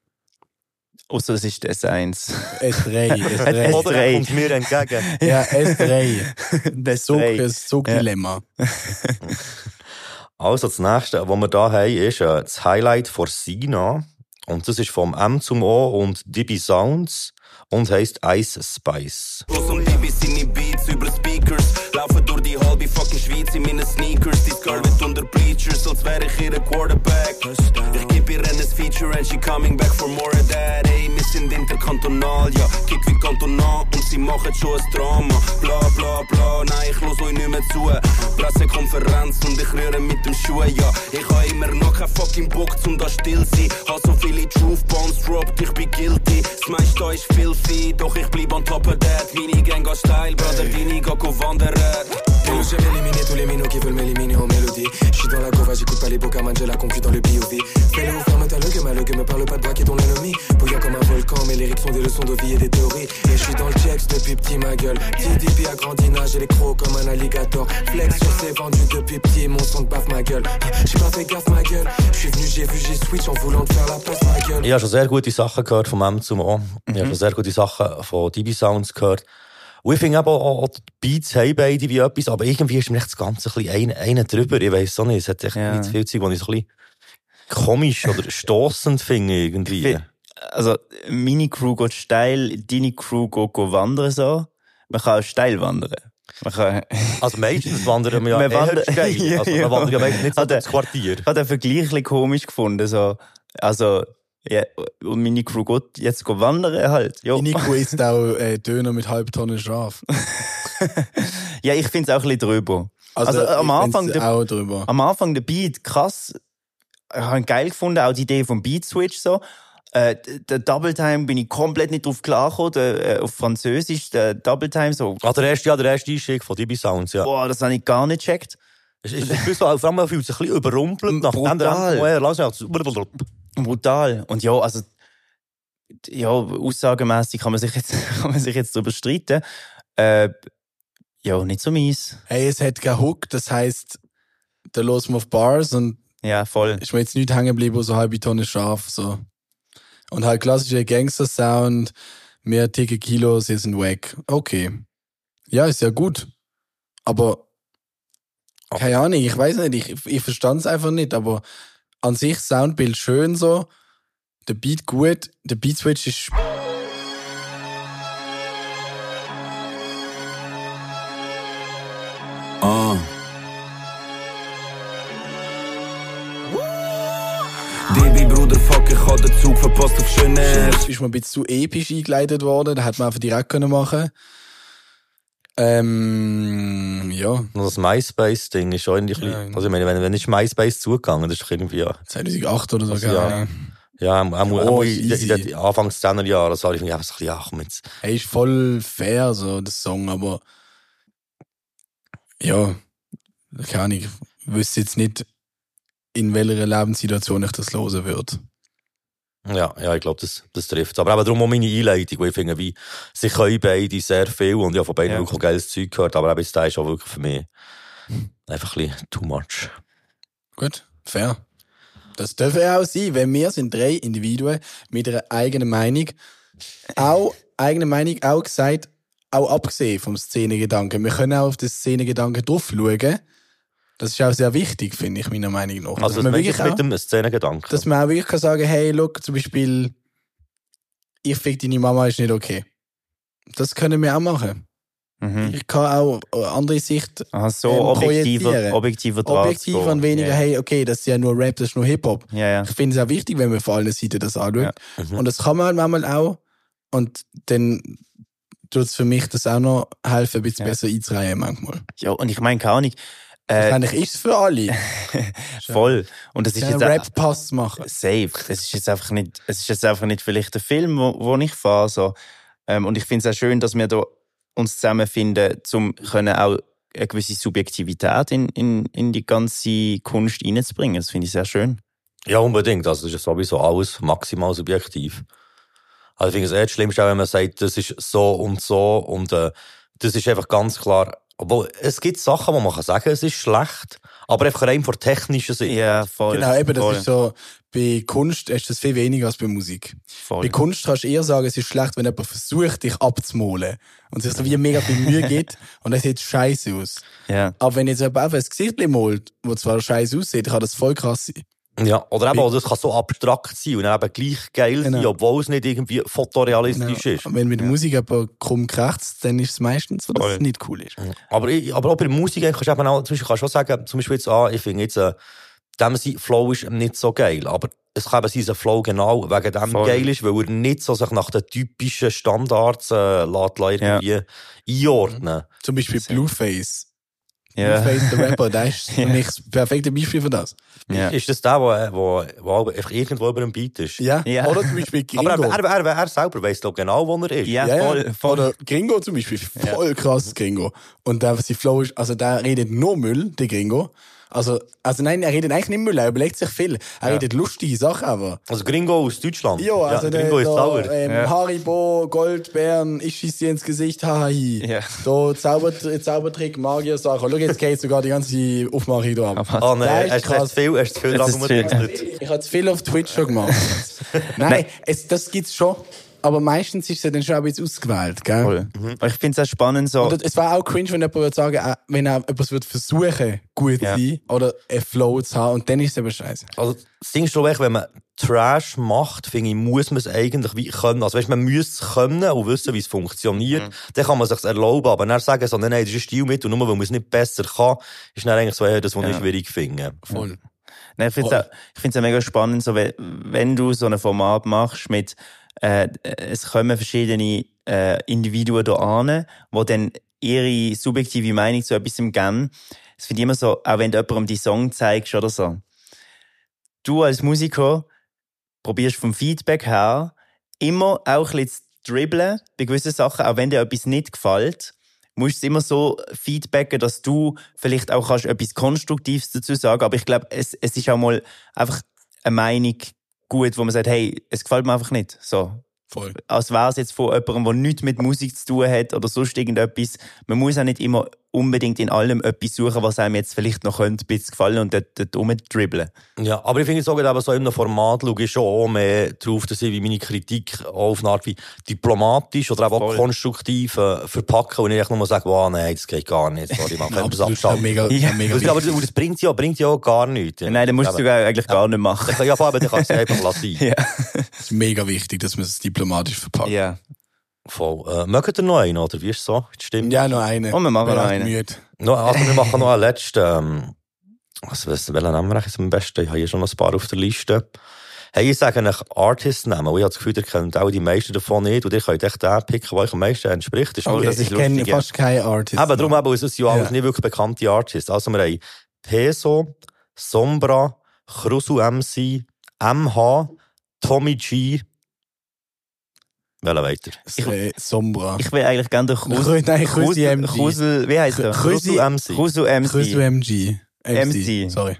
Außer es ist S1. S3, S3. Oder er kommt mir entgegen. ja, S3. Das Zug, das Zugdilemma. Also, das nächste, was wir da haben, ist äh, das Highlight von Sina. Und das ist vom M zum O und DB Sounds und heisst Ice Spice. Los und bis seine Beats über Speakers. Laufen durch die halbe Schweiz in meinen Sneakers. Die Girl wird unter Bleachers, als wäre ich ihre Quarterback. Ich geb ihr ein Feature and she coming back for more of that. Ey, wir sind interkantonal, ja. Kick wie kantonal und sie machen schon ein Drama. Bla bla bla, nein, ich los euch nicht mehr zu. Pressekonferenz und ich rühre mit dem Schuh, ja. Ich ha immer noch kein fucking Bock zum da still sein. Hab so viele Truth Bombs droppt, ich bin guilty. Das meiste ist filthy, doch ich bleib on top of that. Meine Gang geht steil, Brother, deine geht wandern. Et j'aime éliminer tous les minots qui veulent m'éliminer en mélodie. J'suis dans la gova, j'écoute pas les bocas, man, j'ai la confu dans le. Fais-le ou ferme ta gueule, ma gueule me parle pas de braquer ton ennemi. Bouillant comme un volcan, mes lyrics sont des leçons de vie et des théories. Et j'suis dans le checks depuis petit, ma gueule. TDP a grandi, nage et les crocs comme un alligator. Flex sur ses vendus depuis petit, mon son de baffe ma gueule. J'ai pas fait gaffe, ma gueule. J'suis venu, j'ai vu, j'ai switch en voulant faire la passe, ma gueule. Ich habe schon sehr gute Sachen gehört vom M zum O. Ich habe schon sehr gute Sachen von DB Sounds gehört. Und ich finde eben auch, auch die Beats haben beide wie etwas, aber irgendwie ist mir echt das Ganze ein bisschen ein, einen drüber. Ich weiss so nicht, es hat echt Ja. nicht viel Zeug, was ich so ein bisschen komisch oder stossend finde irgendwie. Also, meine Crew geht steil, deine Crew geht go wandern so. Man kann auch steil wandern. Man kann... Also meistens wandern wir ja Man eher wandert- steil. Also wir wandern ja meistens nicht so ins Quartier. Ich habe den Vergleich komisch gefunden. So. Also, ja, und meine Crew geht jetzt go wandern halt. Jo. Meine Crew isst auch äh, Döner mit halb Tonnen Schaf. Ja, ich finde es auch ein bisschen drüber. Also, Also, am Anfang, der, auch drüber. am Anfang der Beat, krass. Ich habe ihn geil gefunden, auch die Idee vom Beat Switch so. Äh, der Double Time bin ich komplett nicht drauf klargekommen, der, äh, auf Französisch, der Double Time so. Ah, der erste, ja, der erste Einstieg von DB Sounds, ja. Boah, das habe ich gar nicht gecheckt. Es ist, es ist so, vor allem, man fühlt sich ein bisschen überrumpelt, nachdem der Brutal. M zum O langsam Brutal. Und ja, also, ja, aussagemässig kann man sich jetzt, kann man sich jetzt darüber streiten. Äh, ja, nicht so mies. Hey, es hat keinen Hook, das heisst, da los man auf Bars und Ja, voll. ist mir jetzt nicht hängen geblieben, so halbe Tonne Schaf, so. Und halt klassischer Gangster-Sound, mehr dicke Kilos, hier sind weg. Okay. Ja, ist ja gut. Aber, keine Ahnung, ich weiß nicht, ich, ich verstand es einfach nicht, aber an sich Soundbild schön so, der Beat gut, der Beat Switch ist Ah. DB Bruder, fuck, ich hab den Zug verpasst auf. Das ist mir ein bisschen zu episch eingeleitet worden. Da hätte man einfach direkt können machen Ähm, ja. Und das MySpace-Ding ist schon ein bisschen- also ich meine, wenn, wenn ist MySpace zugegangen, das ist irgendwie, ja. 2008 oder so, Also, ja. Ahnung. Ja, auch, Oh, in, in, den Anfangs 10er Jahren, habe ich mir einfach so ja, komm jetzt. Er ist voll fair, so, das Song, aber ja, keine Ahnung. Ich wüsste jetzt nicht, in welcher Lebenssituation ich das hören würde. Ja, ja, ich glaube, das, das trifft. Aber eben darum auch meine Einleitung, weil ich finde, wie, sie können beide sehr viel und ja, von beiden Ja. wirklich auch geiles Zeug gehört, aber eben, da ist auch wirklich für mich einfach ein bisschen too much. Gut, fair. Das dürfen auch sein, wenn wir sind drei Individuen mit einer eigenen Meinung. Auch eigene Meinung, auch gesagt, auch abgesehen vom Szenegedanken. Wir können auch auf den Szenegedanken drauf schauen. Das ist auch sehr wichtig, finde ich, meiner Meinung nach. Also, Dass das man wirklich wirklich auch- mit dem Szenengedanken. dass man auch wirklich kann sagen, hey, look, zum Beispiel, ich fick deine Mama ist nicht okay. Das können wir auch machen. Mhm. Ich kann auch eine andere Sicht Aha, so ähm, objektiver, objektiver drauf Objektiv zu gehen. und weniger, Ja. hey, okay, das ist ja nur Rap, das ist nur Hip-Hop. Ja, ja. Ich finde es auch wichtig, wenn man von allen Seiten das anschaut. Mhm. Und das kann man halt manchmal auch. Und dann tut es für mich das auch noch helfen, ein bisschen Ja. besser einzureihen manchmal. Ja, und ich meine, keine Ahnung. Äh, Wahrscheinlich ist es für alle. voll. Und das ist jetzt Rap-Pass machen. Safe. Es ist jetzt einfach nicht, es ist jetzt einfach nicht vielleicht der Film, wo, wo ich fahre. So. Ähm, und ich finde es auch schön, dass wir da uns zusammenfinden, um können auch eine gewisse Subjektivität in, in, in die ganze Kunst reinzubringen. Das finde ich sehr schön. Ja, unbedingt. Also, das ist sowieso alles maximal subjektiv. Also, ich finde es eher das Schlimmste, auch wenn man sagt, das ist so und so und äh, das ist einfach ganz klar Obwohl, es gibt Sachen, wo man kann sagen, es ist schlecht, aber einfach rein von technischer Sicht. Ja, voll. Genau, eben, das voll. ist so, bei Kunst ist das viel weniger als bei Musik. Voll. Bei Kunst kannst du eher sagen, es ist schlecht, wenn jemand versucht, dich abzumalen und sich so wie mega viel Mühe gibt und es sieht scheiße aus. Ja. Aber wenn jetzt jemand einfach ein Gesicht malt, wo zwar scheiße aussieht, kann das voll krass sein. Ja, oder eben, das kann so abstrakt sein und dann eben gleich geil sein, Genau. obwohl es nicht irgendwie fotorealistisch ist. Wenn mit der Musik jemand krumm krächzt, dann ist es meistens so, dass Voll. es nicht cool ist. Aber, ich, aber auch bei der Musik kannst du eben auch, zum Beispiel kannst du auch sagen, zum Beispiel jetzt, ah, ich finde jetzt, äh, dem sein Flow ist nicht so geil, aber es kann eben sein, Flow genau wegen dem Voll. geil ist, weil er nicht so sich nach den typischen Standards äh, lässt, irgendwie einordnen. Zum Beispiel Blueface. Ja. Blueface, der Rapper, der ist für Ja. mich das perfekte Beispiel für das. Ja. Ist das der, der, der, der einfach irgendwo über dem Beat ist? Ja, Ja. oder zum Beispiel Gringo. Aber er, er, er, er selber weiss doch genau, wo er ist. Ja, Ja, ja. voll, voll. Oder Gringo zum Beispiel, voll krass Gringo. Und der, sein Flow ist, also der redet nur Müll, der Gringo. Also, also nein, er redet eigentlich nicht Müll, er überlegt sich viel. Er redet lustige Sachen, aber. Also Gringo aus Deutschland. Ja, also der, Gringo ist da, sauer. ähm, Ja. Haribo, Goldbeeren, ich schieß dir ins Gesicht, haha. Ja. Da Zauber, Zaubertrick, Magier-Sachen. Schau, jetzt geht sogar die ganze Aufmachung da ab. Ah, nein, hast du hast viel, hast zu viel dran ist viel. rumgetextet. Ich habe viel auf Twitch schon gemacht. Nein, es, das gibt's schon. Aber meistens ist es ja dann schon ein bisschen ausgewählt, gell? voll. Aber Ich finde es auch spannend, so. Und es war auch cringe, wenn jemand würde sagen, äh, wenn er etwas würde versuchen, gut Ja. zu sein oder einen Flow zu haben, und dann ist es eben scheiße. Also, das Ding ist schon echt, wenn man Trash macht, finde ich, muss man es eigentlich wie können. Also, weißt, man müsste es können und wissen, wie es funktioniert. Dann kann man es sich erlauben. Aber dann sagen, so, nein, nein, das ist ein Stil mit und nur weil man es nicht besser kann, ist dann eigentlich so eher das, was ich schwierig finde. Voll. Nein, ich finde es auch, ich find's auch mega spannend, so, wenn, wenn du so ein Format machst mit, äh, es kommen verschiedene äh, Individuen da an, die dann ihre subjektive Meinung zu etwas geben. Das finde ich immer so, auch wenn du jemandem die Song zeigst oder so. Du als Musiker probierst vom Feedback her immer auch ein bisschen zu dribbeln bei gewissen Sachen, auch wenn dir etwas nicht gefällt musst es immer so feedbacken, dass du vielleicht auch kannst etwas Konstruktives dazu sagen. Aber ich glaube, es, es ist auch mal einfach eine Meinung gut, wo man sagt, hey, es gefällt mir einfach nicht. So. Voll. Als wäre es jetzt von jemandem, der nichts mit Musik zu tun hat oder sonst irgendetwas. Man muss auch nicht immer unbedingt in allem etwas suchen, was einem jetzt vielleicht noch könnte, ein bisschen gefallen und dort, dort rumdribbeln. Ja, aber ich finde, sage eben so in einem Format schaue ich schon auch mehr drauf, dass ich wie meine Kritik auch auf eine Art wie diplomatisch oder auch konstruktiv äh, verpacken und nicht einfach nur sagen, wow, nein, das geht gar nicht. Sorry, man kann das ja, abschalten. mega, Ja. mega Das, aber das bringt ja, bringt ja auch gar nichts. Nein, dann musst du sogar eigentlich gar nicht machen. Ja, vor allem, dann kannst du es einfach lassen. Ja. Es ist mega wichtig, dass man es diplomatisch verpackt. ja. Voll. Äh, mögt ihr noch einen, oder? Wie ist es so? Stimmt. Ja, noch eine. Und wir machen noch einen. Müde. No, also wir machen noch einen letzten. Ähm, was, was, welchen nehmen wir eigentlich am besten? Ich habe hier schon noch ein paar auf der Liste. Hey, ich sage euch Artist-Namen. Ich habe das Gefühl, ihr kennt auch die meisten davon nicht. Und ihr könnt echt den picken, der euch am meisten entspricht. Das ist Oh, gut. das ist ich kenne fast keinen Artist. Eben, darum eben, es sind ja alles nicht wirklich bekannte Artists. Also wir haben Peso, Sombra, Krusu MC, MH, Tommy G. Welcher weiter? Ich, äh, Sombra. Ich will eigentlich gerne den Krü- nein, Krusel, MG. Krusel, wie heißt er? Krüsi MC. Krusel MC. Krüsu MG. MC. Sorry.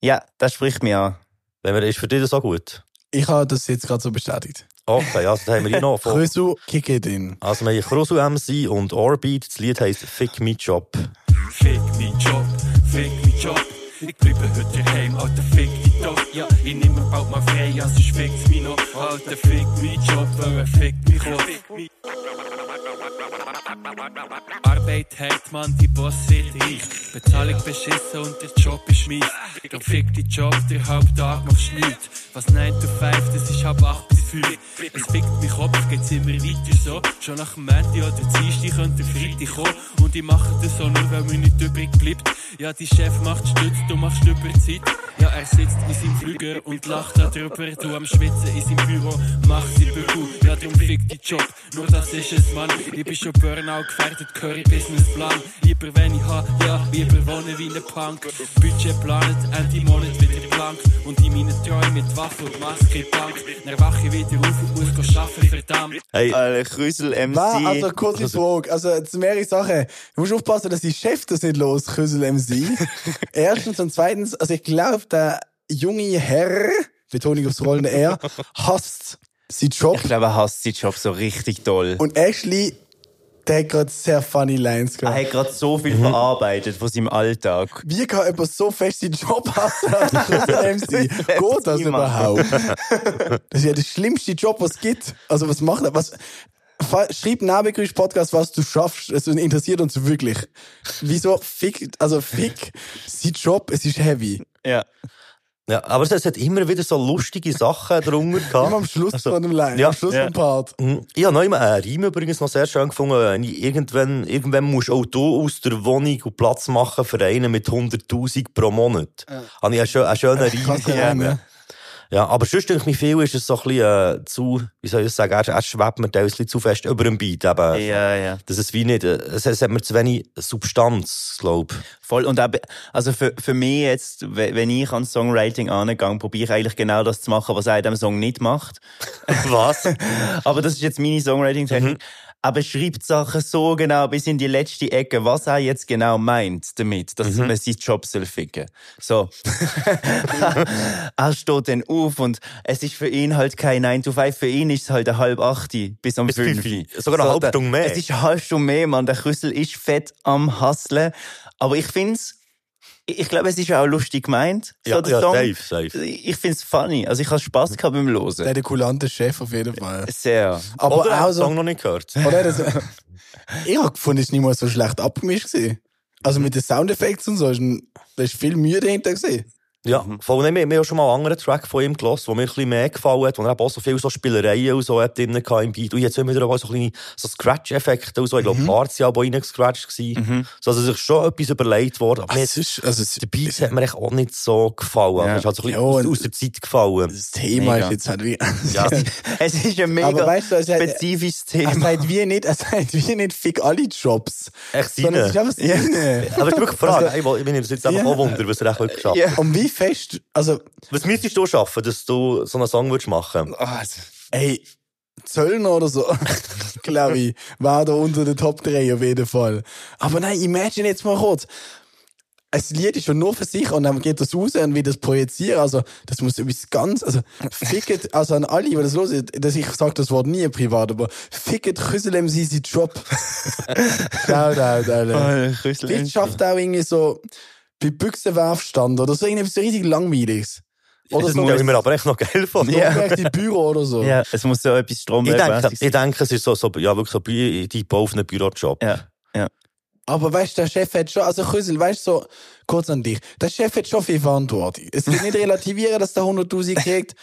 Ja, das spricht mir an. Wenn wir, ist für dich das auch gut? Ich habe das jetzt gerade so bestätigt. Okay, also da haben wir hier noch Krüsu, kick it in. also wir haben Krusu MC und Orbit. Das Lied heisst Fick Me Job. Fick mein Job, fick mein Job. Ich bleibe heute daheim, Alter, fick die doch. Ja, ich nehme bald mal frei, also ich fickt's mich noch. Alter, fick mein Job, weil er fickt mich auf. Arbeit hart, man, die Boss wird reich. Bezahlung beschissen und der Job ist mies. Dann fick die Job, der Haupttag machst nichts. Was 9 to 5, das ist halb 8 bis 5. Es fickt mich Kopf, geht's immer weiter so. Schon nach dem Montag oder Dienstag könnte Freitag kommen. Und ich mache das so nur, weil mir nicht übrig bleibt. Ja, die Chef macht Stütz, du machst Überzeit. Ja, er sitzt in seinem Flügel und lacht darüber. Du am Schwitzen in seinem Büro, mach sie Büro. Ja, drum fick die Job. Nur das ist es, Mann. Ich bin schon Burnout gefährdet, Curry Businessplan. Lieber wenn ich ha, ja, lieber wohnen wie ein Punk. Budget planet, Ende Monat wieder blank. Und in meinen Träumen mit Waffe und Maske Bank. Dann wache ich wieder auf und muss gehen arbeiten, verdammt. Hey, Alter, Krüsel MC. Was? Also, kurze Frage. Also, jetzt mehrere Sachen. Du musst aufpassen, dass die Chef das nicht los, Küssel MC. Erstens und zweitens, also ich glaube, der junge Herr, Betonung aufs rollende R, hasst seinen Job. Ich glaube, er hasst seinen Job so richtig doll. Und Ashley Der hat gerade sehr funny Lines Er gehabt. hat gerade so viel Mhm. verarbeitet von seinem Alltag. Wie kann jemand so fest seinen Job hassen als MC? Geht das überhaupt? Das ist ja der schlimmste Job, was es gibt. Also was macht er? Was, schreib Nabelgrüß Podcast, was du schaffst. Es interessiert uns wirklich. Wieso fick, also fick, sein Job, es ist heavy. Ja. Ja, aber es hat immer wieder so lustige Sachen drunter gehabt. Immer am Schluss Also, von dem Line, ja. am Schluss Ja. vom Part. Mhm. Ich habe noch immer einen Reim übrigens noch sehr schön gefunden. Wenn ich Irgendwann, irgendwann musst auch du aus der Wohnung und Platz machen für einen mit 100'000 pro Monat. Ja. Habe ich einen, schö- einen schönen Reim ja. Aber sonst denke ich mir viel, ist es so ein bisschen äh, zu, wie soll ich sagen, er, schwebt mir teilweise zu fest über dem Beat. Eben. Ja, ja. Das ist wie nicht, äh, es, es hat mir zu wenig Substanz, glaube Voll. Und be- also für, für mich jetzt, we- wenn ich ans Songwriting angehe, probiere ich eigentlich genau das zu machen, was er in diesem Song nicht macht. Was? Aber das ist jetzt meine Songwriting-Technik. Aber er schreibt Sachen so genau bis in die letzte Ecke, was er jetzt genau meint damit, dass man seinen Job soll ficken. So. er steht dann auf und es ist für ihn halt kein 9 to 5, für ihn ist es halt eine halb achte bis um Bis 5. fünfi. Sogar eine halbe der- Stunde mehr. Es ist eine halbe Stunde mehr, Mann. Der Krüssel ist fett am Hustlen. Aber ich find's, ich glaube, es ist auch lustig gemeint. Ja, der ja, Song. safe, safe. Ich find's funny. Also ich habe Spaß gehabt beim Der Hören. hat den kulanten Chef auf jeden Fall. Sehr. Aber Oder er auch den so, Song noch nicht gehört. oder das, ich habe gefunden, es ist nicht mal so schlecht abgemischt gewesen. Also mit den Soundeffekten und so, da ist viel Mühe dahinter gesehen. Ja, vor allem, wir wir haben schon mal einen anderen Track von ihm gehört, der mir ein bisschen mehr gefallen hat, wo er auch so viele so Spielereien und so hat drin gehabt im Beat. Und jetzt haben wir wieder auch so kleine so Scratch-Effekte und so. Ich glaube, Mhm. Parts sind auch reingescratcht gewesen. So, also, es ist schon etwas überlegt worden. Aber Es ist, also es, der Beat hat mir echt auch nicht so gefallen. Ja. Ja. Es ist halt so ein bisschen Ja, aus, aus der Zeit gefallen. das Thema Mega. ist jetzt halt wie. Ja. Es ist ein mega Aber weißt du, es hat- spezifisches Er Thema. sagt wie nicht, er sagt wie nicht fick alle Jobs. Echt Sondern es ist seine. einfach seine. Aber ich habe wirklich gefragt, Also- ich bin jetzt einfach Ja. auch wunder, was er echt geschafft hat. Und wie fest, also, Was müsstest du schaffen, dass du so einen Song würdest machen? ey, Zöllner oder so, glaube ich, war da unter den Top 3 auf jeden Fall. Aber nein, imagine jetzt mal kurz. Ein Lied ist schon nur für sich und dann geht das raus und wie das projizieren. Also, das muss etwas ganz, also, fickt, also an alle, die das los ist, dass ich sage das Wort nie privat, aber fickt Küssel MC seinen Job. Shout out, Alter. Vielleicht schafft auch irgendwie so bei Büchsenwerfstand oder so irgendetwas richtig Langweiliges. Oder das so. stelle ich mir aber echt noch geil vor. Ja. Vielleicht im Büro oder so. Ja, es muss so etwas Ich denke, Strombergmäßiges ich denke, es ist so, so ja, wirklich so die auf einem Bürojob. Ja, ja. Aber weißt du, der Chef hat schon, also Küssel, weißt du, so, kurz an dich, der Chef hat schon viel Verantwortung. Es will nicht relativieren, dass der 100.000 kriegt,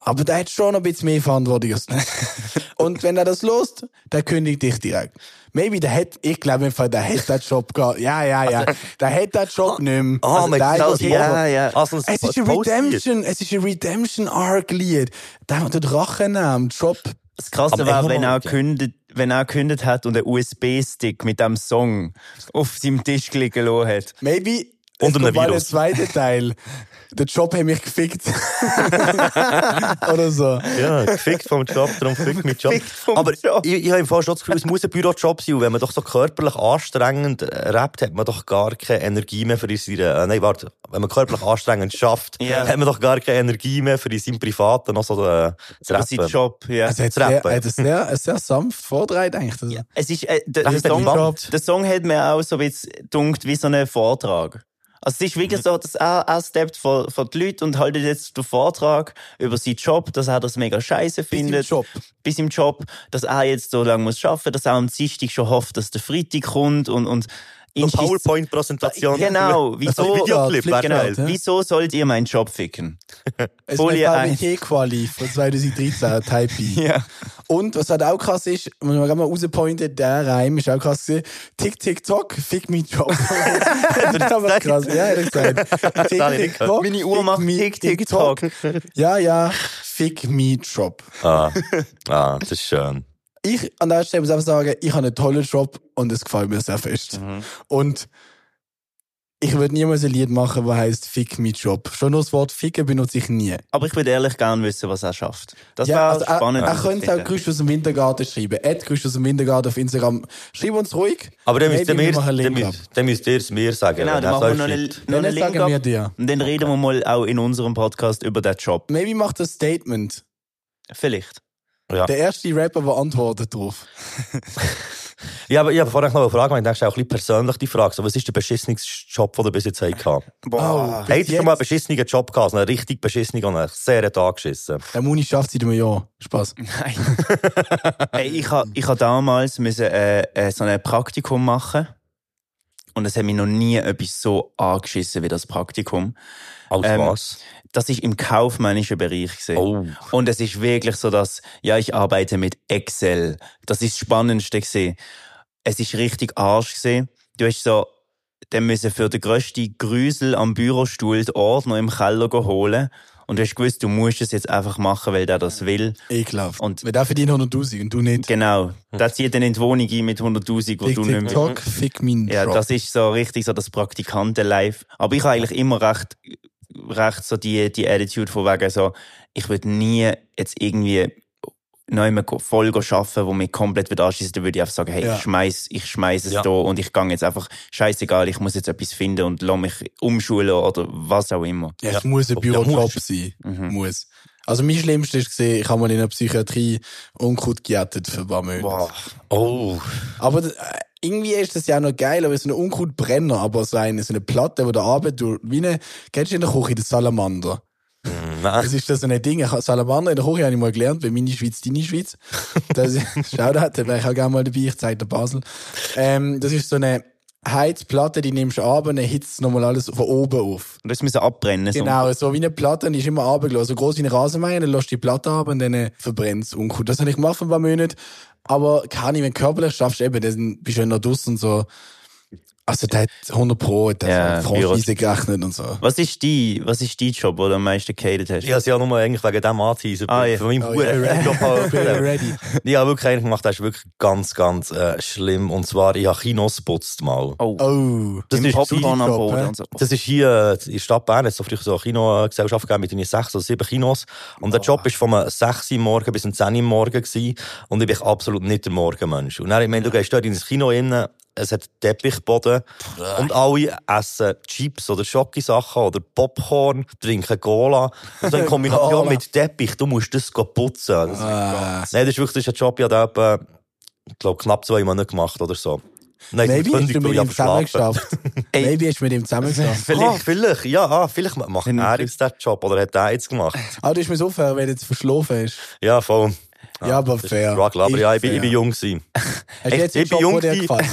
aber der hat schon ein bisschen mehr Verantwortung als du. Und wenn er das lost, der kündigt dich direkt. Maybe der hat, ich glaube im Fall, der hat den Job gehabt. Ja, ja, ja. Der hat den Job nicht mehr. Ah, Also ist- so. Ja, ja. Also, Es ist ein. Redemption, es ist ein Redemption Arc Lied. Der hat den Rache nehmen, Job. Das Krasse war, wenn er kündet, wenn er kündet hat und einen USB-Stick mit dem Song auf seinem Tisch liegen lassen hat. Maybe. Und es einem kommt mal der zweite Teil. Der Job hat mich gefickt. Oder so. Ja, gefickt vom Job, darum fickt mit Job. Aber Job. ich, ich habe im Fall schon das Gefühl, es muss ein Bürojob sein. Und wenn man doch so körperlich anstrengend rappt, hat man doch gar keine Energie mehr für seine... Äh, nein, warte. Wenn man körperlich anstrengend schafft, Ja. hat man doch gar keine Energie mehr für in seinem Privaten noch so äh, zu Das ist sein rappen. Job, ja. Also, hat sehr, rappen. hat es sehr, sehr sanft vortreibt, eigentlich. Das. Es ist, äh, der, Das der, Song, der Song hat mir auch so ein bisschen dunkt wie so ein Vortrag. Also es ist wirklich so, dass er, er steppt vor, vor die Leute und haltet jetzt den Vortrag über seinen Job, dass er das mega scheiße Bis im findet. Job. Bis im Job, dass er jetzt so lange muss arbeiten, dass er am Dienstag schon hofft, dass der Freitag kommt und, und Eine schießt- PowerPoint-Präsentation. Genau, wieso, Videoclip, wäre genau, ja. wieso sollt ihr meinen Job ficken? Es Folie war eins. VWT-Quali von 2013, Type B. Ja. Und was halt auch krass ist, muss man gerade mal rauspointen, der Reim ist auch krass gewesen. Tick, tick, tock, fick me Job. das ist aber krass. Ja, hat gesagt. Tick, tick, tock, Meine Uhr macht tick, tick, tock. Ja, ja, fick me Job. Ah, ah, das ist schön. Ich, an der Stelle muss einfach sagen, ich habe einen tollen Job und es gefällt mir sehr fest. Mhm. Und ich würde niemals ein Lied machen, das heißt Fick me Job. Schon nur das Wort Ficken benutze ich nie. Aber ich würde ehrlich gerne wissen, was er schafft. Das ja, wäre also, er, spannend. er könnte auch Grüß aus dem Wintergarten schreiben. Ed Grüß aus dem Wintergarten auf Instagram. Schreib uns ruhig. Aber dann müsst ihr mir, dann müsst, dann müsst es mir sagen. Genau, dann er machen wir noch einen, noch Dann einen Link sagen ab. wir dir. Und dann reden wir mal auch in unserem Podcast über den Job. Maybe macht das Statement. Vielleicht. Ja. Der erste Rapper, der antwortet drauf. Ja, aber ich habe vorhin noch eine Frage, weil ich denke, auch ein bisschen persönlich die Frage. So, was ist der beschissenste Job, den du bis jetzt gehabt Boah. Hey, du schon mal einen beschissenen Job gehabt, einen richtig beschissenen und einen sehr Tag geschissen? Der Muni schafft seit einem Jahr. Spaß. Hey, ich habe ich ha damals müssen, äh, äh, so ein Praktikum machen. Und es hat mich noch nie etwas so angeschissen wie das Praktikum. Als was? Das ist im kaufmännischen Bereich gesehen. Oh. Und es ist wirklich so, dass, ja, ich arbeite mit Excel. Das ist das Spannendste gesehen. Es ist richtig Arsch gesehen. Du hast so, dann müssen für den grössten Grüsel am Bürostuhl die Ordner im Keller holen. Und du hast gewusst, du musst es jetzt einfach machen, weil der das will. Ekelhaft. Und Weil der verdient 100'000 und du nicht. Genau. Der zieht dann in die Wohnung ein mit 100'000, wo Fick du nicht mehr... TikTok, fick meinen Ja, das ist so richtig so das Praktikanten-Life. Aber ich habe eigentlich immer recht, recht so die, die Attitude von wegen so, ich würde nie jetzt irgendwie neu voll arbeiten, wo mich komplett wieder anschießt, dann würde ich einfach sagen, hey, Ja. ich schmeiß, ich schmeiß es Ja. da und ich gehe jetzt einfach, scheißegal, ich muss jetzt etwas finden und lass mich umschulen oder was auch immer. Ja, es muss ein Ja, Bürojob sein. Mhm. Muss. Also mein Schlimmste ist gesehen, ich habe mal in der Psychiatrie Unkraut gejettet für ein paar Monate. Wow. Oh. Aber äh, irgendwie ist das ja noch geil, aber so ein Unkrautbrenner, aber so eine, so eine Platte, wo der Arbeit durch, wie eine, kennst du in der Küche den Salamander? Nein. Das ist das so ein Ding. Ich hab- Salamander in der Küche habe ich mal gelernt, bei meine Schweiz, deine Schweiz. Das schau da, wäre ich auch gerne mal dabei, ich zeige dir Basel. Ähm, das ist so eine Heizplatte, die nimmst du ab und dann hitzt nochmal alles von oben auf. Und das müssen abbrennen. so. Genau, so wie eine Platte, die ist immer runtergelassen. So groß wie eine Rasenmäher, dann lässt du die Platte ab und dann äh, verbrennt es ungut. Das habe ich gemacht für ein paar Monate. Aber kann ich, wenn du körperlich schaffst, eben, dann bist du ja noch draussen und so. Also, der hat 100 Pro, der Ja, hat Franchise gerechnet und so. Was ist die, was ist die Job, wo du am meisten gehatet hast? Ich habe es ja nur eigentlich wegen dem angeteasert. Ah, ja. Von meinem Oh, Bruder. ja, Bin äh, ready. Ich habe wirklich einen gemacht, der ist wirklich ganz, ganz äh, schlimm. Und zwar, ich habe Kinos geputzt mal. Oh, Oh, Das im ist Popcorn am Job, Boden hä? und so. Das ist hier äh, in der Stadt Bern, jetzt so früher so eine Kinogesellschaft gegeben mit irgendwie sechs oder sieben Kinos. Und der Job war von 6 Uhr morgen bis um 10 Uhr morgen gewesen. Und ich bin absolut nicht der Morgenmensch. Und dann, ich meine, du gehst dort ins Kino rein, es hat Teppichboden und alle essen Chips oder Schokisachen oder Popcorn, trinken Cola. Und so in Kombination Cola. mit Teppich, du musst das putzen. Das, Ah. Nein, das ist wirklich das ist ein Job, ich habe den ich glaube, knapp zwei Monate gemacht oder so. Nein, Maybe hast du mit ihm ich zusammengeschafft. Maybe hast du mit ihm zusammengeschafft. Vielleicht, ah, vielleicht, ja, ah, vielleicht macht Dann- er jetzt den Job oder hat er jetzt gemacht. Ah, du hast mir so fair, wenn du jetzt verschlafen hast. Ja, voll. Ja, aber Das ist fair. Struggle, aber Ist ja, ich bin, fair. ich bin jung gewesen. Hast du jetzt ich bin Job, jung der dir gefällt?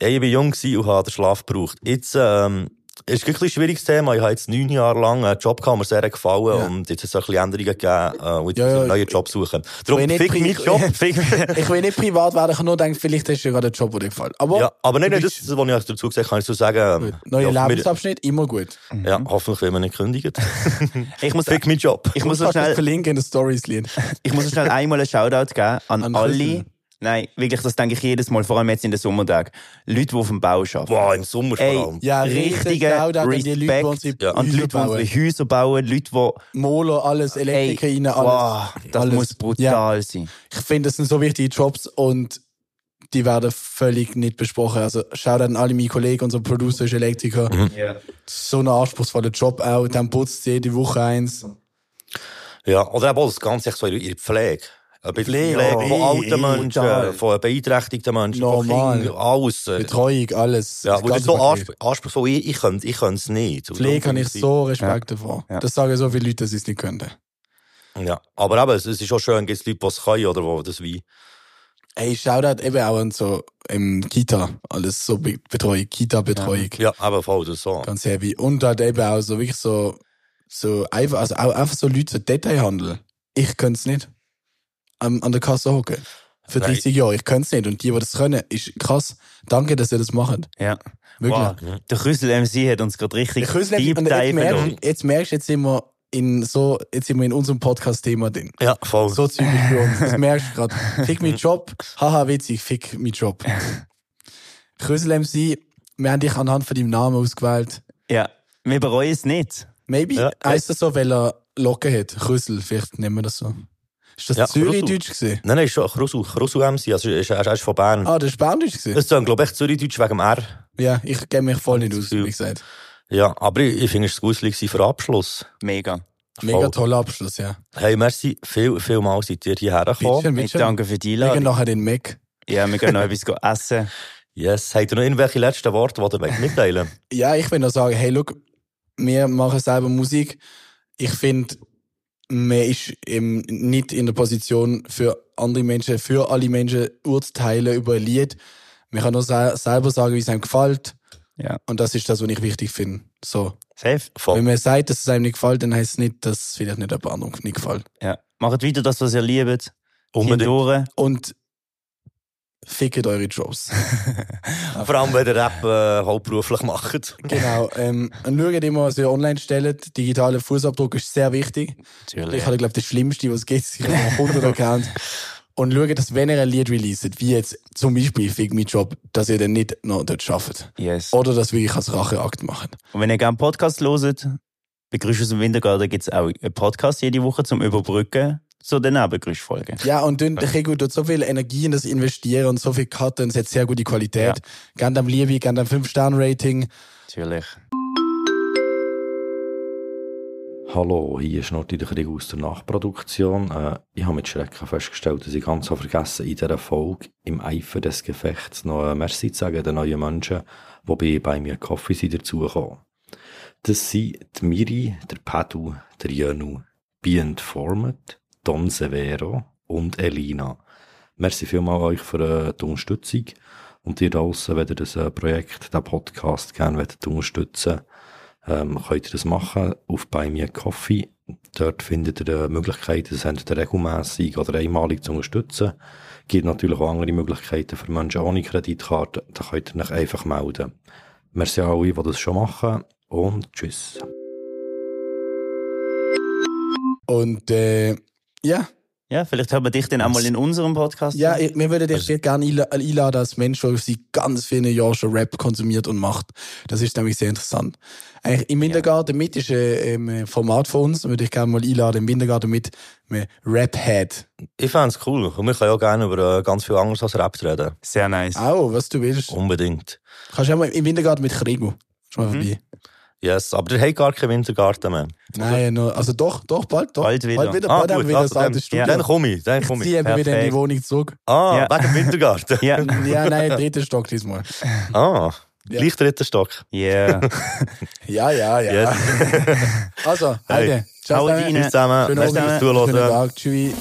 Ja, ich bin jung gewesen und habe den Schlaf gebraucht. Jetzt, ähm, ist ein bisschen ein schwieriges Thema. Ich habe jetzt neun Jahre lang einen Job gehabt, mir sehr gefallen Ja. und jetzt hat es auch ein bisschen Änderungen gegeben, äh, und jetzt Ja, ich ja, einen neuen ich- Job suchen. will Darum, nicht fick meinen Job, fick Ich will nicht privat werden, ich kann nur denken, vielleicht hast du ja gerade einen Job, der dir gefällt. Aber Ja, aber nicht, nicht das, was ich dazu gesagt habe, kann ich so sagen. Ähm, Neuer ja, Lebensabschnitt, immer gut. Ja, hoffentlich will man nicht kündigen. Ich muss, Fick meinen Job. ich muss schnell, verlinken in den Stories, ich muss schnell einmal einen Shoutout geben an, An alle. Nein, wirklich, das denke ich jedes Mal, vor allem jetzt in den Sommertagen. Leute, die auf dem Bau arbeiten. Wow, im Sommer vor Ey, allem. Ja, richtiger Shoutout an die Leute, die Respekt unsere Ja. an die Häuser Leute, die bauen. unsere Häuser bauen, Leute, die, Moler, alles, Elektriker rein, alles. wow, das alles. muss brutal sein. Ich finde, das sind so wichtige Jobs und die werden völlig nicht besprochen. Also, schaut an alle meine Kollegen, unser Producer ist Elektriker. Mhm. Ja. So ein anspruchsvoller Job auch. Dann putzt jede Woche eins. Ja, oder eben das Ganze echt so in der Pflege. Äh, Pflege, Pflege, oh, von alten eh, Menschen, von beeinträchtigten Menschen, von Normal. Kindern, alles. äh, Betreuung, alles. Ja, Das ganze so anspr anspruchsvoll ich, ich könnte ich es nicht. Pflege habe ich so Respekt davor. Ja. Das sagen so viele Leute, dass sie es nicht könnten. Ja, aber eben, es ist auch schön, gibt es Leute, die es können, oder wo das wie... Ey, Shoutout eben auch an so im Kita. Alles so Be Betreuung, Kita-Betreuung. Ja, eben voll, das so. Ganz heavy. Und halt eben auch so wirklich so, so einfach, also auch einfach so Leute, so Detailhandel. Ich könnte es nicht. An, an der Kasse hocken. Für Nein. 30 Jahre. Ich könnte es nicht. Und die, die das können, ist krass. Danke, dass ihr das macht. Ja. Wirklich. Wow. Der Küssel MC hat uns gerade richtig deep jetzt merkst, jetzt merkst du, jetzt sind wir in so, jetzt sind wir in unserem Podcast-Thema drin. Ja, voll. So typisch für uns. Das merkst du gerade. Fick meinen Job. Haha, witzig. Fick meinen Job. Krösel MC, wir haben dich anhand von deinem Namen ausgewählt. Ja, wir bereuen es nicht. Maybe Ja. heisst das so, weil er Locken hat. Krösel, vielleicht nennen wir das so. Ist das Ja, Zürichdeutsch gewesen? Nein, nein, ist schon Krusu, Krusu MC, also er ist, er ist von Bern. Ah, das ist Berndeutsch gewesen? Das ist dann, glaube ich, Zürichdeutsch wegen dem R. Ja, ich kenne mich voll nicht aus, wie gesagt. Ja, aber ich, ich finde es gut gewesen für Abschluss. Mega. Mega Voll. toller Abschluss, ja. Hey, merci, viel, viel mal seid ihr hierher gekommen. Ich danke für die Wir gehen Einladung. nachher den Mac. Ja, wir gehen noch etwas essen. Yes. Habt ihr noch irgendwelche letzten Worte, die ihr mitteilen Ja, ich will noch sagen, hey, look, wir machen selber Musik. Ich finde, man ist eben nicht in der Position für andere Menschen, für alle Menschen urteilen über ein Lied. Man kann nur se selber sagen, wie es einem gefällt. Ja. Und das ist das, was ich wichtig finde. So. Safe. Wenn man sagt, dass es einem nicht gefällt, dann heißt es nicht, dass es vielleicht nicht jemand anderem nicht gefällt. Ja. Macht weiter das, was ihr liebt. Unbedingt. Hindurch. Und fickt eure Jobs. Vor allem, wenn ihr Rap äh, hauptberuflich macht. Genau. Ähm, und schaut immer, was ihr online stellt. Digitaler Fußabdruck ist sehr wichtig. Natürlich. Ich habe, glaube das Schlimmste, was es gibt. Ich habe einen 100 Account. Und schaut, dass wenn ihr ein Lied releaset, wie jetzt zum Beispiel Fick Me Job, dass ihr dann nicht noch dort arbeitet. Yes. Oder das wirklich als Racheakt macht. Und wenn ihr gerne Podcast hört, bei Grüß aus dem Wintergarten gibt es auch einen Podcast jede Woche zum Überbrücken zu den Nebengrüßfolgen. Ja, und dann, der Rego tut so viel Energie in das Investieren und so viel Cutten und es hat sehr gute Qualität. Ja. Gerne am Liebe, gerne am 5-Sterne-Rating. Natürlich. Hallo, hier ist noch der Krieg aus der Nachproduktion. Äh, ich habe mit Schrecken festgestellt, dass ich ganz habe vergessen, in dieser Folge im Eifer des Gefechts noch ein Merci zu sagen den neuen Menschen, die bei mir Kaffee sind dazugekommen. Das sind die Miri, der Padu, der Jönu, Be Format, Don Severo und Elina. Merci vielmals euch für äh, die Unterstützung. Und ihr draussen, wenn ihr das äh, Projekt, den Podcast gerne unterstützen ähm, könnt ihr das machen auf bei mir Coffee. Dort findet ihr äh, Möglichkeiten, das entweder regelmässig oder einmalig zu unterstützen. Gibt natürlich auch andere Möglichkeiten für Menschen ohne Kreditkarte. Da könnt ihr euch einfach melden. Merci an alle, die das schon machen. Und tschüss. Und äh, ja. Ja, vielleicht hört man dich dann auch mal in unserem Podcast. Ja, ich, wir würden dich sehr gerne einla- einladen als Mensch, der seit ganz vielen Jahren schon Rap konsumiert und macht. Das ist nämlich sehr interessant. Eigentlich Im Wintergarten mit ist ein ähm, Format von uns, würde ich gerne mal einladen, im Wintergarten mit einem Rap-Head. Ich fände es cool. Und wir können auch gerne über äh, ganz viel anderes als Rap reden. Sehr nice. Auch, was du willst. Unbedingt. Kannst du auch mal im Wintergarten mit Krigo. Schon mal vorbei. Yes, aber der hat gar keinen Wintergarten mehr. Nein, also doch, doch, bald, doch. Bald wieder. Bald wieder, Ah, bald haben gut, wieder also dann- Studio. dann komme ich, dann komme ich. Ich ziehe eben wieder in die. Wohnung zurück. Ah, Ja. wegen dem Wintergarten. Ja. Ja, nein, dritter Stock diesmal. Ah, Ja. gleich dritter Stock. Yeah. Ja, ja, ja. Yes. Also, Hey. Heide. Ciao Haut zusammen. Schönen Abend. Tschüss.